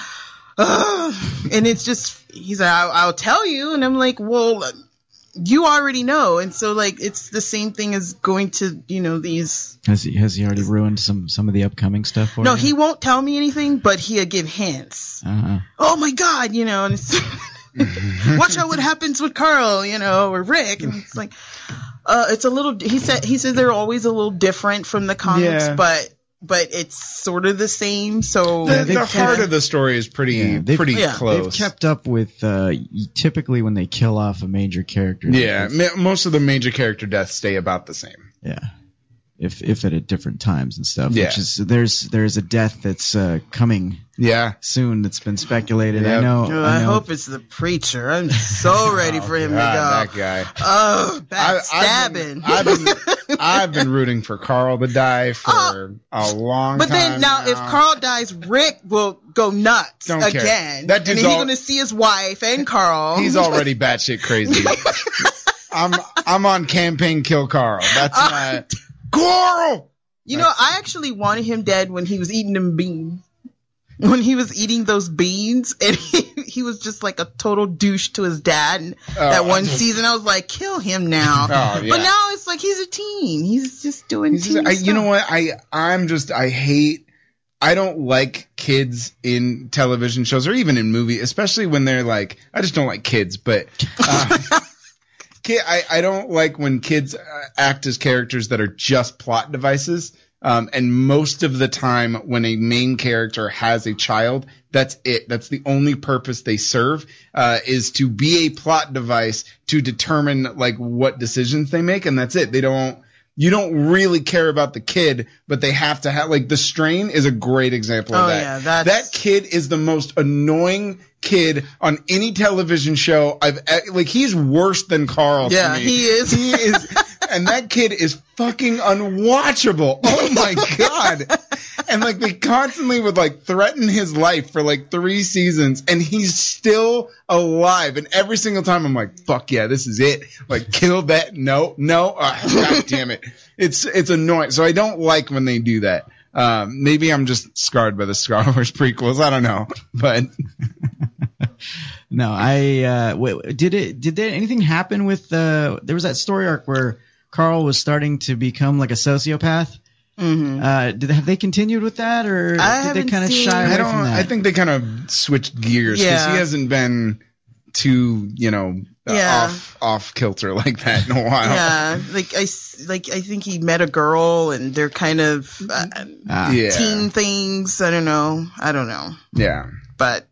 Ugh. and it's just he's like, I'll, I'll tell you, and I'm like, well. You already know, and so like it's the same thing as going to you know these Has he has he already ruined some some of the upcoming stuff for no, you? he won't tell me anything, but he'll give hints. Uh-huh. Oh my god, you know, and it's watch out what happens with Carl, you know, or Rick, and it's like, uh, it's a little. He said he said they're always a little different from the comics, Yeah. but but it's sort of the same. So The, the heart of the story is pretty Yeah, they've, pretty They've kept up with uh, typically when they kill off a major character. yeah, ma- most of the major character deaths stay about the same. yeah. If if at, at different times and stuff. Yeah. Which is there's there's a death that's uh, coming. Yeah. Soon that's been speculated. I know. Oh, I I know. hope it's the preacher. I'm so ready for him God, to go. that guy. Oh, I- backstabbing. I've been I've been rooting for Carl to die for a long But time. then now, if Carl dies, Rick will go nuts Don't care. again. That and dude's then he's going to see his wife and Carl. he's already batshit crazy. I'm I'm on campaign kill Carl. That's my Carl. You know, I actually wanted him dead when he was eating them beans. When he was eating those beans, and he, he was just like a total douche to his dad. And that one season, I was like, kill him now. Oh, yeah. But now it's like he's a teen. He's just doing He's teen just- I, you know what? I I'm just I hate. I don't like kids in television shows or even in movie, especially when they're like. I just don't like kids, but. Uh, kid, I, I don't like when kids uh, act as characters that are just plot devices. Um, and most of the time, when a main character has a child, that's it. That's the only purpose they serve, uh, is to be a plot device to determine like what decisions they make, and that's it. They don't you don't really care about the kid, but they have to have like the strain is a great example of Oh, that. yeah, that's- that kid is the most annoying kid on any television show I've like he's worse than Carl. Yeah, he is. He is, and that kid is fucking unwatchable. Oh my god! And like they constantly would like threaten his life for like three seasons, and he's still alive. And every single time I'm like, fuck yeah, this is it. Like kill that. No, no. Ah, god damn it. It's it's annoying. So I don't like when they do that. Um, maybe I'm just scarred by the Star Wars prequels. I don't know, but No, I uh, wait, did it. Did there anything happen with? Uh, there was that story arc where Carl was starting to become like a sociopath. Mm-hmm. Uh, did have they continued with that, or I did they kind of shy away I don't. from that? I think they kind of switched gears because Yeah. he hasn't been too, you know, uh, Yeah. off off kilter like that in a while. Yeah, like I s- like I think he met a girl and they're kind of uh, Ah. Yeah. teen things. I don't know. I don't know. Yeah. But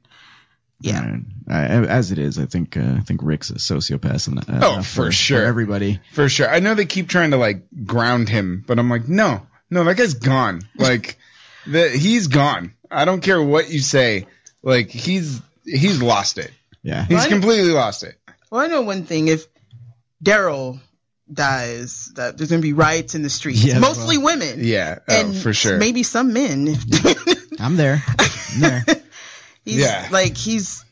yeah, as it is, I think uh, I think Rick's a sociopath. And, uh, Oh, for sure. everybody. For sure. I know they keep trying to like ground him, but I'm like, no, no, that guy's gone. Like, the, he's gone. I don't care what you say. Like, he's he's lost it. Yeah. He's Right. completely lost it. well, I know one thing: if Daryl dies, that there's gonna be riots in the streets. Yeah, Mostly women. Yeah. Oh, and for sure. Maybe some men. I'm there. I'm there. he's Yeah. like he's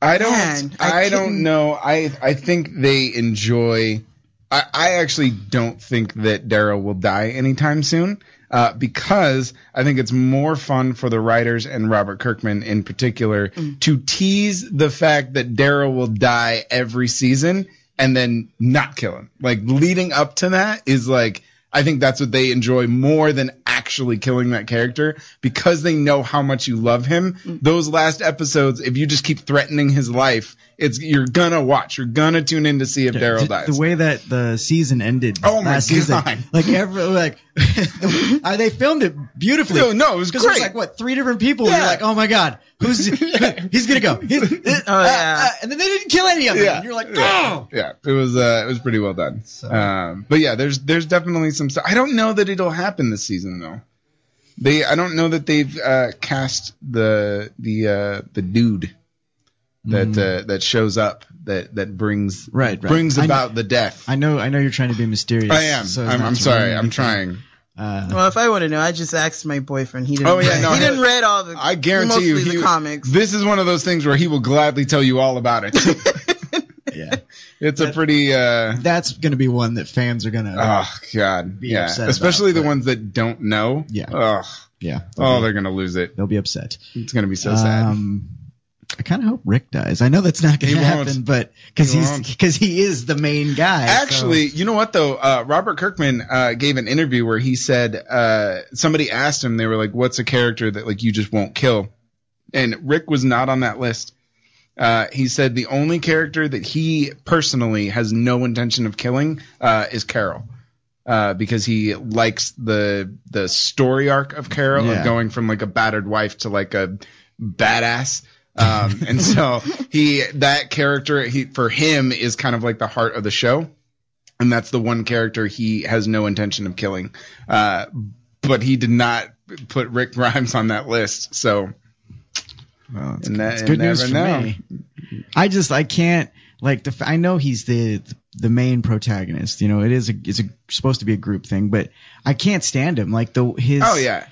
I don't. Man, I I, don't know. I I think they enjoy. I, I actually don't think that Daryl will die anytime soon. Uh, because I think it's more fun for the writers and Robert Kirkman in particular Mm. to tease the fact that Daryl will die every season and then not kill him. Like leading up to that is like I think that's what they enjoy more than actually killing that character because they know how much you love him. Mm. Those last episodes, if you just keep threatening his life, it's you're gonna watch. You're gonna tune in to see if Daryl dies. the way that the season ended Oh my last season, God. like every like uh, they filmed it beautifully. No, no, it was because there's great. like what three different people. and Yeah. You're like, oh my god, who's he's gonna go? He's, uh, Oh, yeah. uh, and then they didn't kill any of them. Yeah. And you're like, oh. yeah, it was uh, it was pretty well done. Um, but yeah, there's there's definitely some stuff. I don't know that it'll happen this season though. They I don't know that they've uh, cast the the uh, the dude that uh, that shows up that that brings Mm. Right, right. brings about the death. I know, I know you're trying to be mysterious. I am. so I'm, I'm sorry. I'm trying. Uh, well. If I want to know, I just asked my boyfriend. He didn't. Oh yeah, no, he didn't read all the. I guarantee you, he, the comics. This is one of those things where he will gladly tell you all about it. yeah, it's a pretty. uh that's gonna be one that fans are gonna. Oh God, Be yeah. upset Especially about, the ones that don't know. Yeah. Ugh. yeah. Oh, they're gonna lose it. they'll be upset. It's gonna be so sad. I kind of hope Rick dies. I know that's not going to won't. happen, but because He he's because he is the main guy. so- Actually, you know what though? Uh, Robert Kirkman uh, gave an interview where he said uh, somebody asked him, they were like, "What's a character that like you just won't kill?" And Rick was not on that list. Uh, he said the only character that he personally has no intention of killing uh, is Carol. Uh, because he likes the the story arc of Carol Yeah. of going from like a battered wife to like a badass. Um, and so he that character he for him is kind of like the heart of the show, and that's the one character he has no intention of killing. Uh, but he did not put Rick Grimes on that list, so. Well, it's, that- good news for know. me. I just I can't like the I know he's the the main protagonist. You know, it is a it's a supposed to be a group thing, but I can't stand him. Like the his Oh yeah,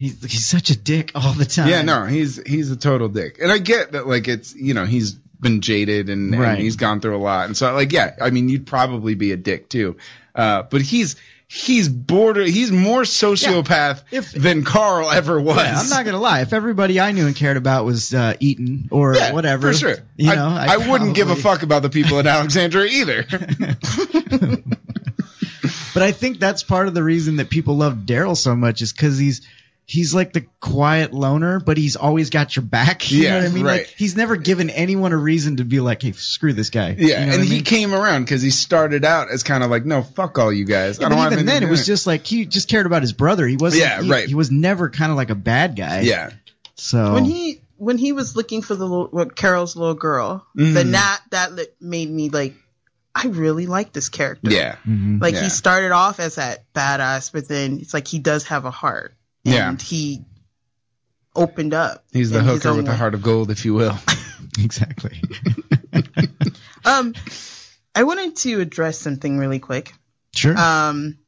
he's he's such a dick all the time. yeah. No, he's he's a total dick, and I get that. Like it's you know he's been jaded and, and he's gone through a lot, and so like yeah, I mean you'd probably be a dick too, uh, but he's he's border he's more sociopath If- than Carl ever was. Yeah, I'm not gonna lie. If everybody I knew and cared about was uh, eaten or Yeah, whatever, for sure. you I, know, I, wouldn't give a fuck about the people at Alexandria either. But I think that's part of the reason that people love Daryl so much is because he's he's like the quiet loner, but he's always got your back. You Yeah, know what I mean? right. Like he's never given anyone a reason to be like, "Hey, screw this guy." Yeah, You know and what I he mean? came around because he started out as kind of like, no, fuck all you guys. Yeah, I don't but want even then, it was just like he just cared about his brother. He wasn't. Yeah, he, right. He was never kind of like a bad guy. Yeah. So when he when he was looking for the little, what, Carol's little girl, Mhm. then that that li- made me like, I really like this character. Yeah. Mhm. Like Yeah. he started off as that badass, but then it's like he does have a heart. And Yeah. he opened up. He's the hooker with the heart of gold, if you will. exactly. Um, I wanted to address something really quick. Sure. Um,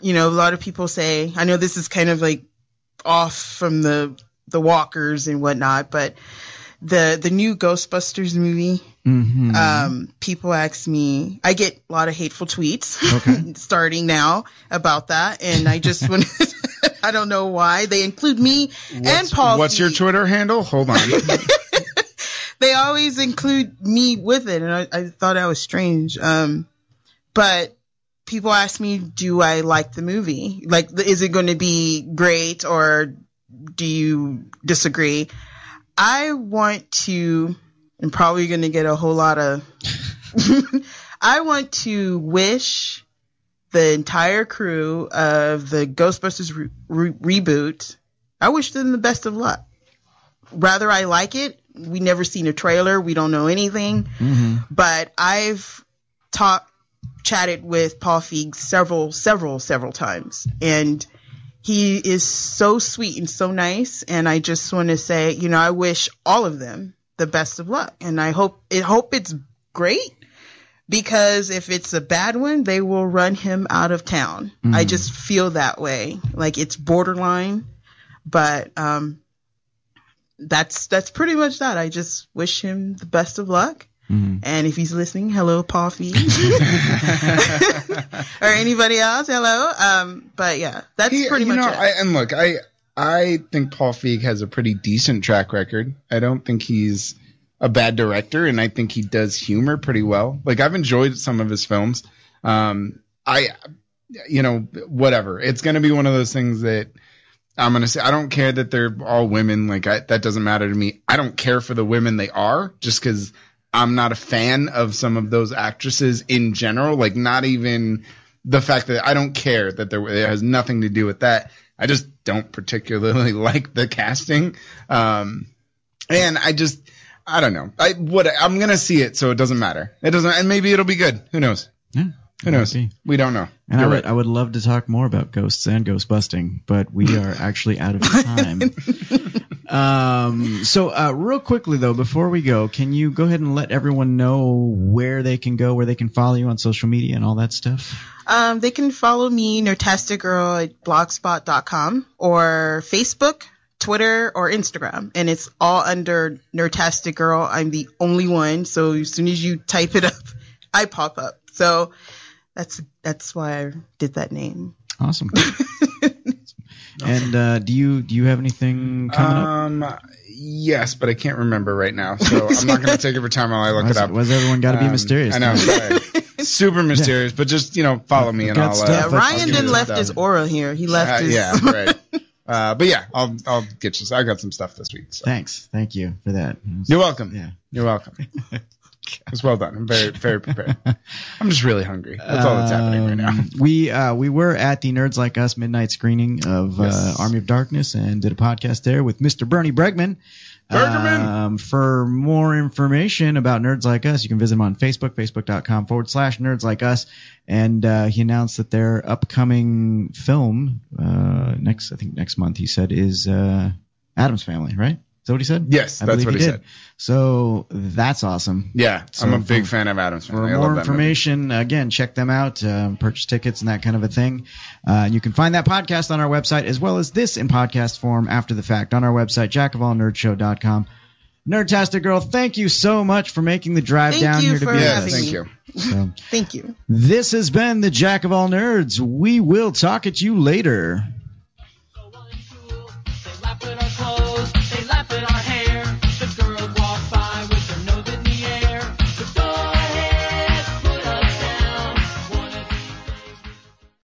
you know, a lot of people say, I know this is kind of like off from the the walkers and whatnot, but the the new Ghostbusters movie. Mm-hmm. Um, people ask me, I get a lot of hateful tweets Okay. starting now about that, and I just want I don't know why they include me and Paul. what's your Twitter handle? Hold on. they always include me with it, and I, I thought that was strange. Um, but people ask me, do I like the movie? Like, is it going to be great, or do you disagree? I want to, I'm probably going to get a whole lot of. I want to wish the entire crew of the Ghostbusters re- re- reboot. I wish them the best of luck. Rather, I like it. We never seen a trailer. We don't know anything. Mm-hmm. But I've talked, chatted with Paul Feig several, several, several times, and he is so sweet and so nice. And I just want to say, you know, I wish all of them the best of luck, and I hope, I hope it's great. Because if it's a bad one, they will run him out of town. I Mhm. just feel that way. Like it's borderline, but um, that's that's pretty much that. I just wish him the best of luck. Mhm. And if he's listening, hello, Paul Feig. or anybody else, hello. Um, but yeah, that's He- pretty you much know, it. I, and look, I I think Paul Feig has a pretty decent track record. I don't think he's a bad director, and I think he does humor pretty well. Like I've enjoyed some of his films. Um, I, you know, whatever. It's gonna be one of those things that I'm gonna say. I don't care that they're all women. Like I, that doesn't matter to me. I don't care for the women they are, just because I'm not a fan of some of those actresses in general. Like not even the fact that I don't care that there it has nothing to do with that. I just don't particularly like the casting. Um, and I just, I don't know. I what I'm gonna see it, so it doesn't matter. It doesn't, and maybe it'll be good. Who knows? Yeah. Who knows? We don't know. And I You're would, right. I would love to talk more about ghosts and ghost busting, but we are actually out of time. um, so, uh, real quickly though, before we go, can you go ahead and let everyone know where they can go, where they can follow you on social media and all that stuff? Um, they can follow me, Nerdtastic Girl, at blogspot.com or Facebook, Twitter, or Instagram. And it's all under Nerdtastic Girl. I'm the only one. So as soon as you type it up, I pop up. So that's, that's why I did that name. Awesome. and uh, do you do you have anything coming up? Um, yes, but I can't remember right now, so I'm not going to take every time while I look Why's- it up. why's everyone gotta be Um, mysterious I know, sorry. super mysterious, but just you know, follow me and Got I'll. Uh, that's- Yeah, I'll Ryan give didn't left his aura here. He left Uh, his. yeah, right. Uh, but yeah, I'll I'll get you. I got some stuff this week. So. Thanks, thank you for that. You're welcome. Yeah. You're welcome. It's well done. I'm very very prepared. I'm just really hungry. That's all that's happening right now. Um, We uh, we were at the Nerds Like Us midnight screening of uh, Army of Darkness and did a podcast there with Mr. Bernie Bregman. Um, for more information about Nerds Like Us, you can visit him on Facebook, facebook.com forward slash Nerds Like Us. And uh, he announced that their upcoming film uh, next, I think next month, he said, is uh, Addams Family, right? Is that what he said? Yes, I that's believe what he did. said. So that's awesome. Yeah, So I'm a big for- fan of Addams For Family. I more love that movie. information, again, check them out, um, purchase tickets and that kind of a thing. Uh, you can find that podcast on our website as well as this in podcast form after the fact on our website, jackofallnerdshow.com. Nerdtastic Girl, thank you so much for making the drive Thank down you here to be with us. Thank you. So, Thank you. this has been the Jack of All Nerds. We will talk at you later.